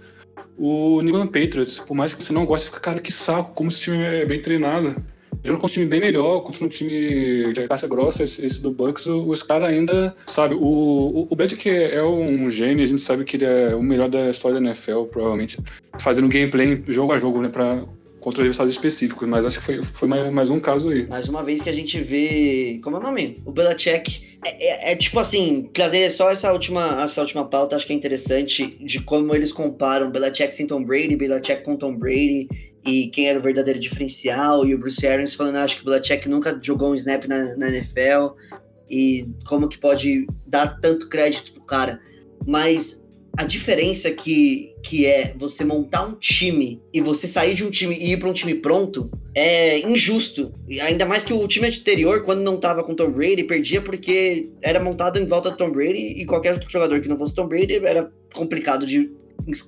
o New England Patriots. Por mais que você não goste, fica, cara, que saco, como esse time é bem treinado. Jogando contra um time bem melhor, contra um time de caixa grossa, esse, esse do Bucks, os caras ainda, sabe, o, o, o Belichick é um gênio, a gente sabe que ele é o melhor da história da NFL, provavelmente, fazendo gameplay jogo a jogo, né, pra contra adversários específicos, mas acho que foi, foi mais, mais um caso aí. Mais uma vez que a gente vê. Como é o nome? O Belichick. É, é- é tipo assim, trazer só essa última, essa última pauta, acho que é interessante de como eles comparam Belichick sem Tom Brady, Belichick com Tom Brady e quem era o verdadeiro diferencial. E o Bruce Arians falando, acho que o Belichick nunca jogou um snap na, na NFL e como que pode dar tanto crédito pro cara. Mas a diferença que, que é você montar um time e você sair de um time e ir para um time pronto é injusto. E ainda mais que o time anterior, quando não tava com Tom Brady, perdia porque era montado em volta do Tom Brady e qualquer jogador que não fosse Tom Brady era complicado de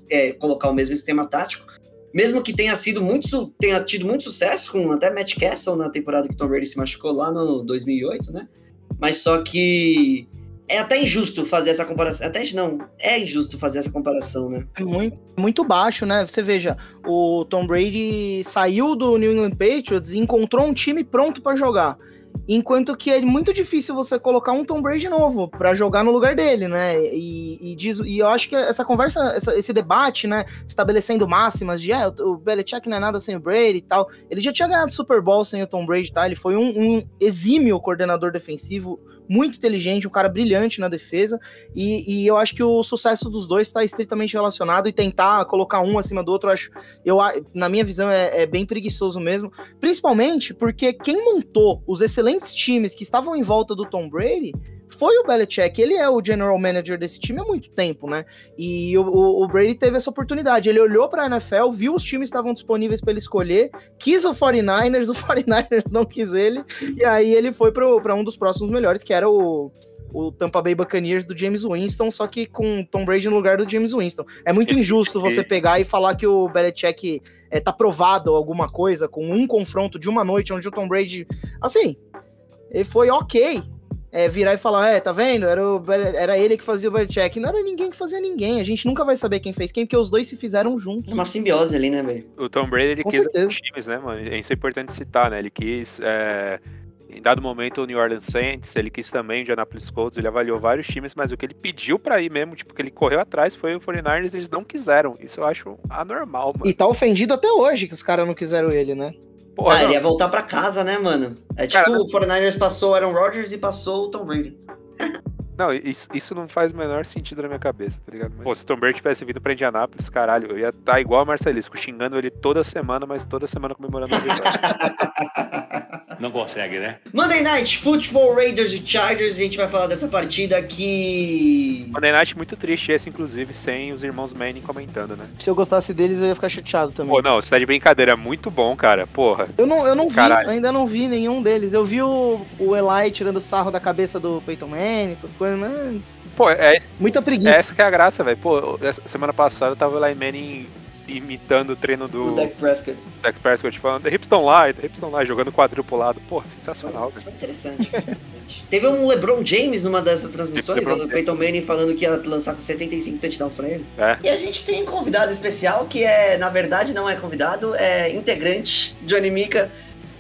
é, colocar o mesmo esquema tático. Mesmo que tenha sido muito, tenha tido muito sucesso com até Matt Castle na temporada que Tom Brady se machucou lá no 2008, né? Mas só que é até injusto fazer essa comparação. Até não, é injusto fazer essa comparação, né? É muito, muito baixo, né? Você veja, o Tom Brady saiu do New England Patriots e encontrou um time pronto pra jogar. Enquanto que é muito difícil você colocar um Tom Brady novo pra jogar no lugar dele, né? E, e, diz, e eu acho que essa conversa, essa- esse debate, né? Estabelecendo máximas de é, o Belichick não é nada sem o Brady e tal. Ele já tinha ganhado Super Bowl sem o Tom Brady, tá? Ele foi um, um exímio coordenador defensivo, muito inteligente, um cara brilhante na defesa. E, e eu acho que o sucesso dos dois está estritamente relacionado e tentar colocar um acima do outro, eu acho, eu, na minha visão, é, é bem preguiçoso mesmo. Principalmente porque quem montou os excelentes times que estavam em volta do Tom Brady foi o Belichick. Ele é o general manager desse time há muito tempo, né? E o, o- o Brady teve essa oportunidade. Ele olhou para a NFL, viu os times que estavam disponíveis para ele escolher, quis o 49ers, *laughs* o 49ers não quis ele, e aí ele foi para um dos próximos melhores, que era o, o Tampa Bay Buccaneers do James Winston, só que com Tom Brady no lugar do James Winston. É muito *laughs* injusto você pegar e falar que o Belichick é, tá provado alguma coisa com um confronto de uma noite onde o Tom Brady, assim, ele foi ok. É, virar e falar, é, tá vendo? Era, o era ele que fazia o Belichick. Não era ninguém que fazia ninguém. A gente nunca vai saber quem fez quem, porque os dois se fizeram juntos. Uma simbiose ali, né, velho? O Tom Brady ele Com quis certeza. times, né, mano? Isso é importante citar, né? Ele quis, é, em dado momento, o New Orleans Saints, ele quis também o Indianapolis Colts, ele avaliou vários times, mas o que ele pediu pra ir mesmo, tipo, que ele correu atrás foi o 49ers eles não quiseram. Isso eu acho anormal, mano. E tá ofendido até hoje que os caras não quiseram ele, né? Porra, ah, não. ele ia voltar pra casa, né, mano? É tipo, Cara, o 49ers passou o Aaron Rodgers e passou o Tom Brady. Não, isso, isso não faz o menor sentido na minha cabeça, tá ligado? Pô, se o Tom Brady tivesse vindo pra Indianápolis, caralho, eu ia estar igual a Marcelisco, xingando ele toda semana, mas toda semana comemorando a vitória. *laughs* Não consegue, né? Monday Night Football Raiders e Chargers. A gente vai falar dessa partida que. Monday Night muito triste esse, inclusive, sem os irmãos Manning comentando, né? Se eu gostasse deles, eu ia ficar chateado também. Pô, não, você tá de brincadeira, é muito bom, cara, porra. Eu não, eu não vi, ainda não vi nenhum deles. Eu vi o, o Eli tirando sarro da cabeça do Peyton Manning, essas coisas, mas Pô, é, muita preguiça. essa que é a graça, velho. Pô, essa semana passada eu tava lá em Manning imitando o treino do O Dak Prescott. Dak Prescott, falando, the hips don't lie, the hips don't lie, jogando quadril pro lado. Pô, sensacional, velho. Foi interessante, foi interessante. *laughs* Teve um LeBron James numa dessas transmissões, LeBron o Peyton Manning falando que ia lançar com 75 touchdowns pra ele. É. E a gente tem um convidado especial que é, na verdade, não é convidado, é integrante, Johnny Mika.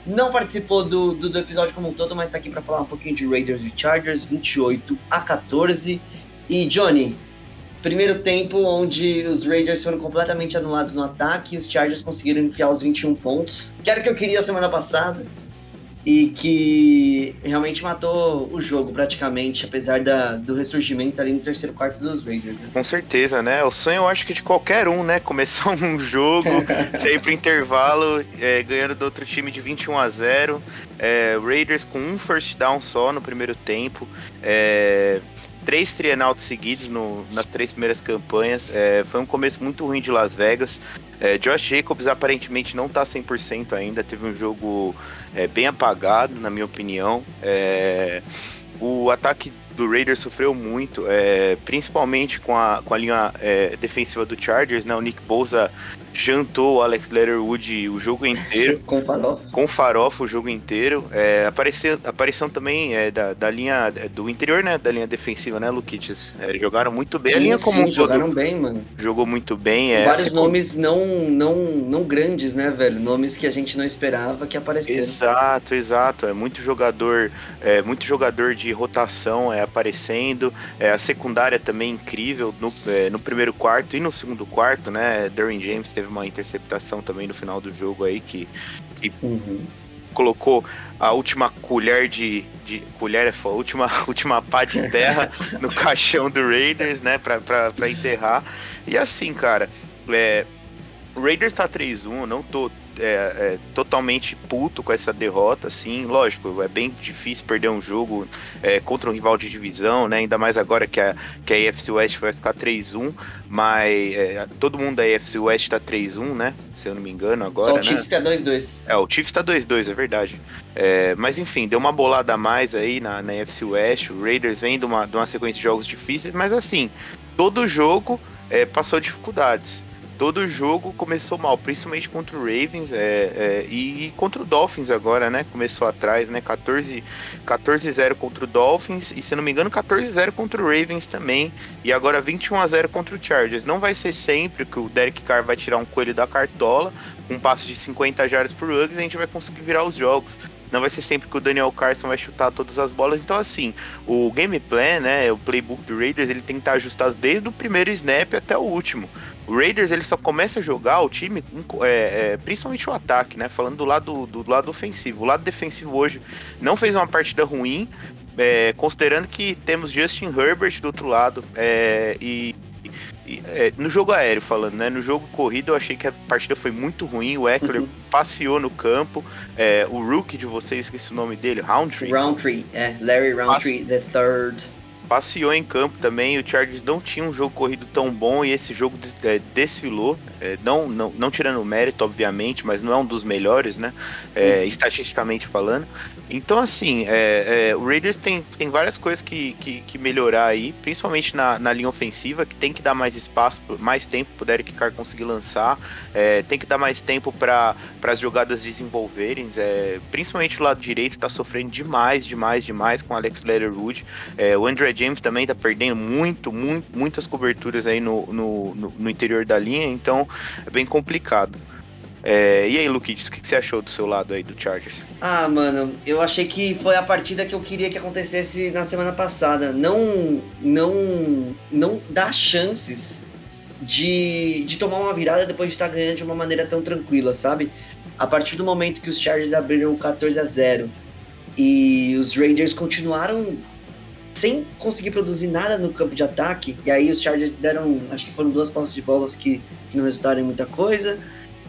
Não participou do, do, do episódio como um todo, mas tá aqui pra falar um pouquinho de Raiders e Chargers, 28 a 14. E Johnny, primeiro tempo onde os Raiders foram completamente anulados no ataque e os Chargers conseguiram enfiar os 21 pontos. Que era o que eu queria semana passada. E que realmente matou o jogo praticamente, apesar da, do ressurgimento ali no terceiro quarto dos Raiders, né? Com certeza, né? O sonho eu acho que de qualquer um, né? Começar *laughs* um jogo, *laughs* sair pro intervalo, é, ganhando do outro time de 21 a 0. É, Raiders com um first down só no primeiro tempo. É, três trienauts seguidos no- nas três primeiras campanhas. É, foi um começo muito ruim de Las Vegas. É, Josh Jacobs aparentemente não tá 100% ainda. Teve um jogo é, bem apagado, na minha opinião. É, o ataque do Raiders sofreu muito, é, principalmente com a, com a linha é, defensiva do Chargers, né? O Nick Bosa jantou o Alex Leatherwood o jogo inteiro. *laughs* Com farofa. com farofa o jogo inteiro. É, apareceu, aparição também é, da, da linha é, do interior, né? Da linha defensiva, né, Lukic? É, jogaram muito bem. a linha como um todo jogaram bem, mano. jogou muito bem. É, Vários nomes não, não, não grandes, né, velho? Nomes que a gente não esperava que apareceram. Exato, exato. É muito jogador, é muito jogador de rotação. É, aparecendo. É, a secundária também incrível no, é, no primeiro quarto e no segundo quarto, né? Darren James teve uma interceptação também no final do jogo aí que, que Uhum. colocou a última colher de, de colher é a última *laughs* última pá de terra *laughs* no caixão do Raiders, né, pra enterrar. E assim, cara, é, o Raiders tá 3-1, eu não tô é, é, totalmente puto com essa derrota, assim, lógico, é bem difícil perder um jogo é, contra um rival de divisão, né, ainda mais agora que a, que a AFC West vai ficar 3-1, mas é, todo mundo da AFC West tá 3-1, né, se eu não me engano agora, Só o né? Chiefs é 2-2. É, o Chiefs tá 2-2, é verdade. É, mas enfim, deu uma bolada a mais aí na, na FC West. O Raiders vem de uma, de uma sequência de jogos difíceis, mas assim, todo jogo é, passou dificuldades. Todo jogo começou mal, principalmente contra o Ravens é, é, e contra o Dolphins agora, né? Começou atrás, né? 14 14-0 contra o Dolphins e, se não me engano, 14-0 contra o Ravens também. E agora 21-0 contra o Chargers. Não vai ser sempre que o Derek Carr vai tirar um coelho da cartola, um passo de 50 jardas por Ruggs, a gente vai conseguir virar os jogos. Não vai ser sempre que o Daniel Carson vai chutar todas as bolas. Então, assim, o game plan, né, o playbook do Raiders, ele tem que estar ajustado desde o primeiro snap até o último. O Raiders, ele só começa a jogar o time, é, é, principalmente o ataque, né, falando do lado, do, do lado ofensivo. O lado defensivo hoje não fez uma partida ruim, é, considerando que temos Justin Herbert do outro lado é, e e, é, no jogo aéreo falando, né? No jogo corrido eu achei que a partida foi muito ruim. O Eckler Uhum. passeou no campo. É, o rookie de vocês, esqueci o nome dele, Roundtree, Roundtree, é. Larry Roundtree, the third. Passeou em campo também. O Chargers não tinha um jogo corrido tão bom e esse jogo des- é, desfilou. É, não, não, não tirando o mérito, obviamente, mas não é um dos melhores, né? É, estatisticamente falando. Então, assim, é, é, o Raiders tem, tem várias coisas que, que, que melhorar aí, principalmente na, na linha ofensiva, que tem que dar mais espaço, mais tempo pro Derek Carr conseguir lançar, é, tem que dar mais tempo para as jogadas desenvolverem, é, principalmente o lado direito está sofrendo demais, demais, demais com o Alex Leatherwood. O André James também tá perdendo muito, muito, muitas coberturas aí no, no, no, no interior da linha, então é bem complicado. É, e aí, Luquides, o que, você achou do seu lado aí do Chargers? Ah, mano, eu achei que foi a partida que eu queria que acontecesse na semana passada. Não, não, não dá chances de, de tomar uma virada depois de estar ganhando de uma maneira tão tranquila, sabe? A partir do momento que os Chargers abriram o 14 a 0 e os Raiders continuaram sem conseguir produzir nada no campo de ataque, e aí os Chargers deram, acho que foram duas posses de bolas que, que não resultaram em muita coisa,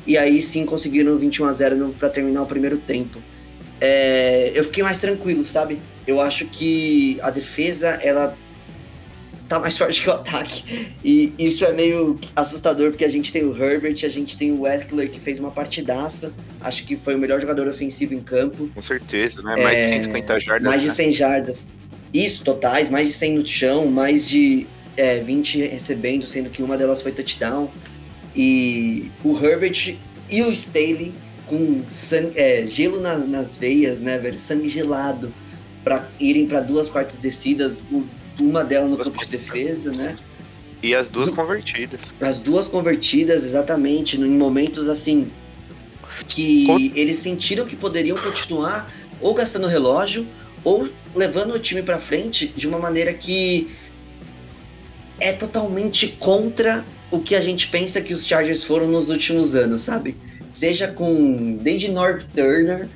e aí sim conseguiram 21 a 0 para terminar o primeiro tempo. É, eu fiquei mais tranquilo, sabe? Eu acho que a defesa ela tá mais *laughs* forte que o ataque. E isso é meio assustador porque a gente tem o Herbert, a gente tem o Eckler que fez uma partidaça. Acho que foi o melhor jogador ofensivo em campo. Com certeza, né? Mais de É, 150 jardas. Mais de né? 100 jardas. Isso, totais, mais de 100 no chão, mais de é, 20 recebendo, sendo que uma delas foi touchdown. E o Herbert e o Staley com sangue, é, gelo na- nas veias, né, velho? Sangue gelado, para irem para duas quartas descidas, uma delas no Duas campo de defesa, né? E as duas convertidas. As duas convertidas, exatamente, em momentos assim que eles sentiram que poderiam continuar ou gastando relógio ou levando o time pra frente de uma maneira que é totalmente contra o que a gente pensa que os Chargers foram nos últimos anos, sabe? Seja com desde North Turner,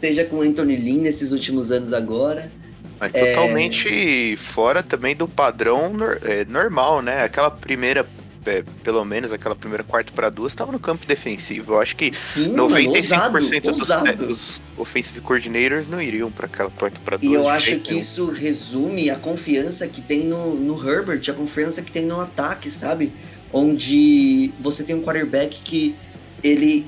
seja com Anthony Lynn nesses últimos anos agora. Mas É. totalmente fora também do padrão é, normal, né? Aquela primeira, é, pelo menos aquela primeira quarta para duas, estava no campo defensivo. Eu acho que Sim, mano, 95% ousado, dos, ousado. é, dos offensive coordinators não iriam para aquela quarta para duas. E eu acho que nenhum. isso resume a confiança que tem no, no Herbert, a confiança que tem no ataque, sabe? Onde você tem um quarterback que ele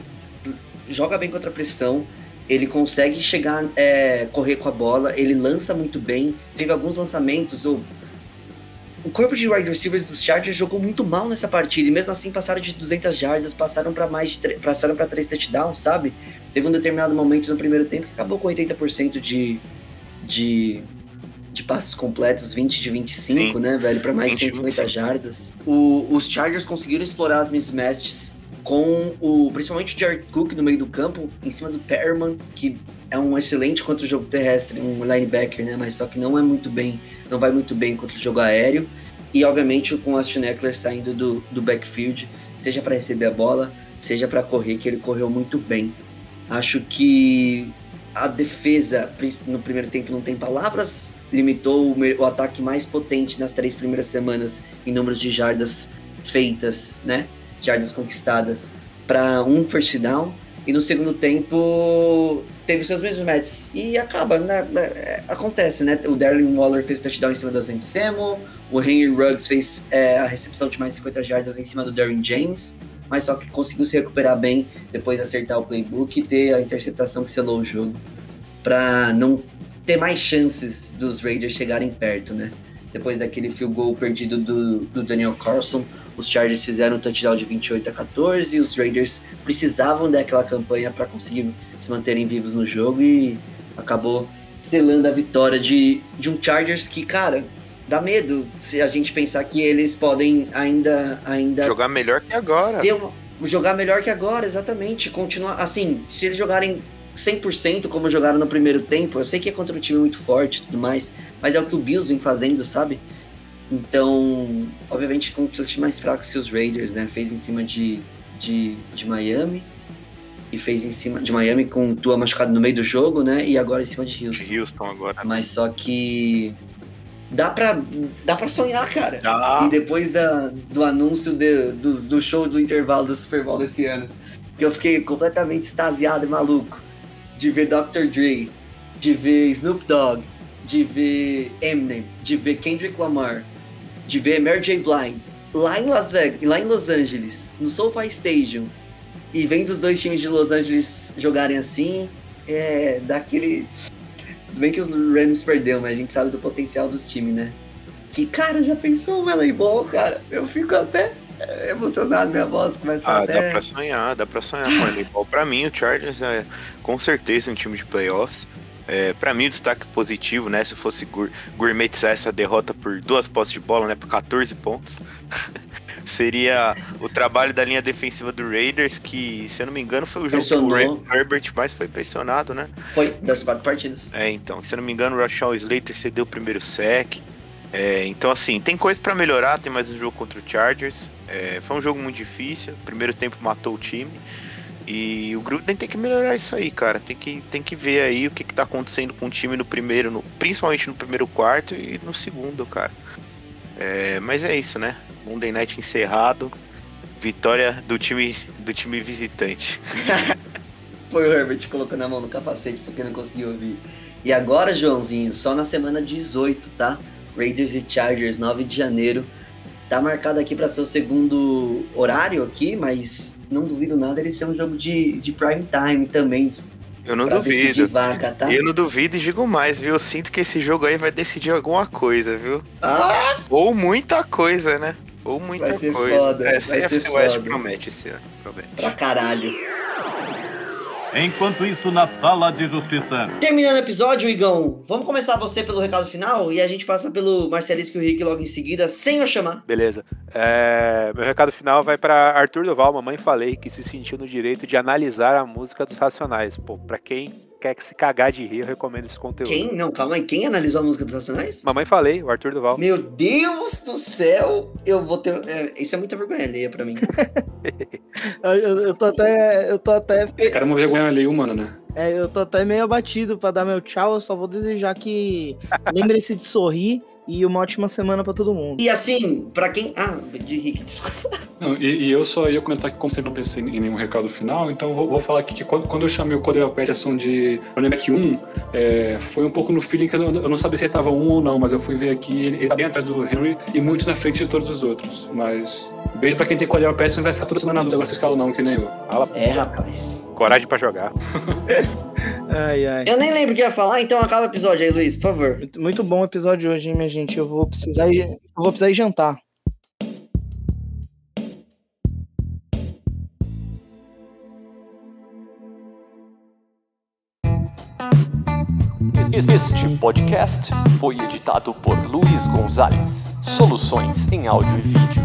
joga bem contra a pressão, ele consegue chegar, é, correr com a bola, ele lança muito bem, teve alguns lançamentos, o, o corpo de wide receivers dos Chargers jogou muito mal nessa partida, e mesmo assim passaram de 200 jardas, passaram para mais de passaram para três touchdowns, sabe? Teve um determinado momento no primeiro tempo que acabou com 80% de, de, de passes completos, 20 de 25, Sim. né, velho? Para mais de 20 de 150 jardas. O- os Chargers conseguiram explorar as mismatches com o principalmente o Jared Cook no meio do campo, em cima do Perman, que é um excelente contra o jogo terrestre, um linebacker, né? Mas só que não é muito bem, não vai muito bem contra o jogo aéreo. E obviamente com o Austin Eckler saindo do, do backfield, seja para receber a bola, seja para correr, que ele correu muito bem. Acho que a defesa no primeiro tempo não tem palavras, limitou o, o ataque mais potente nas três primeiras semanas em números de jardas feitas, né? Jardas conquistadas para um first down. E no segundo tempo teve seus mesmos matches. E acaba, né? É, acontece, né? O Darren Waller fez touchdown em cima do Samuel. O Henry Ruggs fez é, a recepção de mais 50 jardas em cima do Darren James. Mas só que conseguiu se recuperar bem depois de acertar o playbook e ter a interceptação que selou o jogo. Para não ter mais chances dos Raiders chegarem perto, né? Depois daquele field goal perdido do, do Daniel Carlson, os Chargers fizeram um touchdown de 28 a 14 e os Raiders precisavam daquela campanha para conseguir se manterem vivos no jogo e acabou selando a vitória de, de um Chargers que, cara, dá medo se a gente pensar que eles podem ainda ainda jogar melhor que agora. Uma, jogar melhor que agora, exatamente. Continuar assim, se eles jogarem 100% como jogaram no primeiro tempo, eu sei que é contra um time muito forte e tudo mais, mas é o que o Bills vem fazendo, sabe? Então, obviamente, com times mais fracos que os Raiders, né? Fez em cima de, de, de Miami e fez em cima de Miami com Tua machucado no meio do jogo, né? E agora em cima de Houston. De Houston agora. Mas só que dá pra, dá pra sonhar, cara. Ah. E depois da, do anúncio de, do, do show do intervalo do Super Bowl desse ano, que eu fiquei completamente extasiado e maluco de ver Dr. Dre, de ver Snoop Dogg, de ver Eminem, de ver Kendrick Lamar, de ver Mary J. Blige lá em Las Vegas, lá em Los Angeles, no SoFi Stadium, e vendo os dois times de Los Angeles jogarem assim, é daquele. Tudo bem que os Rams perdeu, mas a gente sabe do potencial dos times, né? Que, cara, já pensou o Ball, cara? Eu fico até emocionado, minha voz começa ah, até... dá pra sonhar, dá pra sonhar com ele. Ball. Pra mim, o Chargers é com certeza um time de playoffs. É, para mim, o destaque positivo, né? Se fosse gourmetizar essa derrota por duas postes de bola, né? Por 14 pontos. *laughs* seria o trabalho da linha defensiva do Raiders, que, se eu não me engano, foi o jogo Pressionou. que o Herbert mais foi pressionado, né? Foi, das quatro partidas. É, então, se eu não me engano, o Rashawn Slater cedeu o primeiro sec. É, então, assim, tem coisa para melhorar. Tem mais um jogo contra o Chargers. É, foi um jogo muito difícil. Primeiro tempo matou o time. E o Gruden tem que melhorar isso aí, cara. Tem que, tem que ver aí o que, que tá acontecendo com o time no primeiro, no, principalmente no primeiro quarto e no segundo, cara. É, mas é isso, né? Monday Night encerrado. Vitória do time do time visitante. *laughs* Foi o Herbert colocando a mão no capacete porque não conseguiu ouvir. E agora, Joãozinho, só na semana 18, tá? Raiders e Chargers, 9 de janeiro. Tá marcado aqui para ser o segundo horário aqui, mas não duvido nada ele ser um jogo de, de prime time também. Eu não duvido. Vaca, tá? Eu não duvido e digo mais, viu? Eu sinto que esse jogo aí vai decidir alguma coisa, viu? Ah! Ou muita coisa, né? Ou muita vai ser coisa. Foda, é, vai ser West promete esse ano. Promete. Pra caralho. Enquanto isso, na sala de justiça. Terminando o episódio, Igão, vamos começar você pelo recado final e a gente passa pelo Marcelisco e o Rick logo em seguida, sem eu chamar. Beleza. É, meu recado final vai para Arthur Duval, mamãe falei, que se sentiu no direito de analisar a música dos Racionais. Pô, pra quem quer se cagar de rir, eu recomendo esse conteúdo. Quem? Não, calma aí. Quem analisou a música dos Racionais? Mamãe falei, o Arthur Duval. Meu Deus do céu! Eu vou ter. É, isso é muita vergonha alheia pra mim. *laughs* eu, eu, tô até. Eu tô até. Esse cara é uma vergonha alheia humana, né? É, eu tô até meio abatido pra dar meu tchau. Eu só vou desejar que. Lembre-se de sorrir e uma ótima semana para todo mundo. E assim, para quem. Ah, de Rick, desculpa. Não, e, e, eu só ia comentar que, como sempre, não pensei em nenhum recado final, então vou, vou falar aqui que quando, quando eu chamei o Peterson de back 1, é, foi um pouco no feeling que eu não, eu não sabia se ele estava 1 ou não, mas eu fui ver aqui, ele, ele tá bem atrás do Henry e muito na frente de todos os outros. Mas beijo pra quem tem Cordell Peterson vai ficar toda semana na dúvida agora se escala não, que nem eu. Fala, é, rapaz. Coragem para jogar. *laughs* ai, ai. Eu nem lembro o que ia falar, então acaba o episódio aí, Luiz, por favor. Muito, muito bom o episódio hoje, hein, minha gente. Eu vou precisar ir, eu vou precisar ir jantar. Este podcast foi editado por Luiz Gonzalez. Soluções em áudio e vídeo.